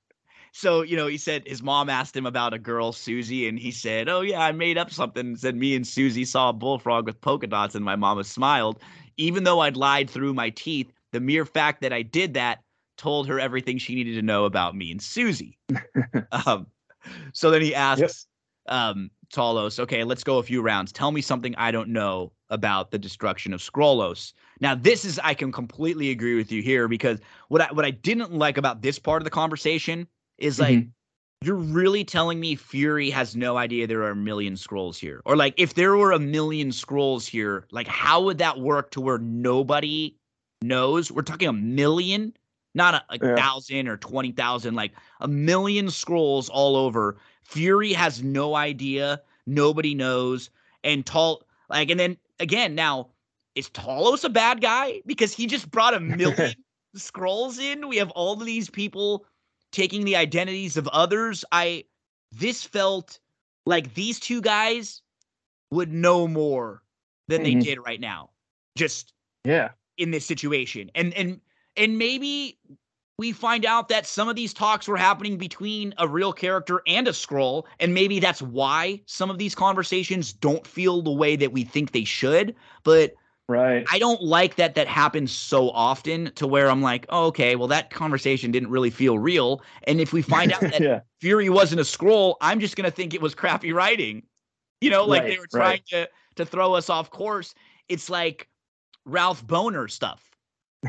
So, you know, he said his mom asked him about a girl, Susie, and he said, Oh, yeah, I made up something and said me and Susie saw a bullfrog with polka dots, and my mama smiled. Even though I'd lied through my teeth, the mere fact that I did that told her everything she needed to know about me and Susie. um, so then he asks yep. um, Talos, okay, let's go a few rounds. Tell me something I don't know about the destruction of Skrullos. Now, this is I can completely agree with you here because what I what I didn't like about this part of the conversation is like mm-hmm. you're really telling me Fury has no idea there are a million Skrulls here. Or like if there were a million Skrulls here, like how would that work to where nobody knows? We're talking a million, not a, a yeah. thousand or 20,000, like a million Skrulls all over. Fury has no idea. Nobody knows. And tall like and then again, now is Talos a bad guy because he just brought a million Skrulls in? We have all of these people taking the identities of others. I this felt like these two guys would know more than mm-hmm. they did right now. Just yeah, in this situation. And and and maybe we find out that some of these talks were happening between a real character and a Skrull and maybe that's why some of these conversations don't feel the way that we think they should. But right. I don't like that that happens so often to where i'm like oh, okay well that conversation didn't really feel real. And if we find out that yeah. fury wasn't a Skrull i'm just going to think it was crappy writing. You know like right, they were trying right. to to throw us off course. It's like Ralph Bohner stuff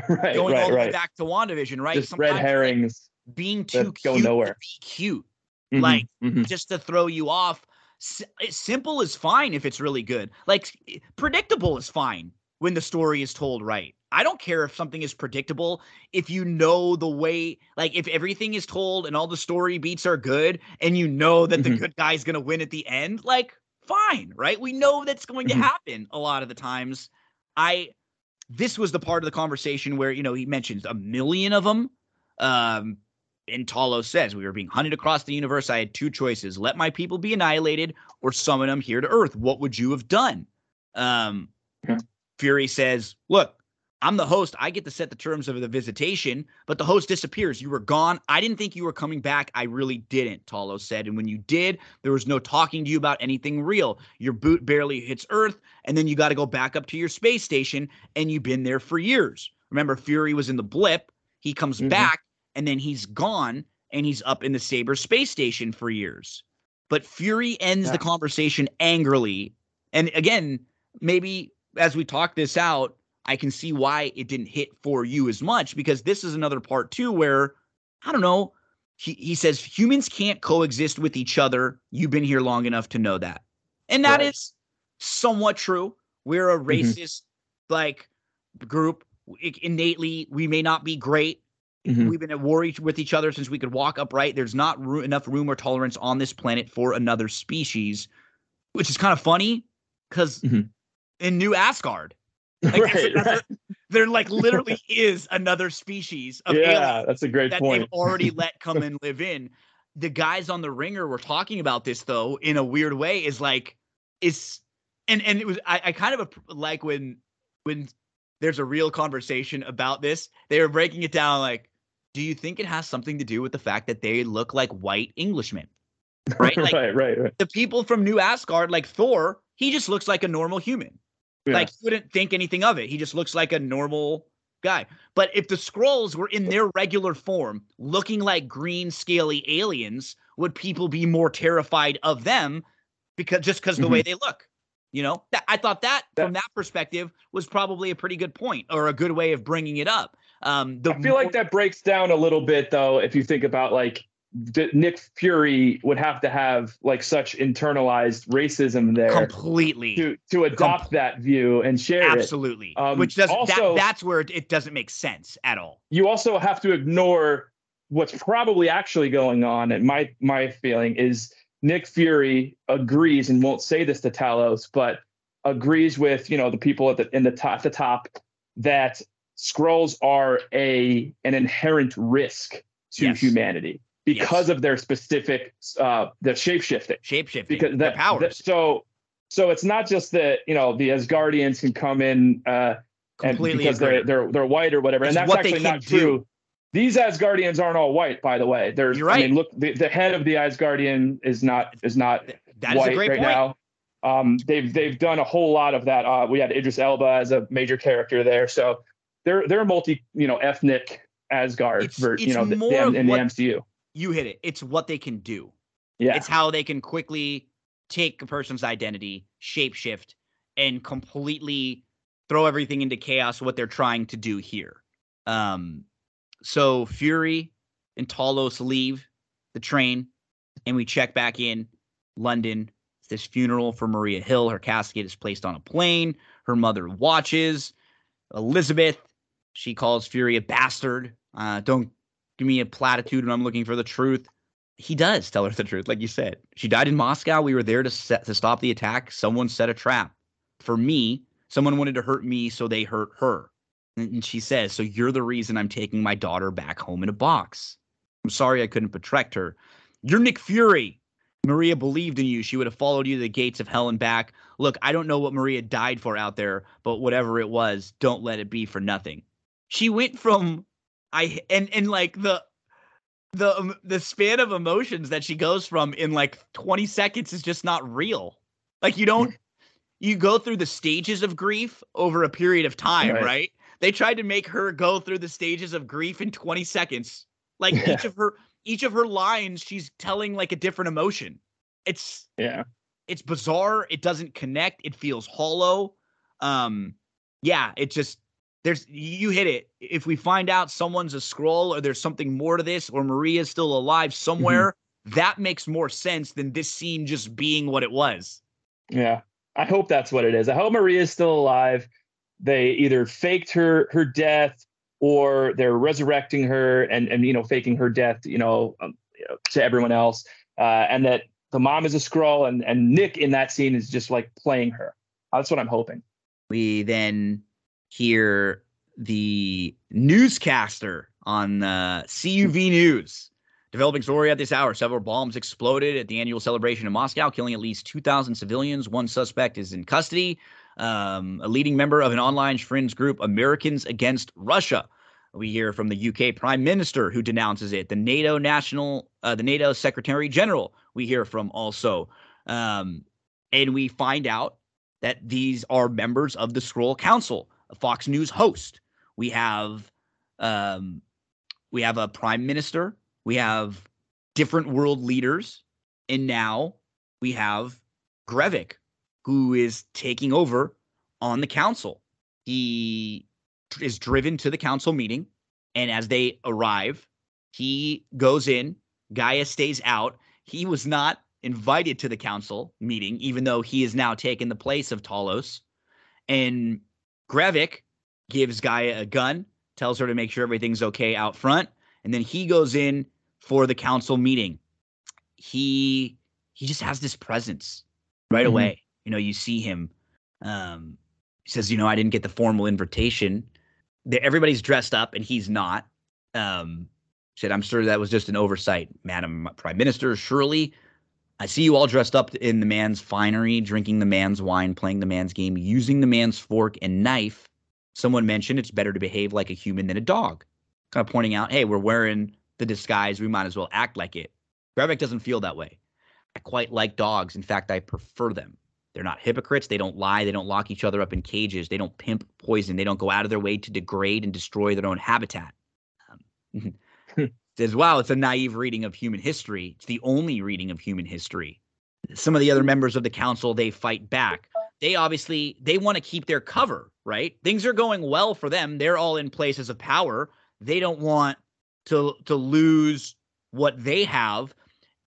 right, going right, all the right. way back to WandaVision, right? Just Sometimes red herrings being too cute nowhere. to be cute, mm-hmm, like mm-hmm. just to throw you off. S- simple is fine if it's really good. Like predictable is fine when the story is told right. I don't care if something is predictable if you know the way, like if everything is told and all the story beats are good and you know that mm-hmm. the good guy's going to win at the end, like fine, right? We know that's going to mm-hmm. happen a lot of the times. I this was the part of the conversation where you know he mentions a million of them. Um, and Talos says we were being hunted across the universe. I had two choices: let my people be annihilated, or summon them here to Earth. What would you have done? Um, yeah. Fury says, "Look, I'm the host. I get to set the terms of the visitation, but the host disappears. You were gone. I didn't think you were coming back. I really didn't, Talos said. And when you did, there was no talking to you about anything real. Your boot barely hits Earth, and then you got to go back up to your space station, and you've been there for years. Remember, Fury was in the blip. He comes mm-hmm. back, and then he's gone, and he's up in the Saber space station for years. But Fury ends yeah. the conversation angrily. And again, maybe as we talk this out, I can see why it didn't hit for you as much because this is another part too where I don't know. He, he says humans can't coexist with each other. You've been here long enough to know that. And that right. is somewhat true. We're a mm-hmm. racist mm-hmm. like group. Innately, we may not be great. Mm-hmm. We've been at war with each other since we could walk upright. There's not ro- enough room or tolerance on this planet for another species, which is kind of funny because mm-hmm. in New Asgard, like, right, right. there like literally is another species of yeah, that's a great that point. they've already let come and live in. The guys on the ringer were talking about this though in a weird way. Is like is and and it was I, I kind of like when when there's a real conversation about this. They were breaking it down like, do you think it has something to do with the fact that they look like white Englishmen? Right, like, right, right, right. The people from New Asgard, like Thor, he just looks like a normal human. Yeah. Like you wouldn't think anything of it. He just looks like a normal guy. But if the Skrulls were in their regular form, looking like green, scaly aliens, would people be more terrified of them because just because mm-hmm. the way mm-hmm. they look? You know, that, I thought that, that, from that perspective was probably a pretty good point or a good way of bringing it up. Um, I feel more- like that breaks down a little bit though if you think about like Nick Fury would have to have like such internalized racism there completely to to adopt Com- that view and share absolutely. it. Um, Which does also, that, that's where it doesn't make sense at all. You also have to ignore what's probably actually going on. And my my feeling is Nick Fury agrees and won't say this to Talos, but agrees with you know the people at the in the top the top that Skrulls are a an inherent risk to yes. humanity because yes. of their specific uh the shapeshifting. Shapeshifting. Because that power. so so it's not just that, you know, the Asgardians can come in uh Completely and because they're they're they're white or whatever. It's and that's actually not do. true. These Asgardians aren't all white, by the way. There's You're right. I mean, look, the, the head of the Asgardian is not is not that white is right point. now. Um, they've they've done a whole lot of that. Uh, we had Idris Elba as a major character there, so they're they're multi you know ethnic Asgard it's, for it's you know the, in, in the MCU you hit it. It's what they can do. Yeah. It's how they can quickly take a person's identity, shapeshift, and completely throw everything into chaos what they're trying to do here. Um so Fury and Talos leave the train and we check back in London. It's this funeral for Maria Hill. Her casket is placed on a plane. Her mother watches. Elizabeth, she calls Fury a bastard. Uh, don't give me a platitude when I'm looking for the truth. He does tell her the truth, like you said. She died in Moscow. We were there to set to stop the attack. Someone set a trap for me. Someone wanted to hurt me, so they hurt her. And she says, "So you're the reason I'm taking my daughter back home in a box. I'm sorry I couldn't protect her. You're Nick Fury. Maria believed in you. She would have followed you to the gates of hell and back. Look, I don't know what Maria died for out there, but whatever it was, don't let it be for nothing." She went from I and and like the the um, the span of emotions that she goes from in like 20 seconds is just not real. Like you don't you go through the stages of grief over a period of time, right? right? They tried to make her go through the stages of grief in 20 seconds. Like yeah. each of her each of her lines she's telling like a different emotion. It's yeah. It's bizarre, it doesn't connect, it feels hollow. Um yeah, it just there's you hit it. If we find out someone's a Skrull or there's something more to this, or Maria's still alive somewhere, mm-hmm. that makes more sense than this scene just being what it was. Yeah. I hope that's what it is. I hope Maria's still alive. They either faked her her death or they're resurrecting her and and you know faking her death, you know, um, you know to everyone else, uh, and that the mom is a Skrull and and Nick in that scene is just like playing her. That's what I'm hoping. We then hear the newscaster on uh, CUV News. Developing story at this hour. Several bombs exploded at the annual celebration in Moscow, killing at least 2,000 civilians. One suspect is in custody. Um, a leading member of an online friends group, Americans Against Russia. We hear from the UK Prime Minister who denounces it. The NATO national, uh, the NATO Secretary General. We hear from also, um, and we find out that these are members of the Skrull Council a Fox News host. We have um, we have a prime minister. We have different world leaders, and now we have Gravik, who is taking over on the council. He is driven to the council meeting, and as they arrive, He goes in, G'iah stays out. He was not invited to the council meeting, even though he has now taken the place of Talos. And Gravik gives G'iah a gun, tells her to make sure everything's okay out front, and then he goes in for the council meeting. He he just has this presence right mm-hmm. away. You know, you see him. Um, he says, you know, I didn't get the formal invitation. Everybody's dressed up, and he's not. Um, said, I'm sure that was just an oversight, Madam Prime Minister. Surely I see you all dressed up in the man's finery, drinking the man's wine, playing the man's game, using the man's fork and knife. Someone mentioned it's better to behave like a human than a dog. Kind of pointing out, hey, we're wearing the disguise. We might as well act like it. Gravik doesn't feel that way. I quite like dogs. In fact, I prefer them. They're not hypocrites. They don't lie. They don't lock each other up in cages. They don't pimp poison. They don't go out of their way to degrade and destroy their own habitat. Um, says, wow, it's a naive reading of human history. It's the only reading of human history. Some of the other members of the council, they fight back. They obviously they want to keep their cover, right? Things are going well for them. They're all in places of power. They don't want to to lose what they have.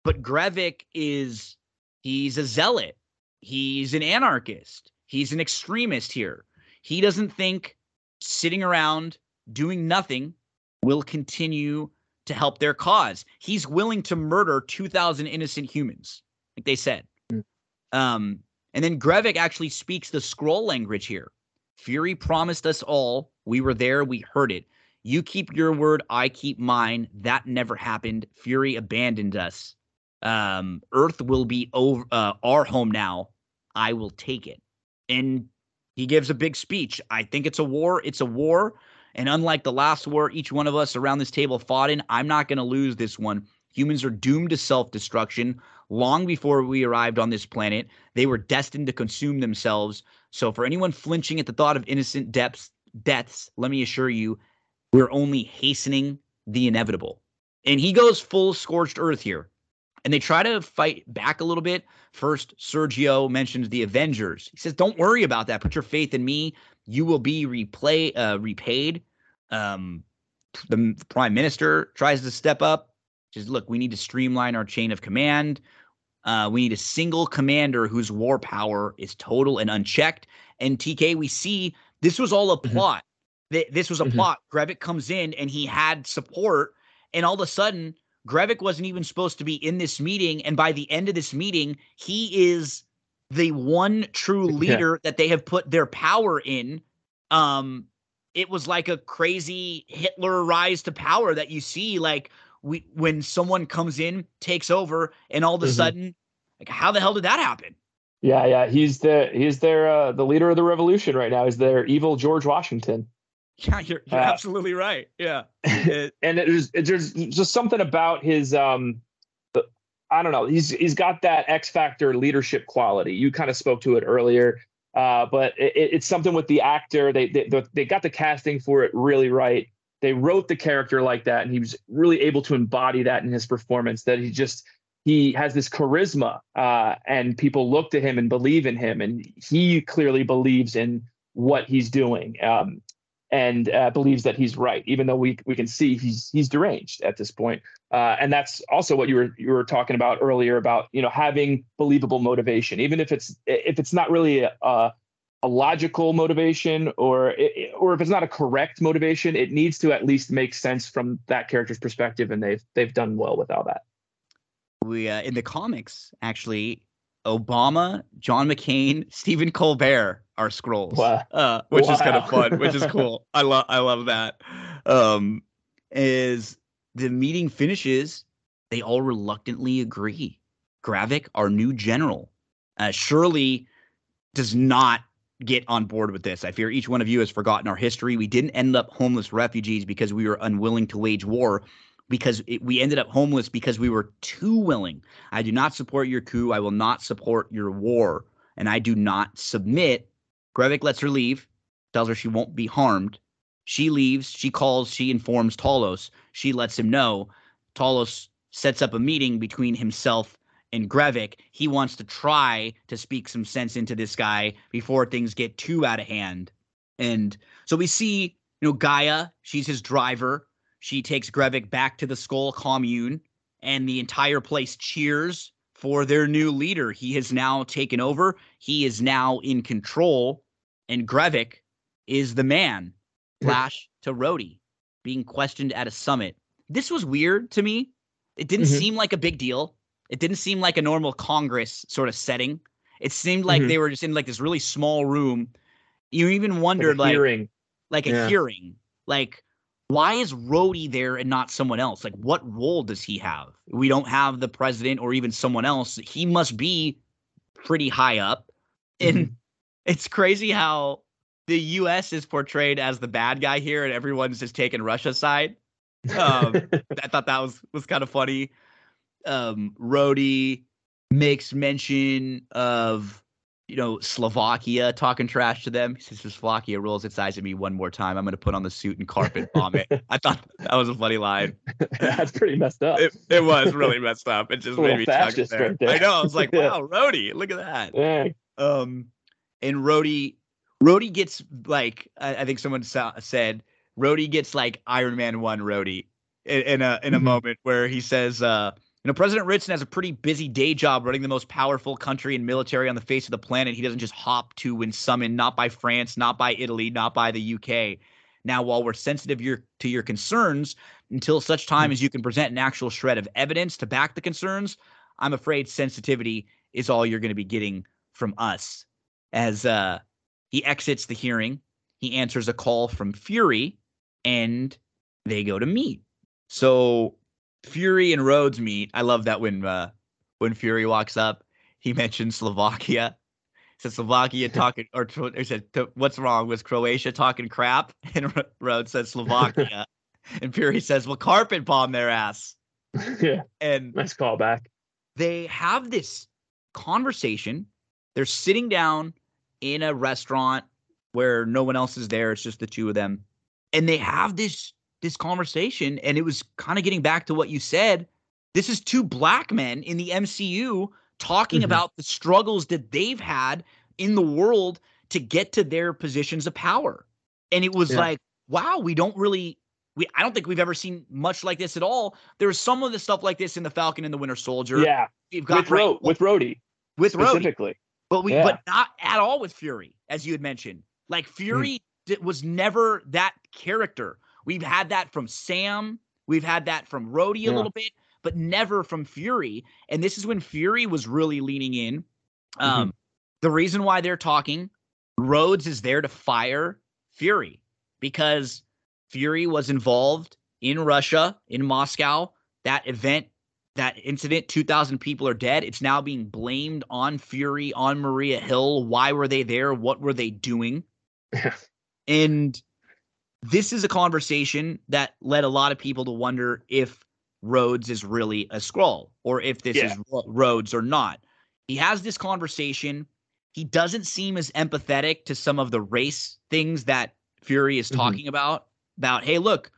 But Gravik is he's a zealot. He's an anarchist. He's an extremist here. He doesn't think sitting around doing nothing will continue to help their cause. He's willing to murder 2,000 innocent humans, like they said. Mm. Um, and then Gravik actually speaks the Skrull language here. Fury promised us all. We were there. We heard it. You keep your word. I keep mine. That never happened. Fury abandoned us. Um, Earth will be over uh, our home now. I will take it. And he gives a big speech. I think it's a war. It's a war. And unlike the last war each one of us around this table fought in, I'm not going to lose this one. Humans are doomed to self destruction. Long before we arrived on this planet, they were destined to consume themselves. So, for anyone flinching at the thought of innocent depths, deaths, let me assure you, we're only hastening the inevitable. And he goes full scorched earth here. And they try to fight back a little bit. First, Sergio mentions the Avengers. He says, Don't worry about that. Put your faith in me you will be replay uh, repaid. Um, the prime minister tries to step up. Says, look, we need to streamline our chain of command. Uh, we need a single commander whose war power is total and unchecked. And TK, we see this was all a mm-hmm. plot. Mm-hmm. This was a mm-hmm. plot. Gravik comes in and he had support, and all of a sudden, Gravik wasn't even supposed to be in this meeting. And by the end of this meeting, he is the one true leader yeah. that they have put their power in. Um, it was like a crazy Hitler rise to power that you see, like we when someone comes in, takes over, and all of a mm-hmm. sudden, like how the hell did that happen? Yeah, yeah, he's the he's their uh, the leader of the revolution right now. He's their evil George Washington. Yeah, you're, you're uh, absolutely right. Yeah, and it is, there's just something about his um I don't know. He's he's got that X factor leadership quality. You kind of spoke to it earlier, uh, but it, it's something with the actor. They, they they got the casting for it really right. They wrote the character like that, and he was really able to embody that in his performance. That he just he has this charisma, uh, and people look to him and believe in him, and he clearly believes in what he's doing. Um, and uh, believes that he's right, even though we we can see he's he's deranged at this point. Uh, and that's also what you were you were talking about earlier about you know having believable motivation, even if it's if it's not really a, a logical motivation or or if it's not a correct motivation, it needs to at least make sense from that character's perspective, and they've they've done well with all that. We uh, in the comics actually Obama, John McCain, Stephen Colbert are Skrulls, wow. uh, which wow. is kind of fun, which is cool. I love I love that. Um, is the meeting finishes, they all reluctantly agree. Gravik, our new general, uh, surely does not get on board with this. I fear each one of you has forgotten our history. We didn't end up homeless refugees because we were unwilling to wage war because it, we ended up homeless because we were too willing. I do not support your coup. I will not support your war. And I do not submit. Gravik lets her leave, tells her she won't be harmed. She leaves. She calls. She informs Talos. She lets him know. Talos sets up a meeting between himself and Gravik. He wants to try to speak some sense into this guy before things get too out of hand. And so we see, you know, G'iah, she's his driver She takes Gravik back to the Skrull commune, and the entire place cheers for their new leader. He has now taken over. He is now in control, and Gravik is the man. Flash to Rhodey being questioned at a summit. This was weird to me. It didn't mm-hmm. seem like a big deal. It didn't seem like a normal Congress sort of setting. It seemed like mm-hmm. they were just in like this really small room. You even wondered like, like hearing, like yeah. a hearing, like why is Rhodey there and not someone else? Like, what role does he have? We don't have the president or even someone else. He must be pretty high up. And mm-hmm. it's crazy how the U.S. is portrayed as the bad guy here, and everyone's just taking Russia's side. Um, I thought that was was kind of funny. Um, Rhodey makes mention of you know, Slovakia talking trash to them. He says, Slovakia rolls its eyes at me one more time. I'm going to put on the suit and carpet bomb it. I thought that was a funny line. That's pretty messed up. It, it was really messed up. It just made me chuckle. there. Right there. I know. I was like, wow, Rhodey, look at that. Yeah. Um, and Rhodey, Rhodey gets like, I, I think someone sa- said, Rhodey gets like Iron Man 1 Rhodey in, in a, in a mm-hmm. moment where he says, uh, you know, President Ritson has a pretty busy day job running the most powerful country and military on the face of the planet. He doesn't just hop to when summoned, not by France, not by Italy, not by the UK. Now, while we're sensitive your, to your concerns, until such time as you can present an actual shred of evidence to back the concerns, I'm afraid sensitivity is all you're going to be getting from us. As uh, he exits the hearing, he answers a call from Fury, and they go to meet. So Fury and Rhodes meet. I love that when uh, when Fury walks up, he mentions Slovakia. He said Slovakia talking, or he said, "What's wrong? Was Croatia talking crap?" And Rhodes says Slovakia, and Fury says, "Well, carpet bomb their ass." yeah, and nice callback. They have this conversation. They're sitting down in a restaurant where no one else is there. It's just the two of them, and they have this this conversation, and it was kind of getting back to what you said. This is two black men in the MCU talking mm-hmm. about the struggles that they've had in the world to get to their positions of power. And it was yeah. like, wow, we don't really we I don't think we've ever seen much like this at all. There's some of the stuff like this in the Falcon and the Winter Soldier. Yeah. We've got with, Ro- with Rhodey. With specifically. Rhodey. But we yeah. but not at all with Fury, as you had mentioned. Like Fury mm. was never that character. We've had that from Sam. We've had that from Rhodey yeah. a little bit, but never from Fury. And this is when Fury was really leaning in. Um, mm-hmm. The reason why they're talking, Rhodes is there to fire Fury because Fury was involved in Russia, in Moscow. That event, that incident, 2,000 people are dead. It's now being blamed on Fury, on Maria Hill. Why were they there? What were they doing? and this is a conversation that led a lot of people to wonder if Rhodes is really a Skrull or if this yeah. is Rhodes or not. He has this conversation. He doesn't seem as empathetic to some of the race things that Fury is mm-hmm. talking mm-hmm. about. About, hey, look,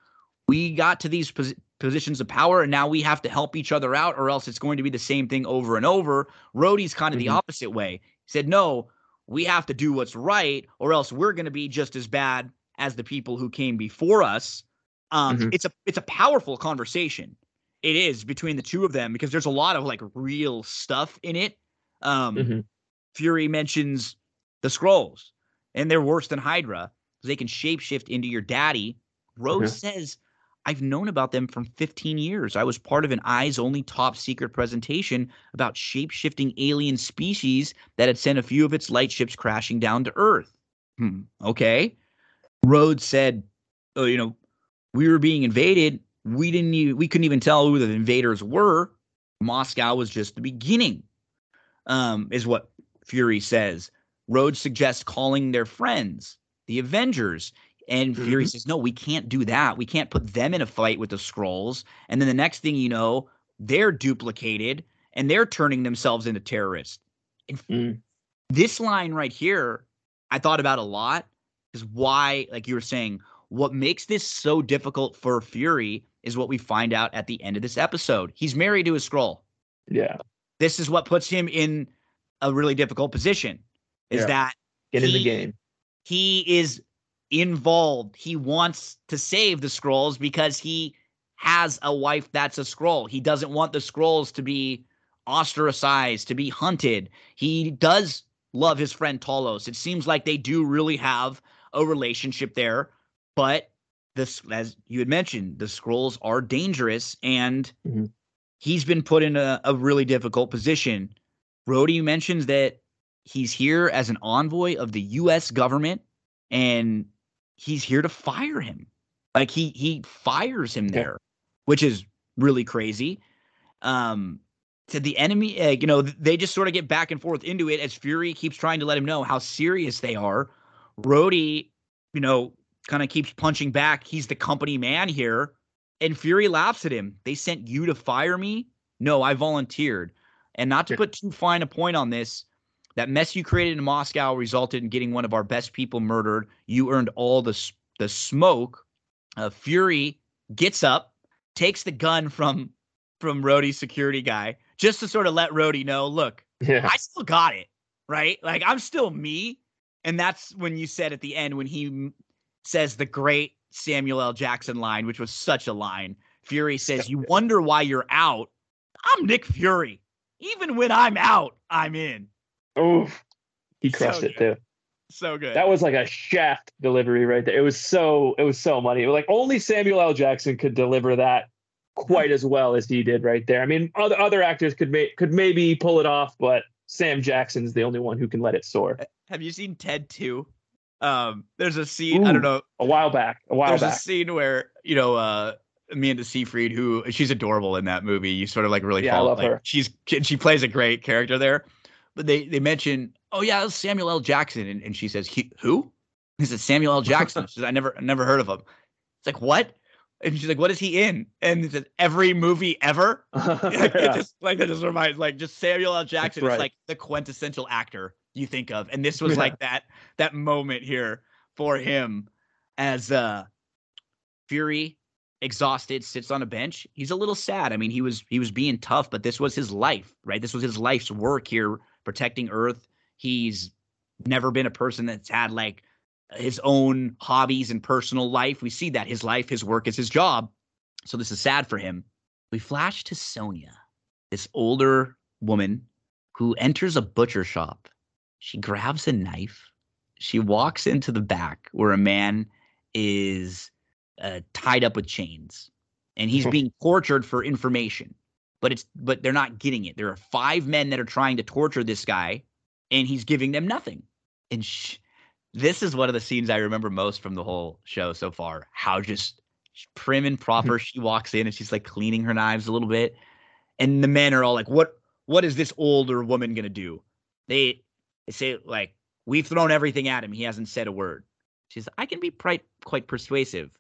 we got to these pos- positions of power and now we have to help each other out or else it's going to be the same thing over and over. Rhodey's kind of mm-hmm. the opposite way. He said, no, we have to do what's right or else we're going to be just as bad as the people who came before us. Um, mm-hmm. It's a it's a powerful conversation. It is between the two of them because there's a lot of like real stuff in it. Um, mm-hmm. Fury mentions the Skrulls, and they're worse than Hydra because they can shapeshift into your daddy. Rhodes mm-hmm. says, I've known about them for 15 years. I was part of an eyes only top secret presentation about shape shifting alien species that had sent a few of its light ships crashing down to Earth. Hmm, okay. Rhodes said, oh, you know, we were being invaded. We didn't even, we couldn't even tell who the invaders were. Moscow was just the beginning, um, is what Fury says. Rhodes suggests calling their friends, the Avengers. And mm-hmm. Fury says, no, we can't do that. We can't put them in a fight with the Skrulls. And then the next thing you know, they're duplicated and they're turning themselves into terrorists. And mm. this line right here, I thought about a lot is why, like you were saying, what makes this so difficult for Fury is what we find out at the end of this episode. He's married to a Skrull. Yeah. This is what puts him in a really difficult position. Is yeah. that get he, in the game? He is involved. He wants to save the Skrulls because he has a wife that's a Skrull. He doesn't want the Skrulls to be ostracized, to be hunted. He does love his friend Talos. It seems like they do really have a relationship there, but this, as you had mentioned, the Skrulls are dangerous, and mm-hmm. he's been put in a, a really difficult position. Rhodey mentions that he's here as an envoy of the U.S. government, and he's here to fire him. Like he he fires him there, which is really crazy. Um, to the enemy, uh, you know, they just sort of get back and forth into it as Fury keeps trying to let him know how serious they are. Rhodey, you know, kind of keeps punching back. He's the company man here. And Fury laughs at him. They sent you to fire me? No, I volunteered. And not to put too fine a point on this, that mess you created in Moscow resulted in getting one of our best people murdered. You earned all the the smoke. Uh, Fury gets up, takes the gun from from Rhodey's security guy, just to sort of let Rhodey know, look, yeah. I still got it, right? Like I'm still me. And that's when you said at the end when he says the great Samuel L. Jackson line, which was such a line. Fury says, "You wonder why you're out." I'm Nick Fury. Even when I'm out, I'm in. Oh, he crushed so it too. So good. That was like a shaft delivery right there. It was so it was so money. It was like only Samuel L. Jackson could deliver that quite as well as he did right there. I mean, other other actors could make could maybe pull it off, but Sam Jackson's the only one who can let it soar. Have you seen Ted 2? Um, there's a scene, Ooh, I don't know. A while back. A while there's back. a scene where, you know, uh Amanda Seyfried, who she's adorable in that movie. You sort of like really yeah, fall. I love like, her. She's she plays a great character there. But they they mention, oh yeah, Samuel L. Jackson, and, and she says, who? He says Samuel L. Jackson. she says, I never never heard of him. It's like what? And she's like, "What is he in?" And he says, "Every movie ever." like, yeah. just like that just reminds, like, just Samuel L. Jackson right. is like the quintessential actor you think of, and this was yeah. like that that moment here for him as uh Fury exhausted sits on a bench he's a little sad i mean he was he was being tough but this was his life right this was his life's work here protecting earth he's never been a person that's had like his own hobbies and personal life we see that his life his work is his job so this is sad for him we flash to Sonya, this older woman who enters a butcher shop she grabs a knife she walks into the back where a man is uh, tied up with chains, and he's being tortured for information. But it's but they're not getting it. There are five men that are trying to torture this guy, and he's giving them nothing. And sh- this is one of the scenes I remember most from the whole show so far. How just prim and proper she walks in, and she's like cleaning her knives a little bit, and the men are all like, "What? What is this older woman gonna do?" They they say like, "We've thrown everything at him. He hasn't said a word." She's, "I can be quite quite persuasive."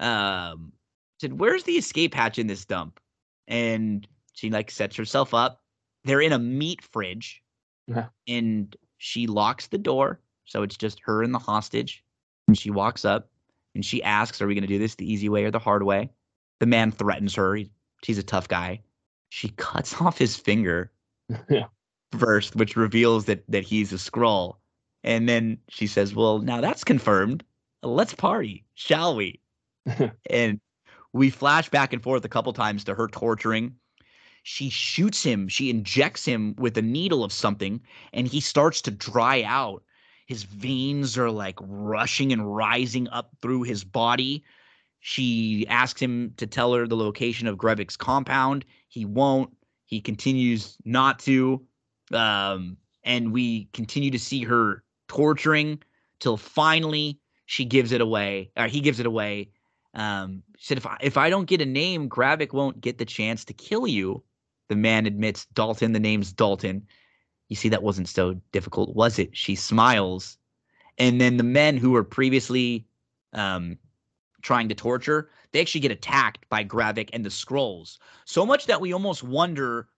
um, said, "Where's the escape hatch in this dump?" And she like sets herself up. They're in a meat fridge, yeah. and she locks the door, so it's just her and the hostage. And she walks up and she asks, "Are we going to do this the easy way or the hard way?" The man threatens her. He, he's a tough guy. She cuts off his finger yeah. first, which reveals that that he's a Skrull. And then she says, "Well, now that's confirmed. Let's party, shall we?" and we flash back and forth a couple times to her torturing. She shoots him, she injects him with a needle of something, and he starts to dry out. His veins are like rushing and rising up through his body. She asks him to tell her the location of Gravik's compound. He won't. He continues not to. Um, and we continue to see her torturing till finally she gives it away, or he gives it away, um, she said, if I, if I don't get a name, Gravik won't get the chance to kill you. The man admits, Dalton, the name's Dalton. You see, that wasn't so difficult, was it? She smiles. And then the men who were previously um, trying to torture, they actually get attacked by Gravik and the Skrulls. So much that we almost wonder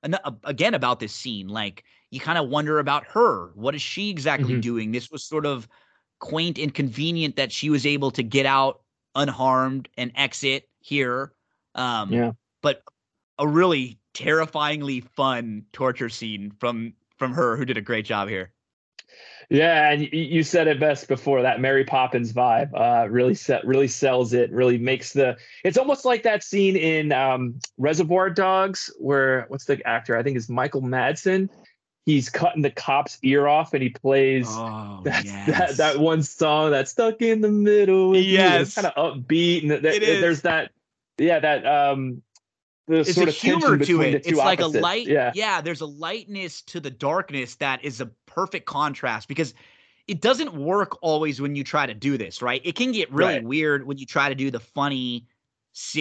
again about this scene. Like, you kind of wonder about her. What is she exactly mm-hmm. doing? This was sort of quaint and convenient that she was able to get out unharmed and exit here. Um, yeah. But a really terrifyingly fun torture scene from from her, who did a great job here. Yeah, and you said it best before that Mary Poppins vibe uh, really set really sells it. Really makes the. It's almost like that scene in um, Reservoir Dogs where what's the actor? I think is Michael Madsen. He's cutting the cop's ear off and he plays Oh, that, yes. that that one song that's stuck in the middle. Yes. it's kind of upbeat and It is. there's that. Yeah, that um, the it's sort a of humor to it. It's like a light. Yeah, yeah, there's a lightness to the darkness that is a perfect contrast because it doesn't work always when you try to do this, right? It can get really Right. weird when you try to do the funny,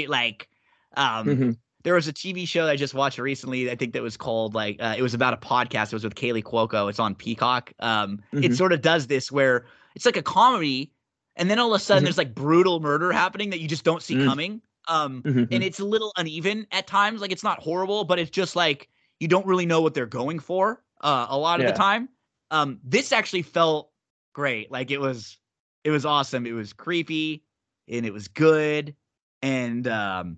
like, um, Mhm. there was a TV show that I just watched recently. I think that was called like uh, it was about a podcast. It was with Kaley Cuoco. It's on Peacock. Um, It Mhm. sort of does this where it's like a comedy, and then all of a sudden Mhm. there's like brutal murder happening that you just don't see Mm. coming. Um, Mhm. and it's a little uneven at times. Like it's not horrible, but it's just like you don't really know what they're going for uh, a lot of Yeah. the time. Um, this actually felt great. Like it was, it was awesome. It was creepy and it was good. And um,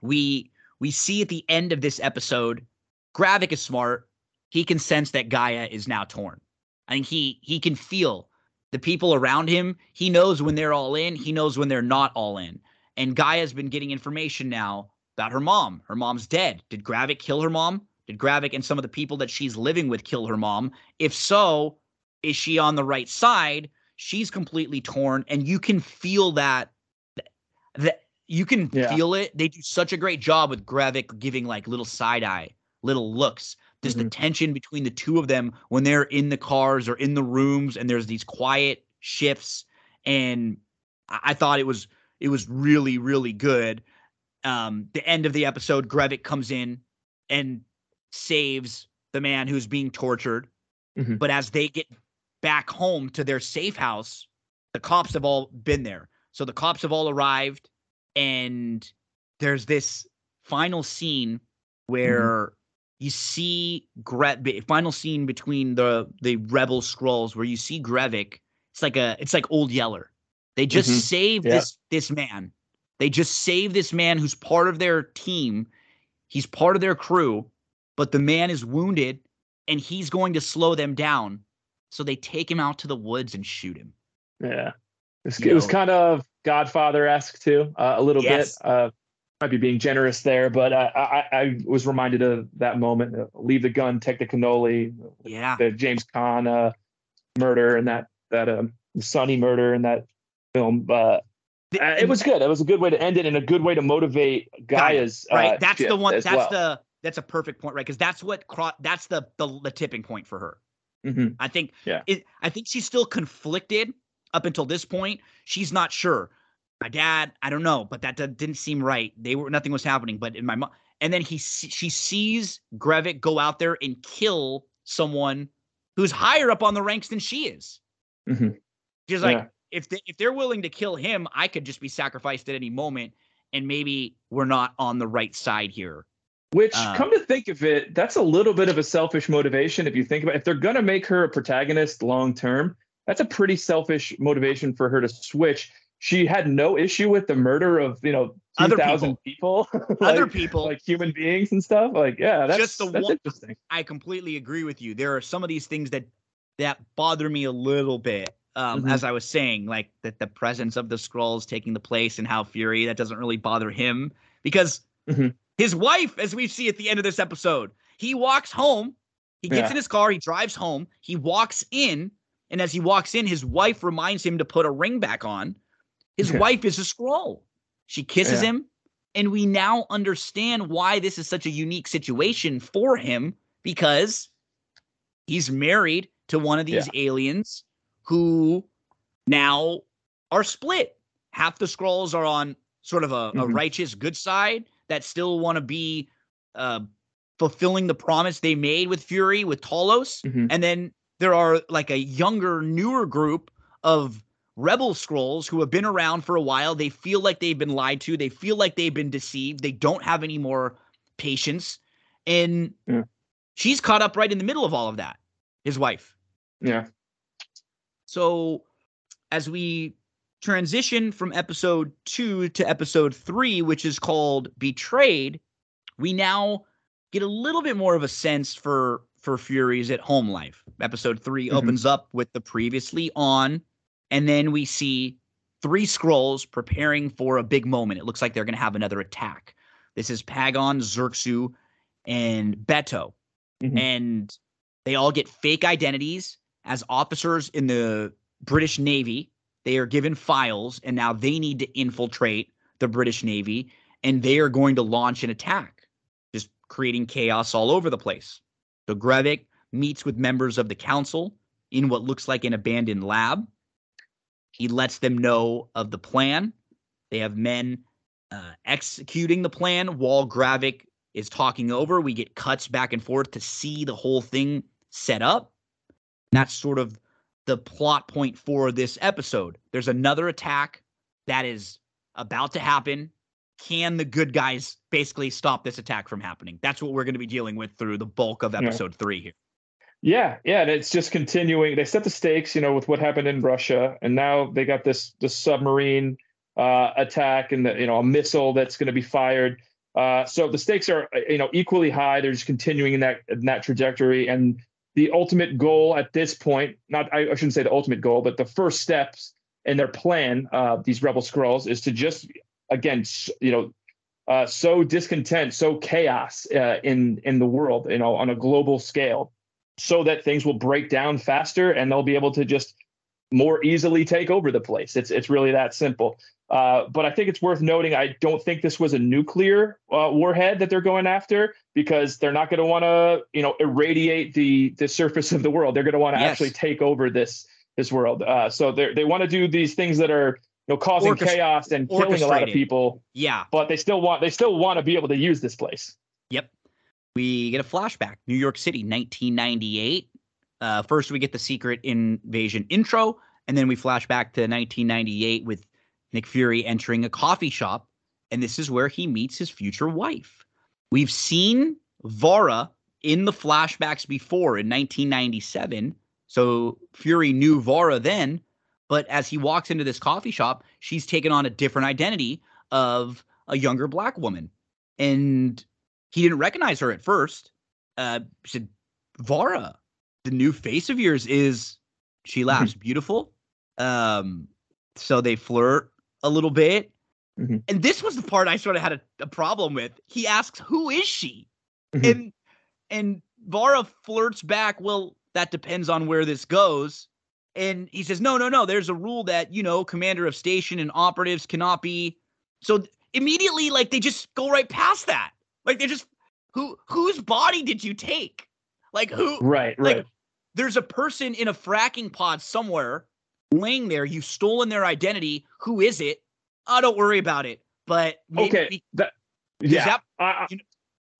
we we see at the end of this episode, Gravik is smart. He can sense that G'iah is now torn. I think he he can feel the people around him. He knows when they're all in. He knows when they're not all in. And G'iah's been getting information now about her mom. Her mom's dead. Did Gravik kill her mom? Did Gravik and some of the people that she's living with kill her mom? If so, is she on the right side? She's completely torn, and you can feel that. That you can Yeah. feel it. They do such a great job with Gravik giving like little side eye, little looks. Just the mm-hmm. tension between the two of them when they're in the cars or in the rooms, and there's these quiet shifts. And I, I thought it was it was really really good. Um, the end of the episode, Gravik comes in and saves the man who's being tortured. Mhm. But as they get back home to their safe house, the cops have all been there. So the cops have all arrived, and there's this final scene where you see Gre- final scene between the the rebel Skrulls where you see Gravik. It's like a it's like old Yeller. They just Mhm. save Yeah. this this man. They just save this man who's part of their team. He's part of their crew, but the man is wounded and he's going to slow them down. So they take him out to the woods and shoot him. Yeah. It was, it was kind of Godfather esque too, uh, a little Yes. bit. Uh, might be being generous there, but uh, I, I was reminded of that moment. uh, leave the gun, take the cannoli. Yeah. The James Caan uh, murder and that that um, Sonny murder and that film. The- uh, it was good. It was a good way to end it and a good way to motivate G'iah's. right. uh, that's the one. That's well. the that's a perfect point, right? Because that's what that's the, the the tipping point for her. Mhm. I think Yeah. it, I think she's still conflicted up until this point. She's not sure. My dad, I don't know, but that, that didn't seem right. They were nothing was happening. But in my mom, and then he she sees Gravik go out there and kill someone who's higher up on the ranks than she is. Mhm. She's like, Yeah. If they, if they're willing to kill him, I could just be sacrificed at any moment, and maybe we're not on the right side here. Which, Uh, come to think of it, that's a little bit of a selfish motivation. If you think about, It. if they're going to make her a protagonist long term, that's a pretty selfish motivation for her to switch. She had no issue with the murder of you know two thousand people, Other people, like human beings and stuff. Like, yeah, that's Just the that's one- interesting. I completely agree with you. There are some of these things that that bother me a little bit. Um, Mhm. as I was saying, like that the presence of the Skrulls taking the place and how Fury that doesn't really bother him because Mhm. his wife, as we see at the end of this episode, he walks home, he gets Yeah. in his car, he drives home, he walks in, and as he walks in, his wife reminds him to put a ring back on. His Yeah. wife is a Skrull. She kisses Yeah. him, and we now understand why this is such a unique situation for him because he's married to one of these aliens who now are split. Half the Skrulls are on sort of a, a Mhm. righteous good side that still want to be uh, fulfilling the promise they made with Fury with Talos, Mhm. and then there are like a younger, newer group of rebel Skrulls who have been around for a while. They feel like they've been lied to. They feel like they've been deceived. They don't have any more patience. And Yeah. she's caught up right in the middle of all of that, his wife. Yeah, So as we transition from episode two to episode three, which is called Betrayed, we now get a little bit more of a sense for for Fury's at home life. Episode 3 Mhm. opens up with the previously on, and then we see three Skrulls preparing for a big moment. It looks like they're going to have another attack. This is Pagon, Xerxu, and Beto. Mhm. And they all get fake identities as officers in the British Navy. They are given files, and now they need to infiltrate the British Navy, and they are going to launch an attack, just creating chaos all over the place. So Gravik meets with members of the council in what looks like an abandoned lab. He lets them know of the plan. They have men uh, executing the plan while Gravik is talking over. We get cuts back and forth to see the whole thing set up. That's sort of the plot point for this episode. There's another attack that is about to happen. Can the good guys basically stop this attack from happening? That's what we're going to be dealing with through the bulk of Yeah. episode three here. Yeah, yeah, and it's just continuing. They set the stakes, you know, with what happened in Russia, and now they got this this submarine uh, attack and the, you know a missile that's going to be fired. Uh, so the stakes are uh, you know equally high. They're just continuing in that in that trajectory, and the ultimate goal at this point, not I, shouldn't say the ultimate goal, but the first steps in their plan, uh, these rebel Skrulls, is to just again, you know, uh, sow discontent, sow chaos uh, in in the world, you know, on a global scale so that things will break down faster and they'll be able to just more easily take over the place. It's it's really that simple. Uh, but I think it's worth noting. I don't think this was a nuclear uh, warhead that they're going after because they're not going to want to, you know, irradiate the the surface of the world. They're going to want to Yes. actually take over this this world. Uh, so they they want to do these things that are you know causing Orchest- chaos and killing a lot of people. Yeah. But they still want they still want to be able to use this place. Yep. We get a flashback. New York City, 1998. Uh, first, we get the secret invasion intro, and then we flash back to 1998 with Nick Fury entering a coffee shop, and this is where he meets his future wife. We've seen Varra in the flashbacks before in 1997, so Fury knew Varra then. But as he walks into this coffee shop, she's taken on a different identity of a younger black woman. And he didn't recognize her at first. Uh, said, Varra, the new face of yours is, she laughs, beautiful. Um, so they flirt a little bit. Mhm. And this was the part I sort of had a, a problem with. He asks, Who is she? Mhm. And and Varra flirts back, Well, that depends on where this goes. And he says, No, no, no. There's a rule that, you know, commander of station and operatives cannot be. So immediately, like they just go right past that. Like they just who whose body did you take? Like who Right, like right. There's a person in a fracking pod somewhere laying there. You've stolen their identity. Who is it? Oh, don't worry about it. But maybe Okay, we- that yeah. that- I, you know-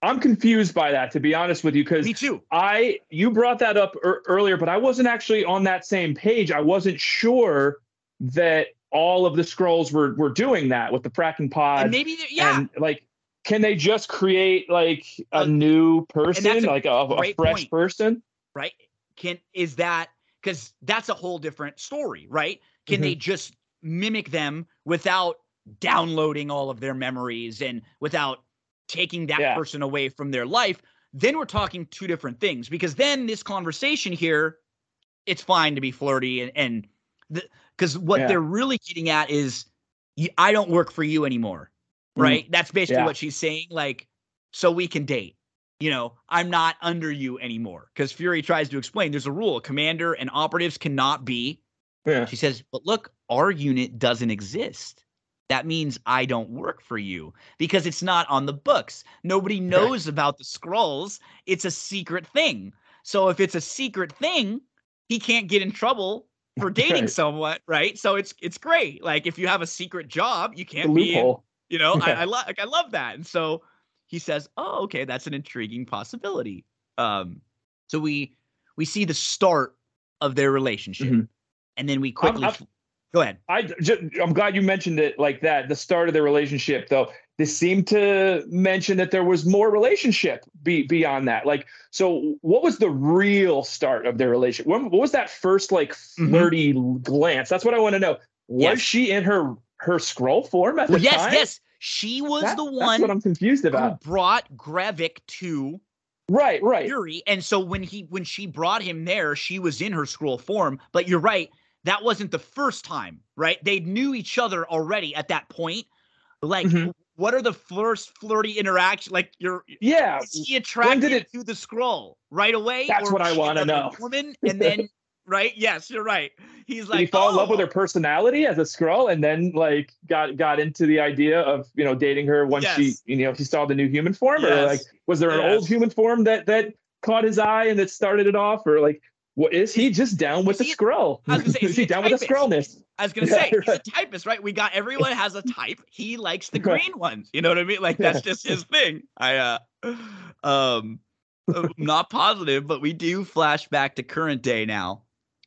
I'm confused by that, to be honest with you, because me too. I you brought that up ear- earlier, but I wasn't actually on that same page. I wasn't sure that all of the Skrulls were were doing that with the fracking pod. And maybe yeah. And like, can they just create like a Uh, new person, like a, a fresh point. person? right? Can is that because that's a whole different story, right? Can Mm-hmm. they just mimic them without downloading all of their memories and without taking that Yeah. person away from their life? Then we're talking two different things because then this conversation here, it's fine to be flirty and and because what Yeah. they're really getting at is, I don't work for you anymore, right? That's basically. Yeah. what she's saying. Like, so we can date you know, I'm not under you anymore. Because Fury tries to explain there's a rule commander and operatives cannot be. Yeah. She says, but look, our unit doesn't exist. That means I don't work for you because it's not on the books. Nobody knows about the Skrulls. It's a secret thing. So if it's a secret thing, he can't get in trouble for dating Right. someone, right? So it's it's great. Like if you have a secret job, you can't be in, you know, I, Yeah. I love like I love that. And so he says, "Oh, okay, that's an intriguing possibility." Um, so we we see the start of their relationship, Mhm. and then we quickly I'm- f- go ahead. I just, I'm glad you mentioned it like that. The start of their relationship, though, they seemed to mention that there was more relationship be, beyond that. Like, so what was the real start of their relationship? When, what was that first like Mhm. flirty glance? That's what I want to know. Was Yes. she in her her Skrull form at Well, the yes, time? yes, she was That- the That's one what I'm confused who about. brought Gravik to Right, right. Fury. And so when he when she brought him there, she was in her Skrull form. But you're right, that wasn't the first time, right? They knew each other already at that point. Like, mm-hmm. what are the first flirty interaction? Like, you're yeah. Is he attracted it, to the Skrull right away? That's what I want to know. Woman, and then right? Yes, you're right. He's like Did he fall oh. in love with her oh. personality as a Skrull, and then like got got into the idea of you know dating her once yes. she you know she saw the new human form, yes. or like was there an yes. old human form that that caught his eye and that started it off, or like what is he just down with the Skrull? I was gonna say, is, is he, down with the Skrullness? I was gonna say he's a typist, right? We got everyone has a type. He likes the green ones. You know what I mean? Like that's just his thing. I uh um not positive, but we do flash back to current day now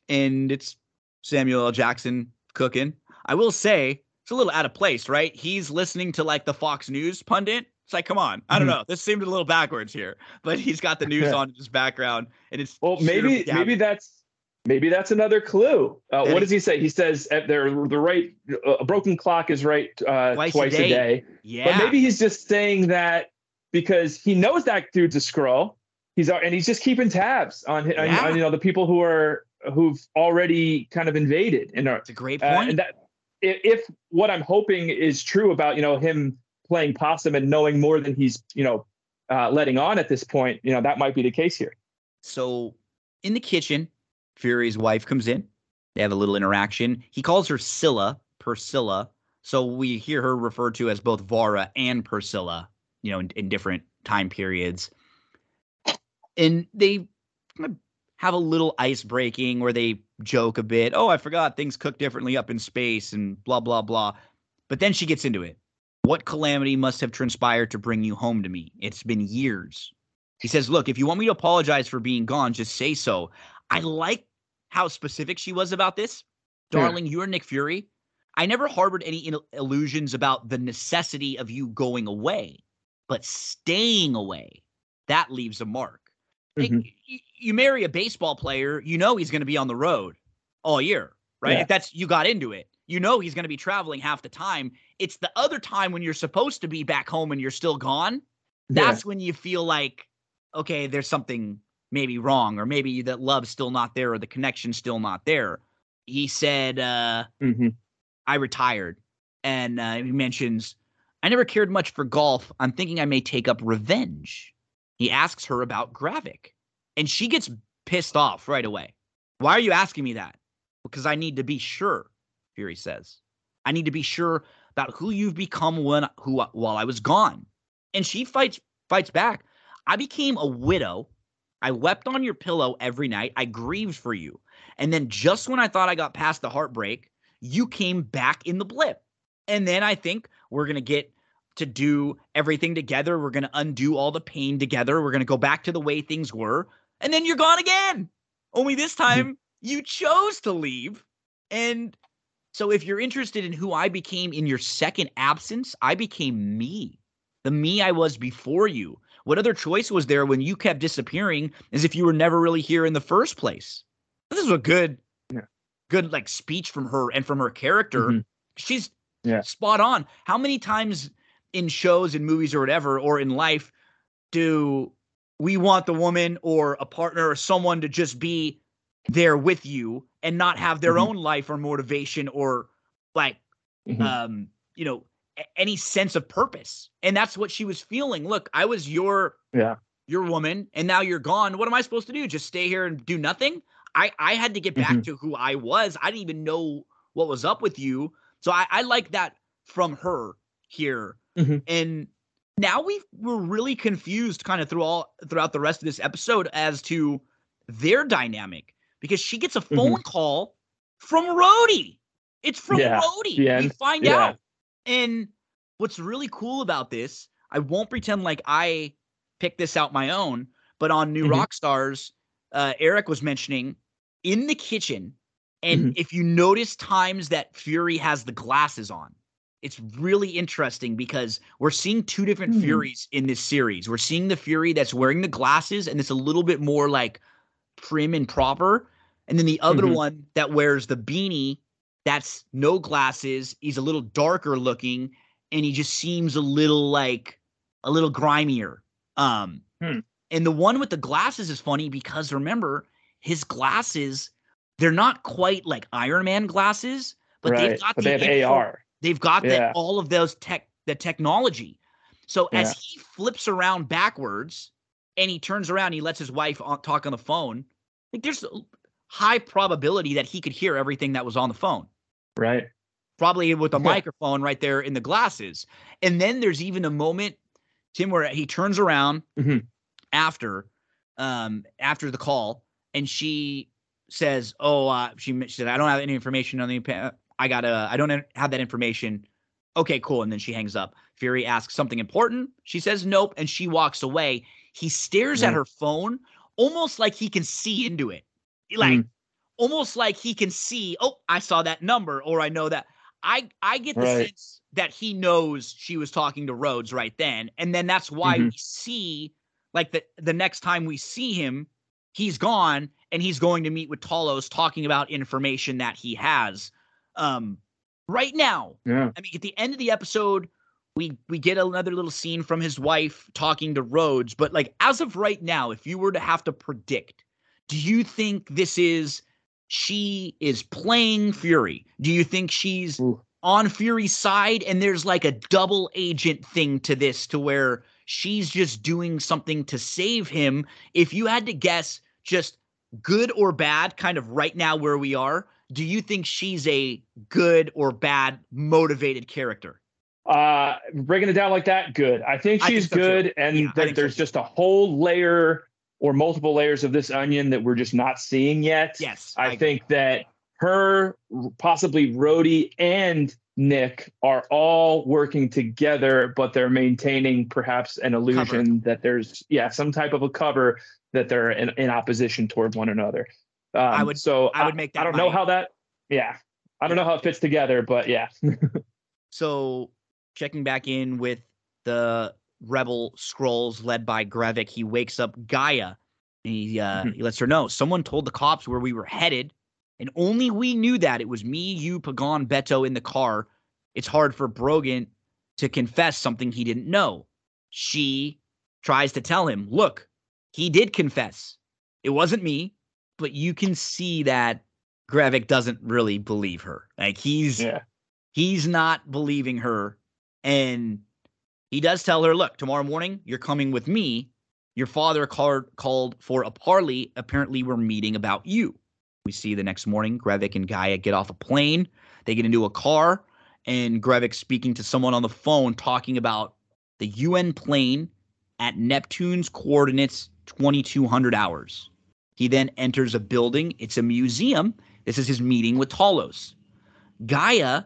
and it's Samuel L. Jackson cooking. I will say it's a little out of place, right? He's listening to like the Fox News pundit. It's like, come on, I don't mm-hmm. know. This seemed a little backwards here, but he's got the news on in his background, and it's well, maybe maybe that's maybe that's another clue. Uh, what does he say? He says at their the right a broken clock is right uh, twice, twice a, day. a, day. Yeah, but maybe he's just saying that because he knows that dude's a Skrull. He's and he's just keeping tabs on, yeah. on, on you know the people who are who've already kind of invaded and are. It's a great point. Uh, and that if, if what I'm hoping is true about you know him playing possum and knowing more than he's you know uh, letting on at this point, you know that might be the case here. So in the kitchen, Fury's wife comes in. They have a little interaction. He calls her Scylla, Priscilla. So we hear her referred to as both Varra and Priscilla, you know, in, in different time periods. And they have a little ice breaking where they joke a bit. Oh, I forgot things cook differently up in space and blah, blah, blah. But then she gets into it. What calamity must have transpired to bring you home to me? It's been years. He says, Look, if you want me to apologize for being gone, just say so. I like how specific she was about this. Darling, you're Nick Fury. I never harbored any illusions about the necessity of you going away, but staying away, that leaves a mark. Mm-hmm. You, you marry a baseball player, you know he's going to be on the road all year, right? Yeah. If that's you got into it, you know he's going to be traveling half the time. It's the other time when you're supposed to be back home and you're still gone. That's yeah. when you feel like, okay, there's something maybe wrong, or maybe that love's still not there, or the connection's still not there. He said, uh, mm-hmm. I retired. And uh, he mentions, I never cared much for golf. I'm thinking I may take up revenge. He asks her about Gravik, and she gets pissed off right away. Why are you asking me that? Because I need to be sure, Fury says. I need to be sure about who you've become when who while I was gone. And she fights fights back. I became a widow. I wept on your pillow every night. I grieved for you. And then just when I thought I got past the heartbreak, you came back in the blip. And then I think we're going to get to do everything together. We're going to undo all the pain together. We're going to go back to the way things were. And then you're gone again. Only this mm-hmm. time you chose to leave. And so if you're interested in who I became in your second absence, I became me, the me I was before you. What other choice was there when you kept disappearing as if you were never really here in the first place? This is a good, yeah. good like speech from her and from her character. Mm-hmm. She's yeah. spot on. How many times in shows and movies or whatever or in life do we want the woman or a partner or someone to just be there with you and not have their mm-hmm. own life or motivation or like mm-hmm. um you know any sense of purpose. And that's what she was feeling. Look i was your yeah. your woman and now you're gone. What am i supposed to do? Just stay here and do nothing? I i had to get back mm-hmm. to who i was. I didn't even know what was up with you. So i i like that from her here Mm-hmm. And now we we're really confused kind of through all throughout the rest of this episode as to their dynamic because she gets a phone mm-hmm. call from Rhodey. It's from yeah. Rhodey. Yeah. We find yeah. out. And what's really cool about this, I won't pretend like I picked this out my own, but on New mm-hmm. Rockstars, uh, Eric was mentioning in the kitchen. And mm-hmm. if you notice times that Fury has the glasses on, it's really interesting because we're seeing two different mm. Furies in this series. We're seeing the Fury that's wearing the glasses and it's a little bit more like prim and proper. And then the other mm-hmm. one that wears the beanie that's no glasses. He's a little darker looking and he just seems a little like a little grimier. Um, hmm. And the one with the glasses is funny because remember, his glasses, they're not quite like Iron Man glasses, but right. they've got but the they have info- AR. They've got the, all of those tech, the technology. So Yeah. as he flips around backwards and he turns around, he lets his wife on, talk on the phone. Like there's a high probability that he could hear everything that was on the phone, Right. probably with a microphone right there in the glasses. And then there's even a moment, Tim, where he turns around Mhm. after, um, after the call, and she says, "Oh, uh, she, she said I don't have any information on the I got to I don't have that information." Okay, cool. And then she hangs up. Fury asks something important. She says nope, and she walks away. He stares at her phone, almost like he can see into it, like Mm. almost like he can see. Oh, I saw that number, or I know that. I I get the Right. sense that he knows she was talking to Rhodes right then, and then that's why Mhm. we see like the the next time we see him, he's gone and he's going to meet with Talos talking about information that he has. Um, right now, Yeah. I mean, at the end of the episode, we we get another little scene from his wife talking to Rhodes. But like as of right now, if you were to have to predict, do you think this is she is playing Fury? Do you think she's Ooh. on Fury's side and there's like a double agent thing to this to where she's just doing something to save him? If you had to guess just good or bad, kind of right now where we are, do you think she's a good or bad motivated character? Uh, breaking it down like that, good. I think I think she's so, too. good, and Yeah, I there- think so, there's just a whole layer or multiple layers of this onion that we're just not seeing yet. Yes. I agree. think that her, possibly Rhodey and Nick are all working together, but they're maintaining perhaps an illusion that there's yeah some type of a cover that they're in, in opposition toward one another. Um, I would- so I would make that I don't know how that. Yeah, I don't know how it fits together, but yeah. So checking back in with the rebel Skrulls led by Gravik, he wakes up G'iah. And he uh, Mhm. he lets her know someone told the cops where we were headed, and only we knew that. It was me, you, Pagon, Beto in the car. It's hard for Brogan to confess something he didn't know. She tries to tell him, look, he did confess. It wasn't me, but you can see that Gravik doesn't really believe her. Like he's yeah. he's not believing her. And he does tell her look tomorrow morning you're coming with me. Your father called called for a parley. Apparently we're meeting about you. We see the next morning Gravik and G'iah get off a plane. They get into a car and Gravik speaking to someone on the phone talking about the un plane at neptune's coordinates 2200 hours he then enters a building it's a museum this is his meeting with talos G'iah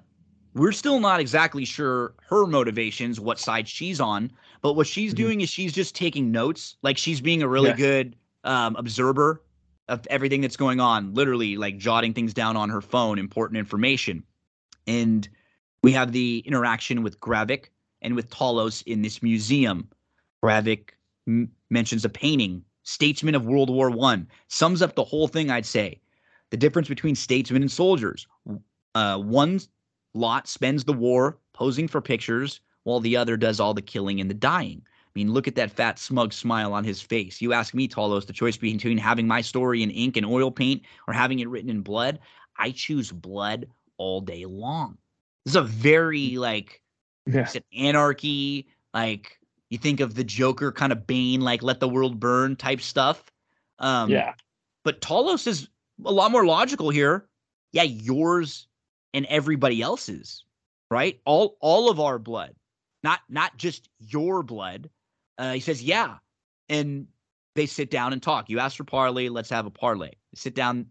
we're still not exactly sure her motivations, what side she's on, but what she's Mhm. doing is she's just taking notes. Like she's being a really Yeah. good um, observer of everything that's going on, literally like jotting things down on her phone, important information. And we have the interaction with Gravik and with Talos in this museum. Gravik m- mentions a painting, Statesman of World War One, sums up the whole thing. I'd say the difference between statesmen and soldiers. Uh, one lot spends the war posing for pictures, while the other does all the killing and the dying. I mean, look at that fat, smug smile on his face. You ask me, Talos, the choice between having my story in ink and oil paint or having it written in blood. I choose blood all day long. This is a very like Yeah. it's an anarchy, like you think of the Joker kind of Bane, like let the world burn type stuff. Um, yeah. but Talos is a lot more logical here. Yeah, yours and everybody else's, right? All all of our blood, not not just your blood. Uh, he says, yeah, and they sit down and talk. You ask for parley, let's have a parlay. They sit down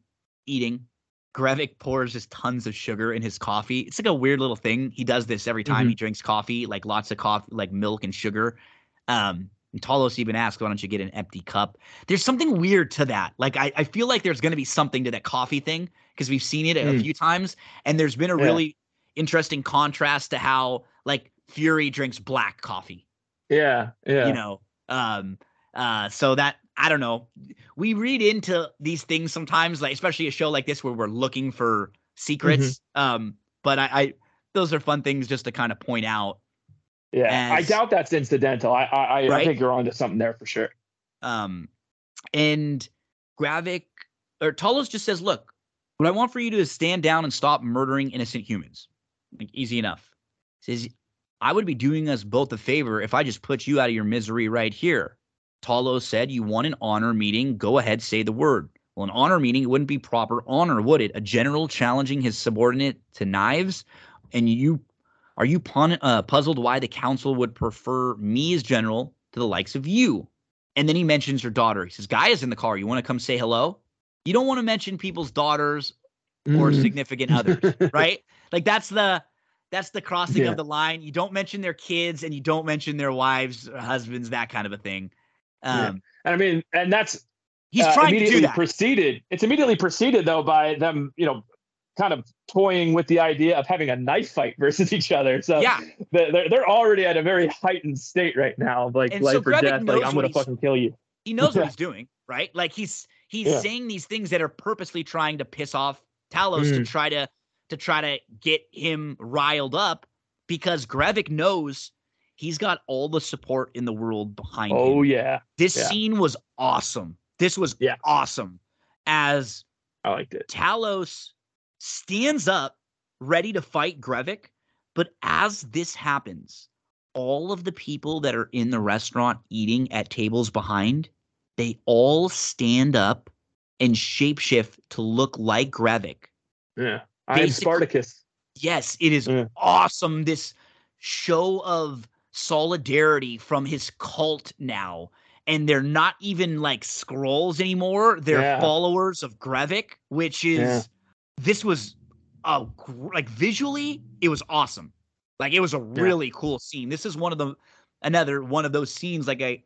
eating. Gravik pours just tons of sugar in his coffee. It's like a weird little thing. He does this every time Mhm. he drinks coffee, like lots of coffee, like milk and sugar. Um, and Talos even asks, why don't you get an empty cup? There's something weird to that. Like, I, I feel like there's going to be something to that coffee thing because we've seen it a Mm. few times. And there's been a Yeah. really interesting contrast to how, like, Fury drinks black coffee, Yeah. Yeah. you know? Um, uh, so that, I don't know. We read into these things sometimes, like, especially a show like this where we're looking for secrets. Mm-hmm. Um, but I, I, those are fun things just to kind of point out. yeah. I doubt that's incidental. I I, I, I think you're onto something there for sure. Um, and Gravik or Talos just says, "Look, what I want for you to do is stand down and stop murdering innocent humans. Like easy enough." He says, "I would be doing us both a favor if I just put you out of your misery right here." Talos said, "You want an honor meeting? Go ahead, say the word." Well, an honor meeting, it wouldn't be proper honor, would it? A general challenging his subordinate to knives, and you are you pun- uh, puzzled why the council would prefer me as general to the likes of you? And then he mentions her daughter. He says, G'iah's in the car. You want to come say hello? You don't want to mention people's daughters or mm. significant others, right? Like that's the that's the crossing yeah. of the line. You don't mention their kids and you don't mention their wives or husbands, that kind of a thing. Um, yeah. And I mean, and that's he's uh, trying to do that. Preceded. It's immediately preceded though by them, you know, kind of toying with the idea of having a knife fight versus each other. So yeah, they're they're already at a very heightened state right now, like and life so or death. Like I'm gonna fucking kill you. He knows what he's doing, right? Like he's he's yeah. saying these things that are purposely trying to piss off Talos mm. to try to to try to get him riled up because Gravik knows he's got all the support in the world behind oh, him. Oh yeah. This yeah. scene was awesome. This was yeah. awesome. As I liked it. Talos stands up ready to fight Gravik. But as this happens, all of the people that are in the restaurant eating at tables behind, they all stand up and shapeshift to look like Gravik. Yeah. I'm Spartacus. Yes, it is yeah. awesome. This show of solidarity from his cult now. And they're not even like Skrulls anymore. They're yeah. followers of Gravik, which is yeah this was a like visually it was awesome. Like it was a really yeah. cool scene. This is one of the another one of those scenes like I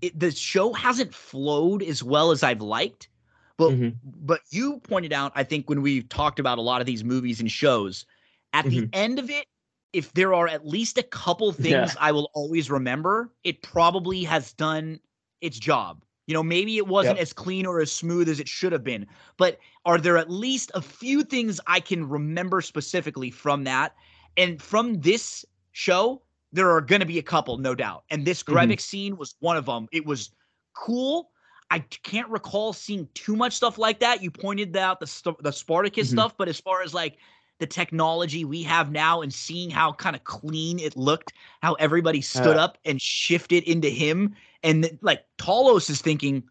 it, the show hasn't flowed as well as I've liked. But mm-hmm. but you pointed out I think when we talked about a lot of these movies and shows at mm-hmm. the end of it if there are at least a couple things yeah. I will always remember, it probably has done its job. You know, maybe it wasn't yep. as clean or as smooth as it should have been, but are there at least a few things I can remember specifically from that? And from this show, there are going to be a couple, no doubt. And this Gravik mm-hmm. scene was one of them. It was cool. I can't recall seeing too much stuff like that. You pointed out the the Spartacus mm-hmm. stuff, but as far as like the technology we have now and seeing how kind of clean it looked, how everybody stood uh, up and shifted into him. And like Talos is thinking,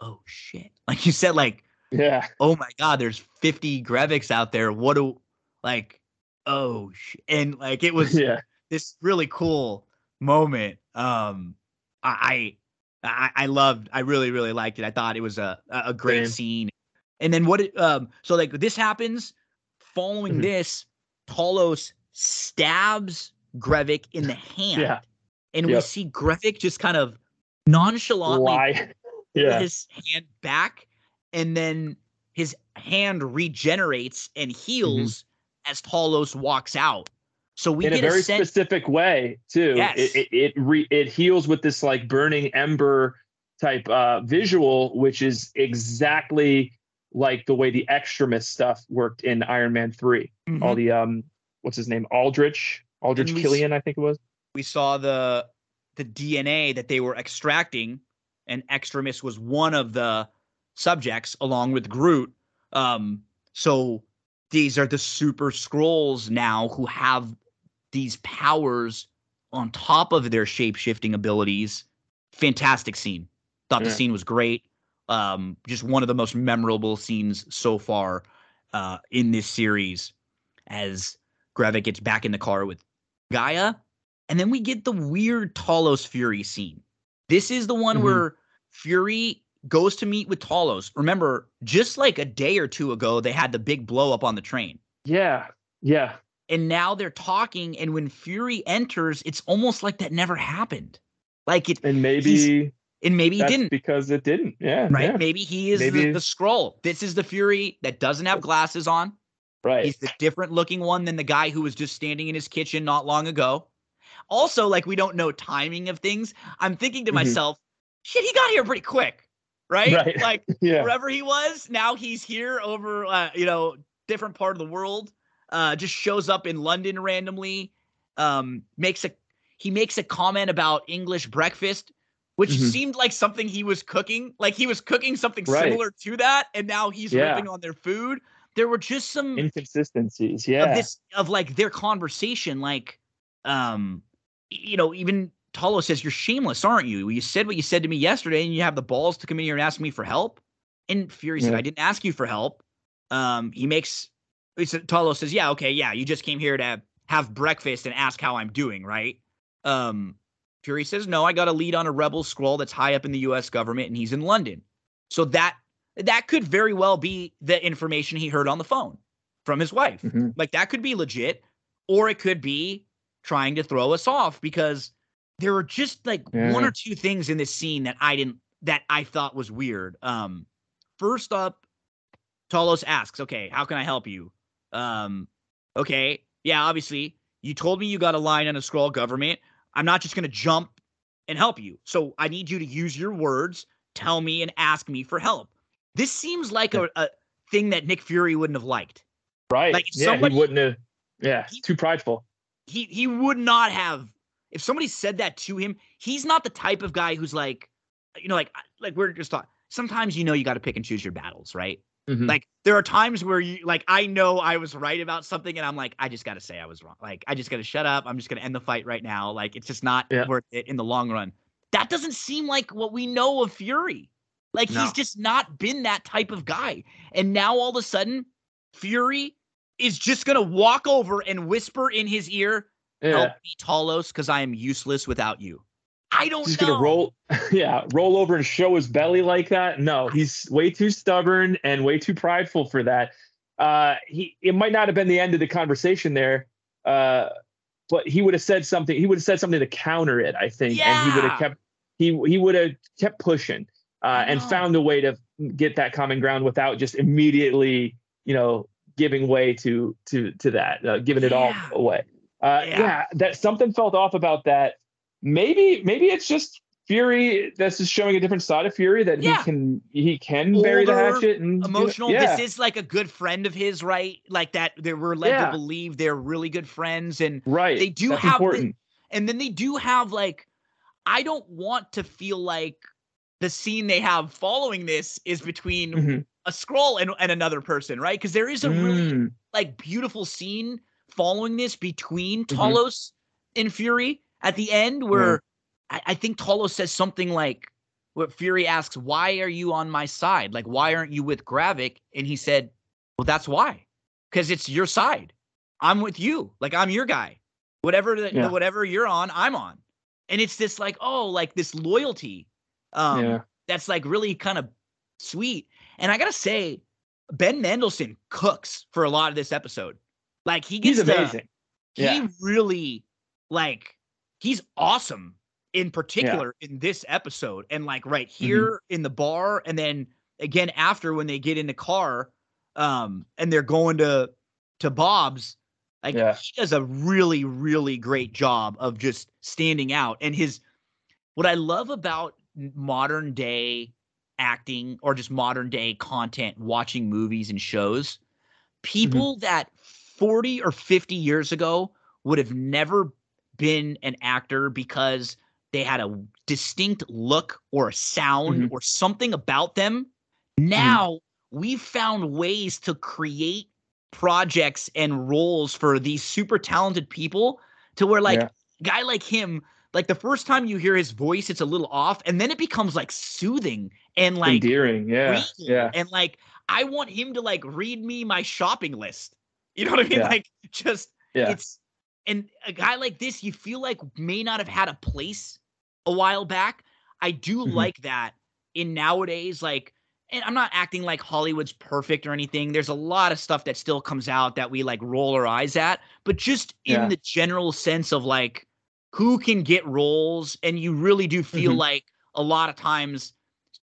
oh shit. Like you said, like, yeah, oh my God, there's 50 Graviks out there. What do, like, oh shit. And like it was yeah. this really cool moment. Um, I, I, I loved, I really, really liked it. I thought it was a, a great Same. scene. And then what, it, um, so like this happens Following mm-hmm. this, Talos stabs Gravik in the hand. Yeah. And yep. we see Gravik just kind of nonchalantly yeah. his hand back. And then his hand regenerates and heals mm-hmm. as Talos walks out. So we in a very a sen- specific way too. Yes. It it it, re- it heals with this like burning ember type uh, visual, which is exactly like the way the extremis stuff worked in Iron Man 3. Mm-hmm. All the um what's his name? Aldrich, Aldrich Killian, I think it was. We saw the the DNA that they were extracting and extremis was one of the subjects along with Groot. Um so these are the super Skrulls now who have these powers on top of their shape-shifting abilities. Fantastic scene. Thought yeah. the scene was great. Um, just one of the most memorable scenes so far uh, in this series as Gravik gets back in the car with G'iah. And then we get the weird Talos Fury scene. This is the one mm-hmm. where Fury goes to meet with Talos. Remember, just like a day or two ago, they had the big blow up on the train. Yeah. Yeah. And now they're talking. And when Fury enters, it's almost like that never happened. Like it. And maybe and maybe That's he didn't because it didn't. Yeah. Right. Yeah. Maybe he is maybe. The, the Skrull. This is the Fury that doesn't have glasses on. Right. He's the different looking one than the guy who was just standing in his kitchen not long ago. Also, like we don't know timing of things. I'm thinking to mm-hmm. myself, shit, he got here pretty quick. Right? right. Like yeah. wherever he was, now he's here over uh, you know, different part of the world. Uh just shows up in London randomly. Um makes a he makes a comment about English breakfast which mm-hmm. seemed like something he was cooking. Like he was cooking something right. similar to that, and now he's yeah. ripping on their food. There were just some inconsistencies, yeah. Of this of like their conversation, like um, you know, even Talo says, You're shameless, aren't you? You said what you said to me yesterday, and you have the balls to come in here and ask me for help. And Fury yeah. said, I didn't ask you for help. Um, he makes he said, Talo says, Yeah, okay, yeah, you just came here to have breakfast and ask how I'm doing, right? Um, Fury says, No, I got a lead on a rebel Skrull that's high up in the US government and he's in London. So that that could very well be the information he heard on the phone from his wife. Mm-hmm. Like that could be legit, or it could be trying to throw us off because there were just like yeah. one or two things in this scene that I didn't that I thought was weird. Um, first up, Talos asks, "Okay, how can I help you?" Um, okay, yeah, obviously you told me you got a line on a Skrull government. I'm not just gonna jump and help you. So I need you to use your words, tell me, and ask me for help. This seems like a, a thing that Nick Fury wouldn't have liked. Right. Like yeah, somebody, he wouldn't have. Yeah, he, too prideful. He he would not have if somebody said that to him, he's not the type of guy who's like, you know, like like we're just talking. Sometimes you know you got to pick and choose your battles, right? Mm-hmm. Like there are times where you like I know I was right about something and I'm like I just got to say I was wrong. Like I just got to shut up. I'm just going to end the fight right now. Like it's just not yeah. worth it in the long run. That doesn't seem like what we know of Fury. Like no. he's just not been that type of guy. And now all of a sudden Fury is just going to walk over and whisper in his ear, yeah. help me, Talos, because I am useless without you. I don't he's know. gonna roll yeah, roll over and show his belly like that. No, he's way too stubborn and way too prideful for that. Uh he it might not have been the end of the conversation there. Uh but he would have said something, he would have said something to counter it, I think. Yeah. And he would have kept he he would have kept pushing uh and found a way to get that common ground without just immediately, you know, giving way to to to that, uh, giving it yeah. all away. Uh, yeah. yeah, that something felt off about that. Maybe maybe it's just Fury that's just showing a different side of Fury that yeah. he can he can Older, bury the hatchet and emotional. Yeah. This is like a good friend of his, right? Like that they were led yeah. to believe they're really good friends and right. they do that's have important. The, and then they do have like I don't want to feel like the scene they have following this is between mm-hmm. a Skrull and, and another person, right? Because there is a mm. really like beautiful scene following this between mm-hmm. Talos mm-hmm. and Fury at the end, where I, I, think Talos says something like, "What Fury asks, why are you on my side? Like, why aren't you with Gravik?" And he said, "Well, that's why, because it's your side. I'm with you. Like, I'm your guy. Whatever that, yeah. whatever you're on, I'm on." And it's this like, oh, like this loyalty, um, yeah. that's like really kind of sweet. And I gotta say, Ben Mendelsohn cooks for a lot of this episode. Like he gets he's amazing. yeah. He really like he's awesome in particular yeah. in this episode and like right here mm-hmm. in the bar and then again after when they get in the car um and they're going to to Bob's like yeah. he does a really really great job of just standing out and his what I love about modern day acting or just modern day content watching movies and shows mm-hmm. people mm-hmm. that 40 or 50 years ago would have never been an actor because they had a distinct look or a sound mm-hmm. or something about them. Mm-hmm. Now mm-hmm. we've found ways to create projects and roles for these super talented people to where like yeah. guy like him like the first time you hear his voice it's a little off and then it becomes like soothing and like endearing yeah yeah and like i want him to like read me my shopping list you know what I mean? Yeah. Like just yeah. it's and a guy like this, you feel like may not have had a place a while back. I do mm-hmm. like that in nowadays, like and I'm not acting like Hollywood's perfect or anything. There's a lot of stuff that still comes out that we like roll our eyes at, but just in yeah. the general sense of like who can get roles, and you really do feel mm-hmm. like a lot of times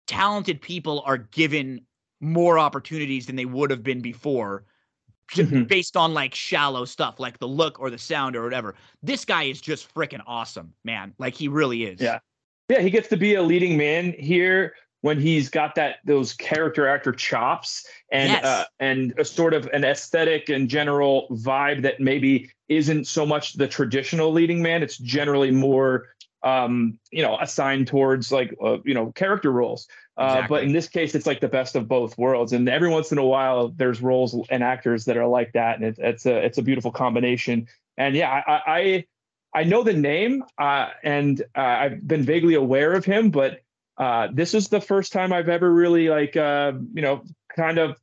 talented people are given more opportunities than they would have been before mm-hmm. based on like shallow stuff, like the look or the sound or whatever. This guy is just freaking awesome, man. Like he really is. Yeah. Yeah, he gets to be a leading man here when he's got that those character actor chops and yes. uh, and a sort of an aesthetic and general vibe that maybe isn't so much the traditional leading man. It's generally more um, you know, assigned towards like uh, you know character roles. Uh, exactly. But in this case, it's like the best of both worlds. And every once in a while, there's roles and actors that are like that, and it, it's a it's a beautiful combination. And yeah, I I, I know the name, uh, and uh, I've been vaguely aware of him, but uh, this is the first time I've ever really like uh, you know kind of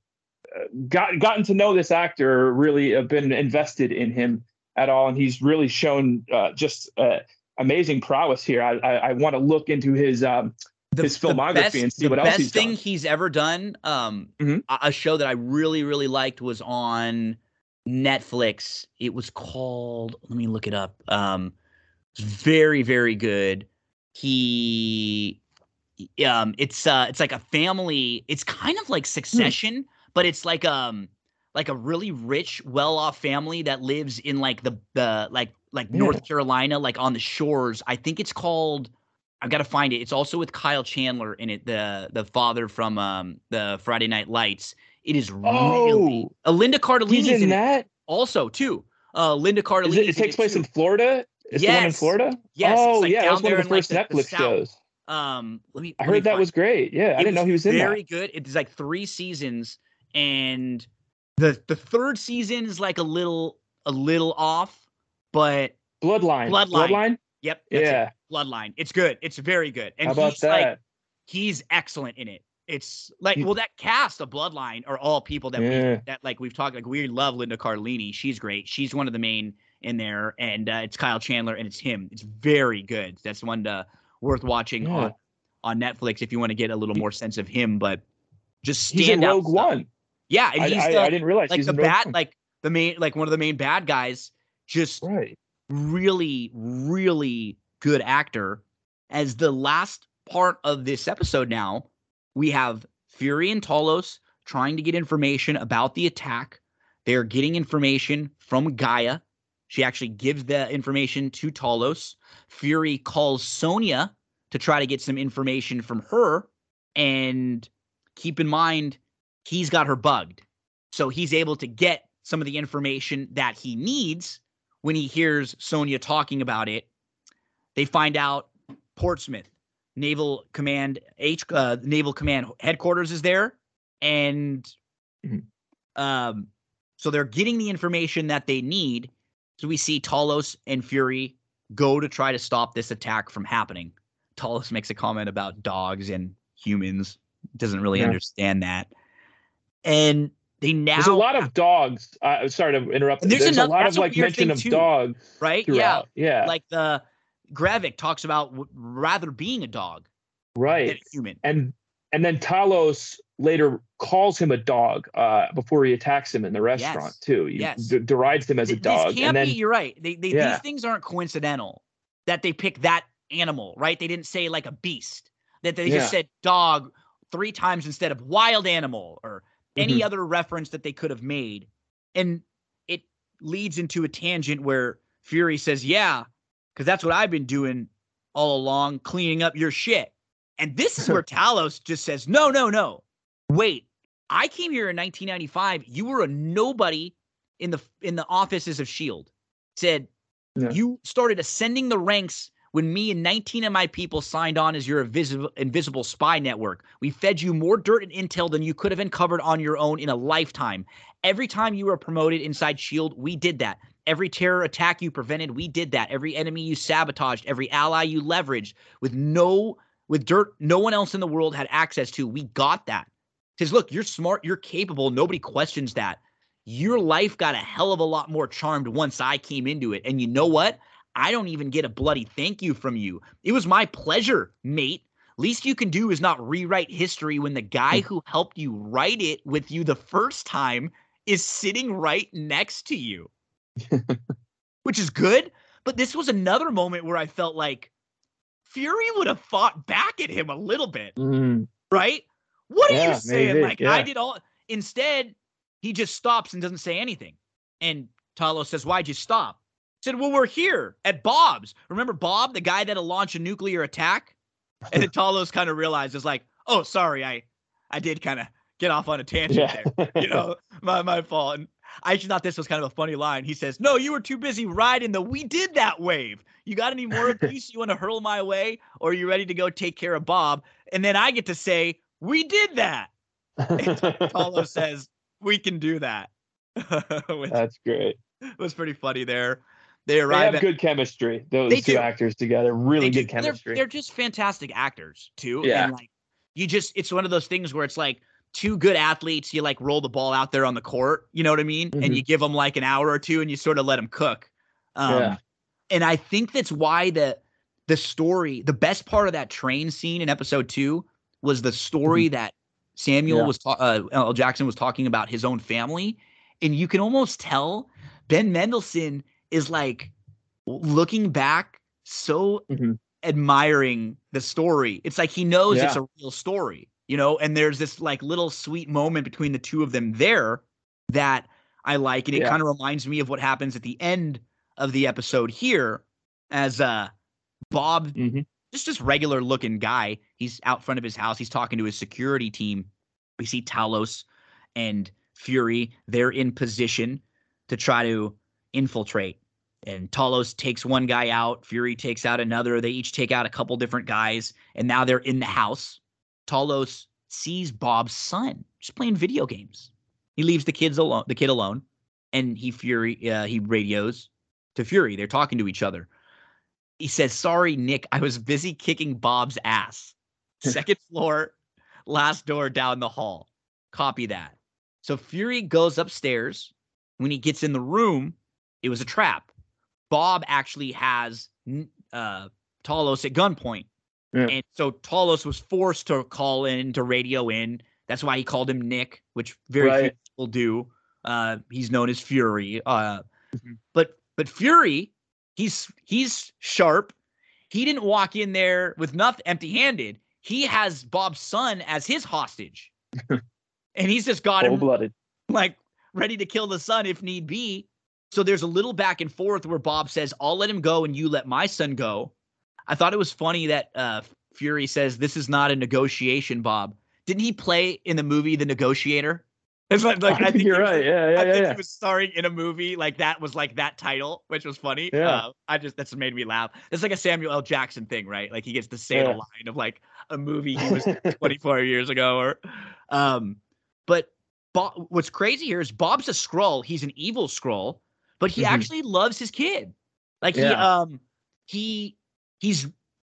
got gotten to know this actor, really been invested in him at all, and he's really shown just amazing prowess here. I I, I want to look into his um the, his filmography best, and see what else he's done. The best thing he's ever done, um, mm-hmm. a show that I really really liked was on Netflix. It was called. Let me look it up. Um, it's very very good. He, um, it's uh, it's like a family. It's kind of like hmm. Succession, mm. but it's like um like a really rich, well-off family that lives in like the the like like yeah. North Carolina, like on the shores. I think it's called. I've got to find it. It's also with Kyle Chandler in it, the the father from um the Friday Night Lights. It is oh, really uh, Linda Cardellini in, in that also too. Uh, Linda Cardellini. It, it, takes place too. in Florida. Is yes. the one in Florida? Yes. Oh like yeah, that was one of the first like Netflix the, shows. Um, let me. I let heard me that was great. Yeah, I didn't know he was in very that. good. It's like three seasons, and the the third season is like a little a little off, but Bloodline. Bloodline. Bloodline. Yep. yeah. It. Bloodline. It's good. It's very good. And How about he's that? like he's excellent in it. It's like well that cast of Bloodline are all people that yeah. we that like we've talked like we love Linda Cardellini. She's great. She's one of the main in there, and uh, it's Kyle Chandler and it's him. It's very good. That's one to, worth watching yeah. on on Netflix if you want to get a little more sense of him. But just stand he's in out Rogue stuff. One. Yeah, and I, he's I, the, I didn't realize like he's the Rogue bad like the main like one of the main bad guys. Just right. really really good actor. As the last part of this episode now, we have Fury and Talos trying to get information about the attack. They're getting information from G'iah. She actually gives the information to Talos. Fury calls Sonya to try to get some information from her. And keep in mind, he's got her bugged. So he's able to get some of the information that he needs when he hears Sonya talking about it. They find out Portsmouth Naval Command H uh, Naval Command headquarters is there, and mm-hmm. um, so they're getting the information that they need. So we see Talos and Fury go to try to stop this attack from happening. Talos makes a comment about dogs and humans. Doesn't really Yeah. understand that, and they now There's a lot of dogs. Uh, sorry to interrupt. There's There's, a lot of like mention of too. dogs right, throughout. Yeah. yeah, like the Gravik talks about rather being a dog than right. a human. And and then Talos later calls him a dog uh, before he attacks him in the restaurant Yes. too. He Yes. d- derides him as a dog. This can't and then be. You're right. They, they, Yeah. These things aren't coincidental. That they pick that animal, right? They didn't say like a beast. That they Yeah. just said dog three times instead of wild animal or any Mhm. other reference that they could have made, and it leads into a tangent where Fury says, "Yeah, because that's what I've been doing all along, cleaning up your shit." And this is where Talos just says, "No, no, no. Wait, I came here in 1995. You were a nobody in the in the offices of Shield. Said Yeah. you started ascending the ranks when me and 19 of my people signed on as your invisible invisible spy network. We fed you more dirt and intel than you could have uncovered on your own in a lifetime. Every time you were promoted inside Shield, we did that. Every terror attack you prevented, we did that. Every enemy you sabotaged, every ally you leveraged with no with dirt no one else in the world had access to. We got that. Says, look, you're smart, you're capable, nobody questions that. Your life got a hell of a lot more charmed once I came into it. And you know what? I don't even get a bloody thank you from you. It was my pleasure, mate. Least you can do is not rewrite history when the guy who helped you write it with you the first time is sitting right next to you. Which is good. But this was another moment where I felt like Fury would have fought back at him a little bit, Mhm. right? What are Yeah, you saying? maybe, like I did all instead, he just stops and doesn't say anything. And Talos says, Why'd you stop? Said, Well, we're here at Bob's. Remember Bob, the guy that'll launch a nuclear attack? And then Talos kind of realizes, like, oh, sorry, I I did kind of get off on a tangent Yeah. there. You know, my my fault. And I just thought this was kind of a funny line. He says, "No, you were too busy riding the we did that wave. You got any more abuse you want to hurl my way, or are you ready to go take care of Bob?" And then I get to say, "We did that." Paulo says, "We can do that." That's great. It was pretty funny there. They arrive. They have at, good chemistry. Those two do. actors together, really good chemistry. They're, they're, just fantastic actors too. Yeah. And like, you just, it's one of those things where it's like two good athletes. You like roll the ball out there on the court. You know what I mean? Mm-hmm. And you give them like an hour or two, and you sort of let them cook. Um, yeah. And I think that's why the the story, the best part of that train scene in episode two was the story mm-hmm. that Samuel yeah. was ta- uh, L. Jackson was talking about his own family, and you can almost tell Ben Mendelsohn is like looking back so mm-hmm. admiring the story. It's like he knows yeah. it's a real story, you know, and there's this like little sweet moment between the two of them there that I like. And it yeah. kind of reminds me of what happens at the end of the episode here as uh Bob mm-hmm. just this regular looking guy. He's out front of his house. He's talking to his security team. We see Talos and Fury. They're in position to try to infiltrate and Talos takes one guy out, Fury takes out another. They each take out a couple different guys, and now they're in the house. Talos sees Bob's son just playing video games. He leaves the kids alone, the kid alone, and he Fury uh, he radios to Fury. They're talking to each other. He says, "Sorry, Nick, I was busy kicking Bob's ass." Second floor, last door down the hall. Copy that. So Fury goes upstairs. When he gets in the room, it was a trap. Bob actually has uh, Talos at gunpoint. Yeah. And so Talos was forced to call in to radio in. That's why he called him Nick, which very right. few people do. Uh, he's known as Fury. Uh, mm-hmm. But but Fury, he's he's sharp. He didn't walk in there with nothing empty-handed. He has Bob's son as his hostage, and he's just got him blooded, like ready to kill the son if need be. So there's a little back and forth where Bob says, I'll let him go and you let my son go. I thought it was funny that uh, Fury says, This is not a negotiation, Bob. Didn't he play in the movie The Negotiator? It's like, like I, think you're right. yeah, yeah, I yeah, think yeah. he was starring in a movie like that was like that title, which was funny. Yeah. Uh, I just that's made me laugh. It's like a Samuel L. Jackson thing, right? Like he gets to say yeah. the line of like a movie he was 24 years ago, or um. But Bob, what's crazy here is Bob's a Skrull. He's an evil Skrull, but he mm-hmm. actually loves his kid. Like he yeah. um he he's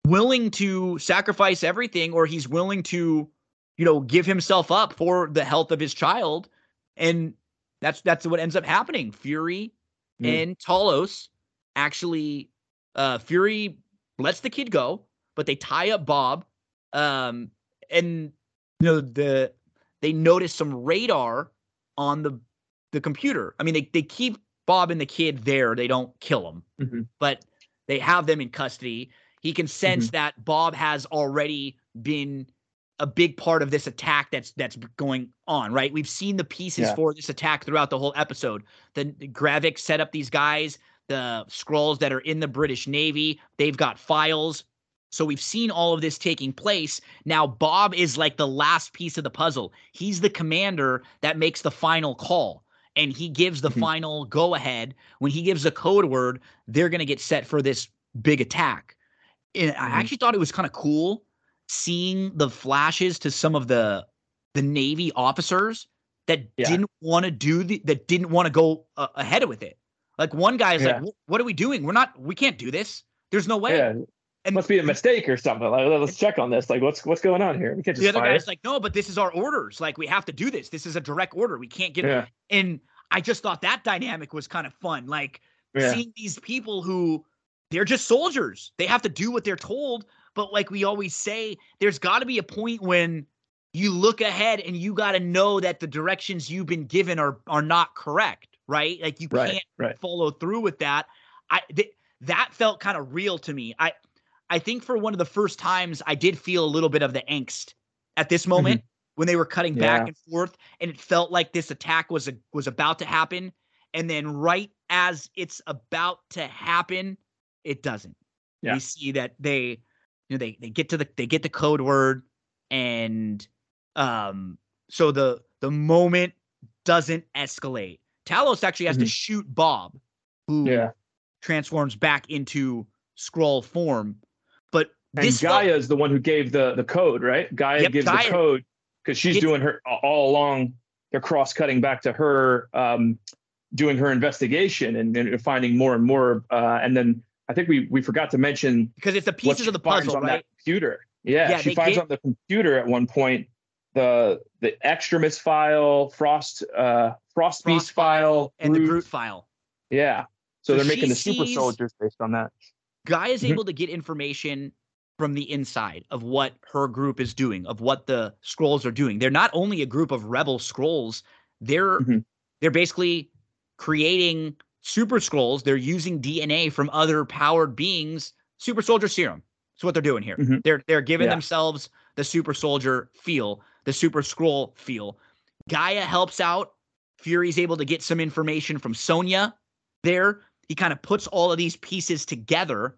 willing to sacrifice everything or he's willing to you know give himself up for the health of his child and that's that's what ends up happening. Fury mm. and Talos actually uh Fury lets the kid go, but they tie up Bob um and you know the they notice some radar on the the computer. I mean, they they keep Bob and the kid there. They don't kill him, mm-hmm. but they have them in custody. He can sense mm-hmm. that Bob has already been a big part of this attack that's that's going on, right? We've seen the pieces yeah. for this attack throughout the whole episode. The Gravik set up these guys, the Skrulls that are in the British Navy, they've got files. So we've seen all of this taking place. Now Bob is like the last piece of the puzzle. He's the commander that makes the final call and he gives the mm-hmm. final go ahead. When he gives the code word, they're going to get set for this big attack. And mm-hmm. I actually thought it was kind of cool seeing the flashes to some of the the Navy officers that yeah. didn't want to do the that didn't want to go uh, ahead with it. Like one guy is yeah. like, "What are we doing? We're not. We can't do this. There's no way." Yeah. And must be a mistake or something. Like, let's check on this. Like, what's what's going on here? We can't just. The other guy's like, no, but this is our orders. Like, we have to do this. This is a direct order. We can't get. Yeah. And I just thought that dynamic was kind of fun. Like yeah. seeing these people who they're just soldiers. They have to do what they're told. But like we always say, there's got to be a point when you look ahead and you got to know that the directions you've been given are are not correct, right? Like you right, can't right. follow through with that. I th- that felt kind of real to me. I I think for one of the first times I did feel a little bit of the angst at this moment mm-hmm. when they were cutting yeah. back and forth and it felt like this attack was a, was about to happen and then right as it's about to happen it doesn't. Yeah. We see that they you know they they get to the they get the code word and um so the the moment doesn't escalate. Talos actually has mm-hmm. to shoot Bob, who yeah. transforms back into Skrull form. And this G'iah is the one who gave the the code, right? G'iah yep, gives G'iah, the code because she's doing her all along. They're cross cutting back to her, um, doing her investigation and, and, finding more and more. Uh, and then I think we we forgot to mention because it's the pieces of the puzzle, on right? That computer. Yeah, yeah she finds on the computer at one point the the extremis file, frost uh, frost, frost beast file, and Groot. the Groot file. Yeah, so, so they're making the super soldiers based on that. Guy is mm-hmm. able to get information from the inside of what her group is doing, of what the Skrulls are doing. They're not only a group of rebel Skrulls, they're mm-hmm. they're basically creating super Skrulls. They're using DNA from other powered beings, super soldier serum. That's what they're doing here. Mm-hmm. They're they're giving yeah. themselves the super soldier feel, the super Skrull feel. G'iah helps out. Fury's able to get some information from Sonya there. He kind of puts all of these pieces together,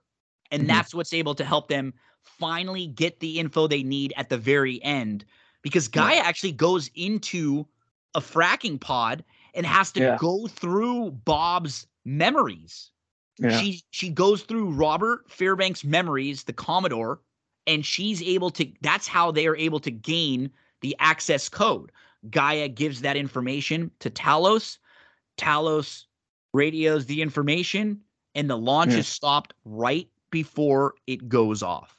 and mm-hmm. that's what's able to help them finally get the info they need at the very end. Because G'iah yeah. actually goes into a fracking pod and has to yeah. go through Bob's memories. Yeah. She she goes through Robert Fairbanks' memories, the Commodore, and she's able to. That's how they are able to gain the access code. G'iah gives that information to Talos. Talos radios the information, and the launch yeah. is stopped right before it goes off.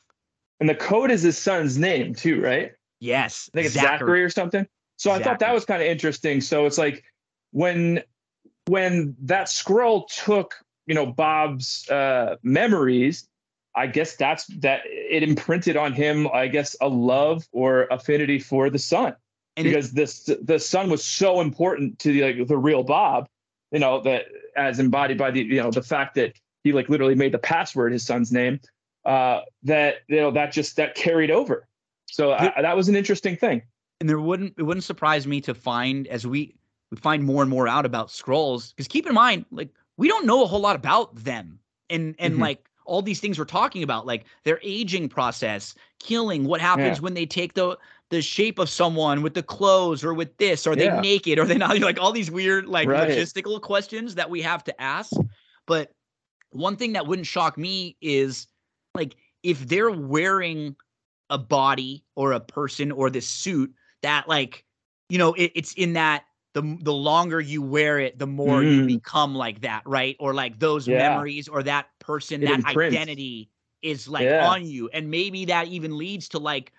And the code is his son's name too, right? Yes. I think it's Zachary, Zachary or something. So Zachary. I thought that was kind of interesting. So it's like when when that Skrull took you know Bob's uh, memories, I guess that's that it imprinted on him. I guess a love or affinity for the son, and because it, this the son was so important to the like, the real Bob. You know that as embodied by the you know the fact that he like literally made the password his son's name. Uh, that you know that just that carried over. So I, that was an interesting thing. And there wouldn't it wouldn't surprise me to find as we we find more and more out about Skrulls because keep in mind like we don't know a whole lot about them and and mm-hmm. like all these things we're talking about like their aging process killing what happens yeah. when they take the the shape of someone with the clothes or with this are yeah. they naked are they not like all these weird like right. logistical questions that we have to ask but one thing that wouldn't shock me is like if they're wearing a body or a person or this suit that like you know it, it's in that the the longer you wear it, the more mm. you become like that, right? Or like those yeah. memories or that person, it that imprints. identity is like yeah. on you. And maybe that even leads to like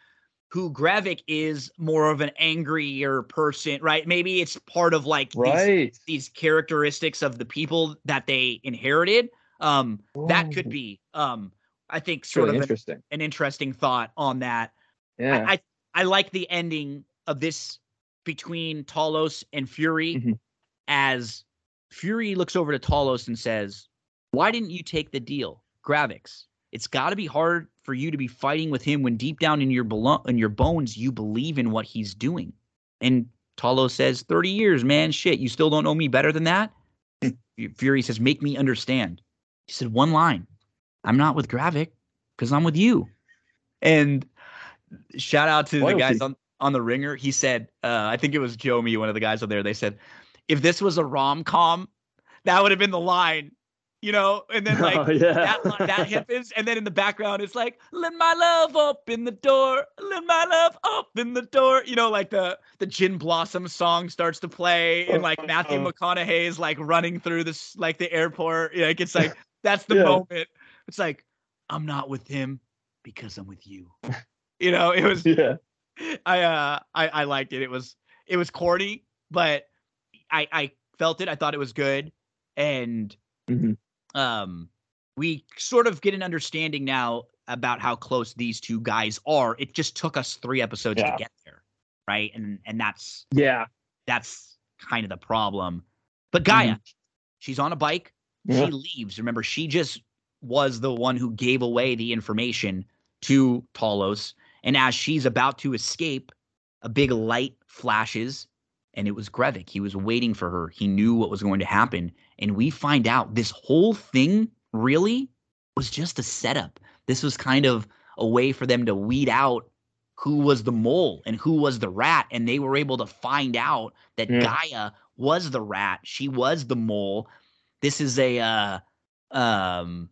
who Gravik is more of an angrier person, right? Maybe it's part of like right. these, these characteristics of the people that they inherited. Um, that could be um I think sort really of interesting. An, an, interesting thought on that. Yeah. I, I I like the ending of this between Talos and Fury mm-hmm. as Fury looks over to Talos and says, Why didn't you take the deal? Gravik, it's got to be hard for you to be fighting with him when deep down in your belo- in your bones you believe in what he's doing. And Talos says, 30 years, man, shit, you still don't know me better than that? Hmm. Fury says, Make me understand. He said, One line. I'm not with Gravik because I'm with you. And shout out to Loyalty. the guys on on the ringer, he said, uh, I think it was Joe one of the guys on there. They said, if this was a rom com, that would have been the line, you know. And then like oh, yeah. that that happens, and then in the background it's like, let my love open the door, let my love open the door. You know, like the the Gin Blossom song starts to play, and like Matthew. McConaughey is like running through this like the airport. Like it's like that's the yeah. moment. It's like I'm not with him because I'm with you. You know, it was yeah I uh I, I liked it. It was it was corny, but I I felt it. I thought it was good. And mm-hmm. um we sort of get an understanding now about how close these two guys are. It just took us three episodes yeah. to get there. Right. And and that's yeah, that's kind of the problem. But G'iah, mm-hmm. she's on a bike. Yeah. She leaves. Remember, she just was the one who gave away the information to Talos and as she's about to escape, a big light flashes and it was Gravik. He was waiting for her. He knew what was going to happen. And we find out this whole thing really was just a setup. This was kind of a way for them to weed out who was the mole and who was the rat. And they were able to find out that yeah. G'iah was the rat. She was the mole. This is a uh, um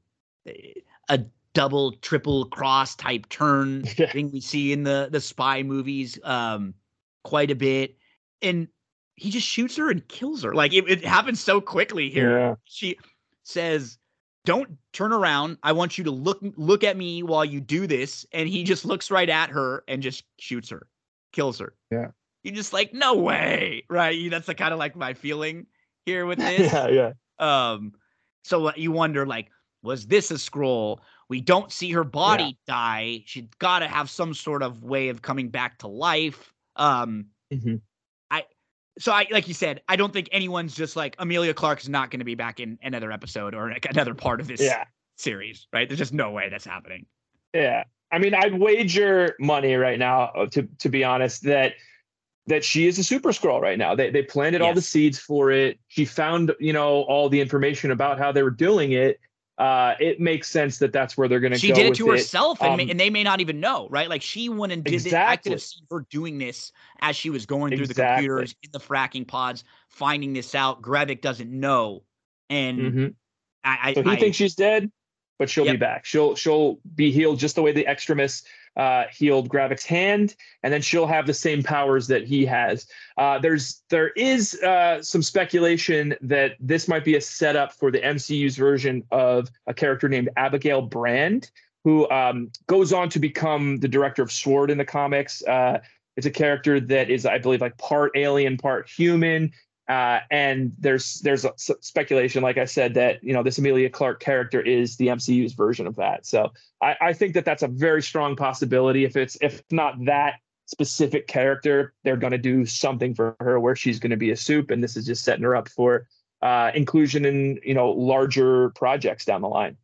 a double triple cross type turn thing we see in the the spy movies um quite a bit. And he just shoots her and kills her. Like it, it happens so quickly here. Yeah. she says don't turn around. I want you to look look at me while you do this. And he just looks right at her and just shoots her kills her. Yeah. You're just like no way right? That's the kind of like my feeling here with this. Yeah yeah. Um so you wonder like was this a Skrull? we don't see her body yeah. die. She's got to have some sort of way of coming back to life. Um, mm-hmm. I so I like you said, I don't think anyone's just like Emilia Clarke's not going to be back in another episode or like another part of this yeah. series, right? There's just no way that's happening. Yeah, I mean, I'd wager money right now, uh, to to be honest, that that she is a super Skrull right now. They they planted yes. all the seeds for it. She found you know all the information about how they were doing it uh, it makes sense that that's where they're going to She did it to herself, and, um, and they may not even know, right? Like she went and did exactly. it. I could have seen her doing this as she was going through exactly. the computers in the fracking pods, finding this out. Gravik doesn't know, and mm-hmm. I, so he I, thinks she's dead, but she'll yep. be back. She'll she'll be healed just the way the Extremis uh, healed Gravik's hand, and then she'll have the same powers that he has. Uh, there's there is uh, some speculation that this might be a setup for the MCU's version of a character named Abigail Brand, who um, goes on to become the director of Sword in the comics. Uh, it's a character that is, I believe, like part alien, part human. Uh, and there's there's speculation, like I said, that you know this Emilia Clarke character is the MCU's version of that. So I, I think that that's a very strong possibility. If it's if not that specific character, they're going to do something for her where she's going to be a soup, and this is just setting her up for uh, inclusion in you know larger projects down the line.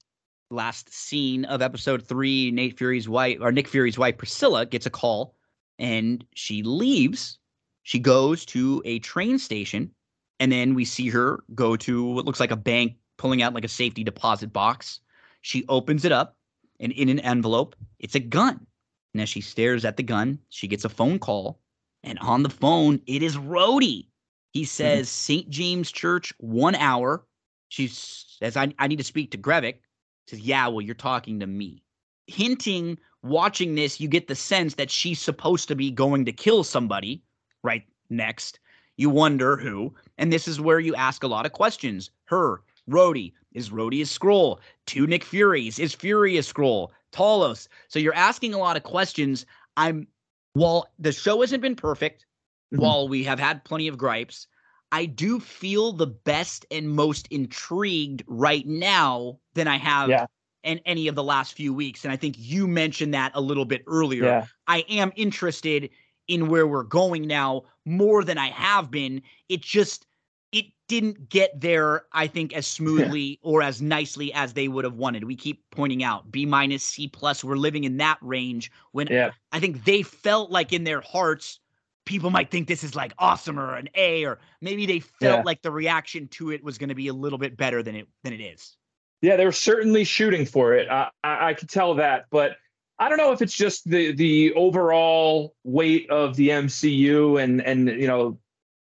Last scene of episode three, Nate Fury's wife or Nick Fury's wife Priscilla gets a call, and she leaves she goes to a train station, and then we see her go to what looks like a bank, pulling out like a safety deposit box. She opens it up, and in an envelope, it's a gun. And as she stares at the gun, she gets a phone call, and on the phone, it is Rhodey. He mm-hmm. says. St. James Church, one hour. She says, I, I need to speak to Gravik. Says, Yeah, well, you're talking to me. Hinting, watching this, you get the sense that she's supposed to be going to kill somebody right next. You wonder who, and this is where you ask a lot of questions. Her, Rhodey, is Rhodey a Skrull? Two Nick Furies, is Fury a Skrull? Talos. So you're asking a lot of questions. I'm while the show hasn't been perfect, mm-hmm. while we have had plenty of gripes, I do feel the best and most intrigued right now than I have yeah. in any of the last few weeks. And I think you mentioned that a little bit earlier. Yeah. I am interested in where we're going now more than I have been. It just it didn't get there, I think, as smoothly yeah. or as nicely as they would have wanted. We keep pointing out B minus C plus. We're living in that range when yeah. I think they felt like in their hearts, people might think this is like awesome or an A, or maybe they felt yeah. like the reaction to it was going to be a little bit better than it than it is. Yeah, they were certainly shooting for it. I, I, I could tell that, but I don't know if it's just the the overall weight of the MCU and and you know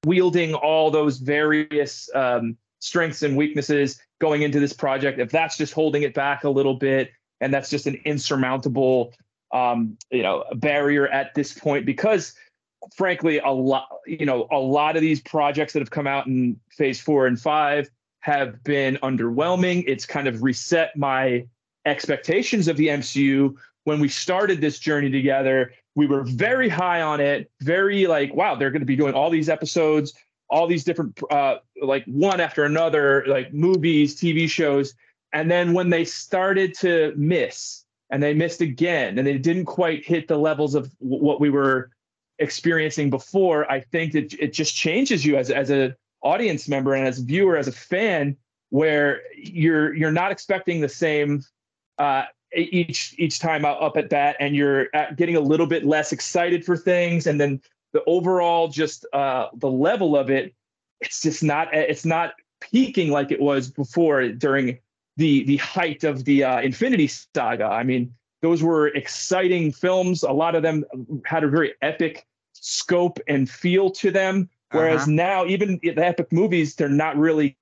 wielding all those various um, strengths and weaknesses going into this project. If that's just holding it back a little bit, and that's just an insurmountable um, you know barrier at this point, because frankly, a lot you know a lot of these projects that have come out in Phase Four and Five have been underwhelming. It's kind of reset my expectations of the MCU when we started this journey together, we were very high on it, very like, wow, they're going to be doing all these episodes, all these different, uh, like one after another, like movies, TV shows. And then when they started to miss and they missed again and they didn't quite hit the levels of w- what we were experiencing before, I think that it just changes you as, as a audience member and as a viewer, as a fan, where you're you're not expecting the same uh, each each time up at bat and you're getting a little bit less excited for things and then the overall just uh the level of it it's just not it's not peaking like it was before during the the height of the uh, infinity saga i mean those were exciting films a lot of them had a very epic scope and feel to them Whereas uh-huh. now, even the epic movies, they're not really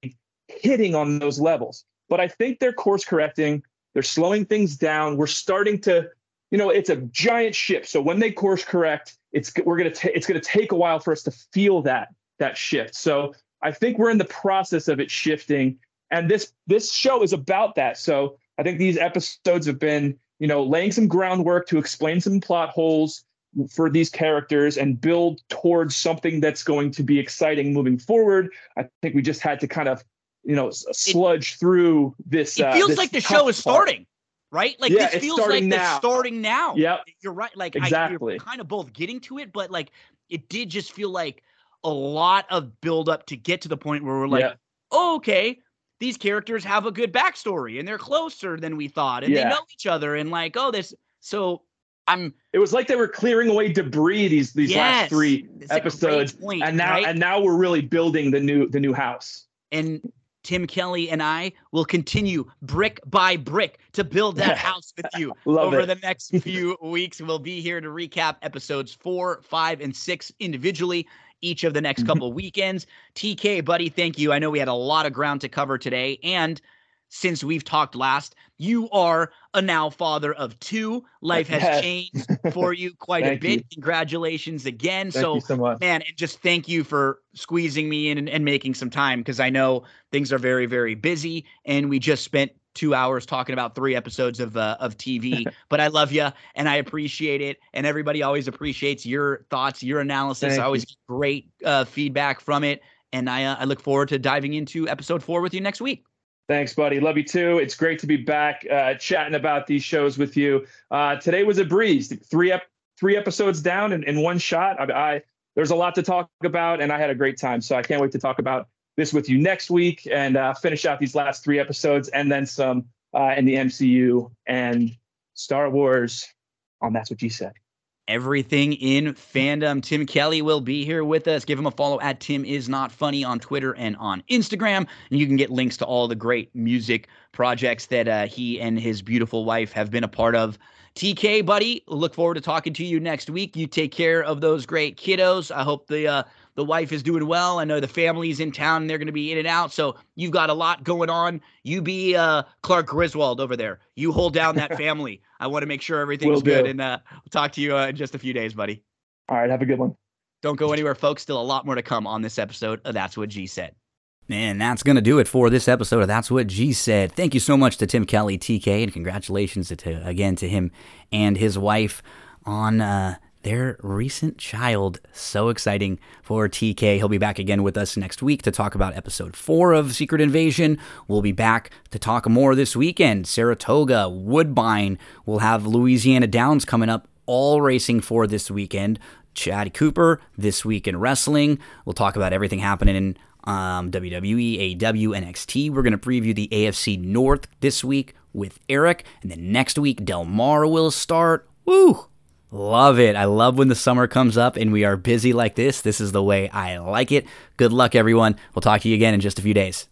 hitting on those levels. But I think they're course correcting. They're slowing things down. We're starting to, you know, it's a giant ship. So when they course correct, it's we're gonna it's gonna take a while for us to feel that that shift. So I think we're in the process of it shifting, and this this show is about that. So I think these episodes have been, you know, laying some groundwork to explain some plot holes for these characters and build towards something that's going to be exciting moving forward. I think we just had to kind of, you know, sludge it, through this. It uh, feels this like the show is starting, right? Like yeah, this feels like now. starting now. Yeah, you're right. Like exactly, I, kind of both getting to it, but like it did just feel like a lot of build up to get to the point where we're like, oh, okay, these characters have a good backstory and they're closer than we thought, and yeah. they know each other, and like, oh, this. So I'm. It was like they were clearing away debris these these yes, last three episodes, point, and now right? and now we're really building the new the new house. And Tim Kelly and I will continue brick by brick to build that house with you over it. the next few weeks. We'll be here to recap episodes four, five, and six individually each of the next mm-hmm. couple weekends. TK, buddy, thank you. I know we had a lot of ground to cover today. And since we've talked last, you are a now father of two. Life has changed for you quite a bit. You. Congratulations again. Thank so, so man, and just thank you for squeezing me in and, and making some time because I know things are very, very busy. And we just spent two hours talking about three episodes of uh, of TV. but I love you and I appreciate it. And everybody always appreciates your thoughts, your analysis. Thank I always great uh, feedback from it. And I, uh, I look forward to diving into episode four with you next week. Thanks, buddy. Love you too. It's great to be back uh, chatting about these shows with you. Uh, today was a breeze. Three ep- three episodes down in, in one shot. I, I there's a lot to talk about, and I had a great time. So I can't wait to talk about this with you next week and uh, finish out these last three episodes and then some uh, in the MCU and Star Wars. On that's what you said everything in fandom. Tim Kelly will be here with us. Give him a follow at Tim is not funny on Twitter and on Instagram. And you can get links to all the great music projects that uh, he and his beautiful wife have been a part of. TK, buddy, look forward to talking to you next week. You take care of those great kiddos. I hope the uh, the wife is doing well. I know the family's in town and they're going to be in and out. So you've got a lot going on. You be uh, Clark Griswold over there. You hold down that family. I want to make sure everything's Will good. Do. And uh, we'll talk to you uh, in just a few days, buddy. All right. Have a good one. Don't go anywhere, folks. Still a lot more to come on this episode of That's What G Said. And that's going to do it for this episode of That's What G Said. Thank you so much to Tim Kelly, TK, and congratulations to, again to him and his wife on uh, their recent child. So exciting for TK. He'll be back again with us next week to talk about episode four of Secret Invasion. We'll be back to talk more this weekend. Saratoga, Woodbine. We'll have Louisiana Downs coming up, all racing for this weekend. Chad Cooper this week in wrestling. We'll talk about everything happening in um, WWE, AEW, NXT. We're going to preview the AFC North this week with Eric. And then next week, Del Mar will start. Woo! Love it. I love when the summer comes up and we are busy like this. This is the way I like it. Good luck, everyone. We'll talk to you again in just a few days.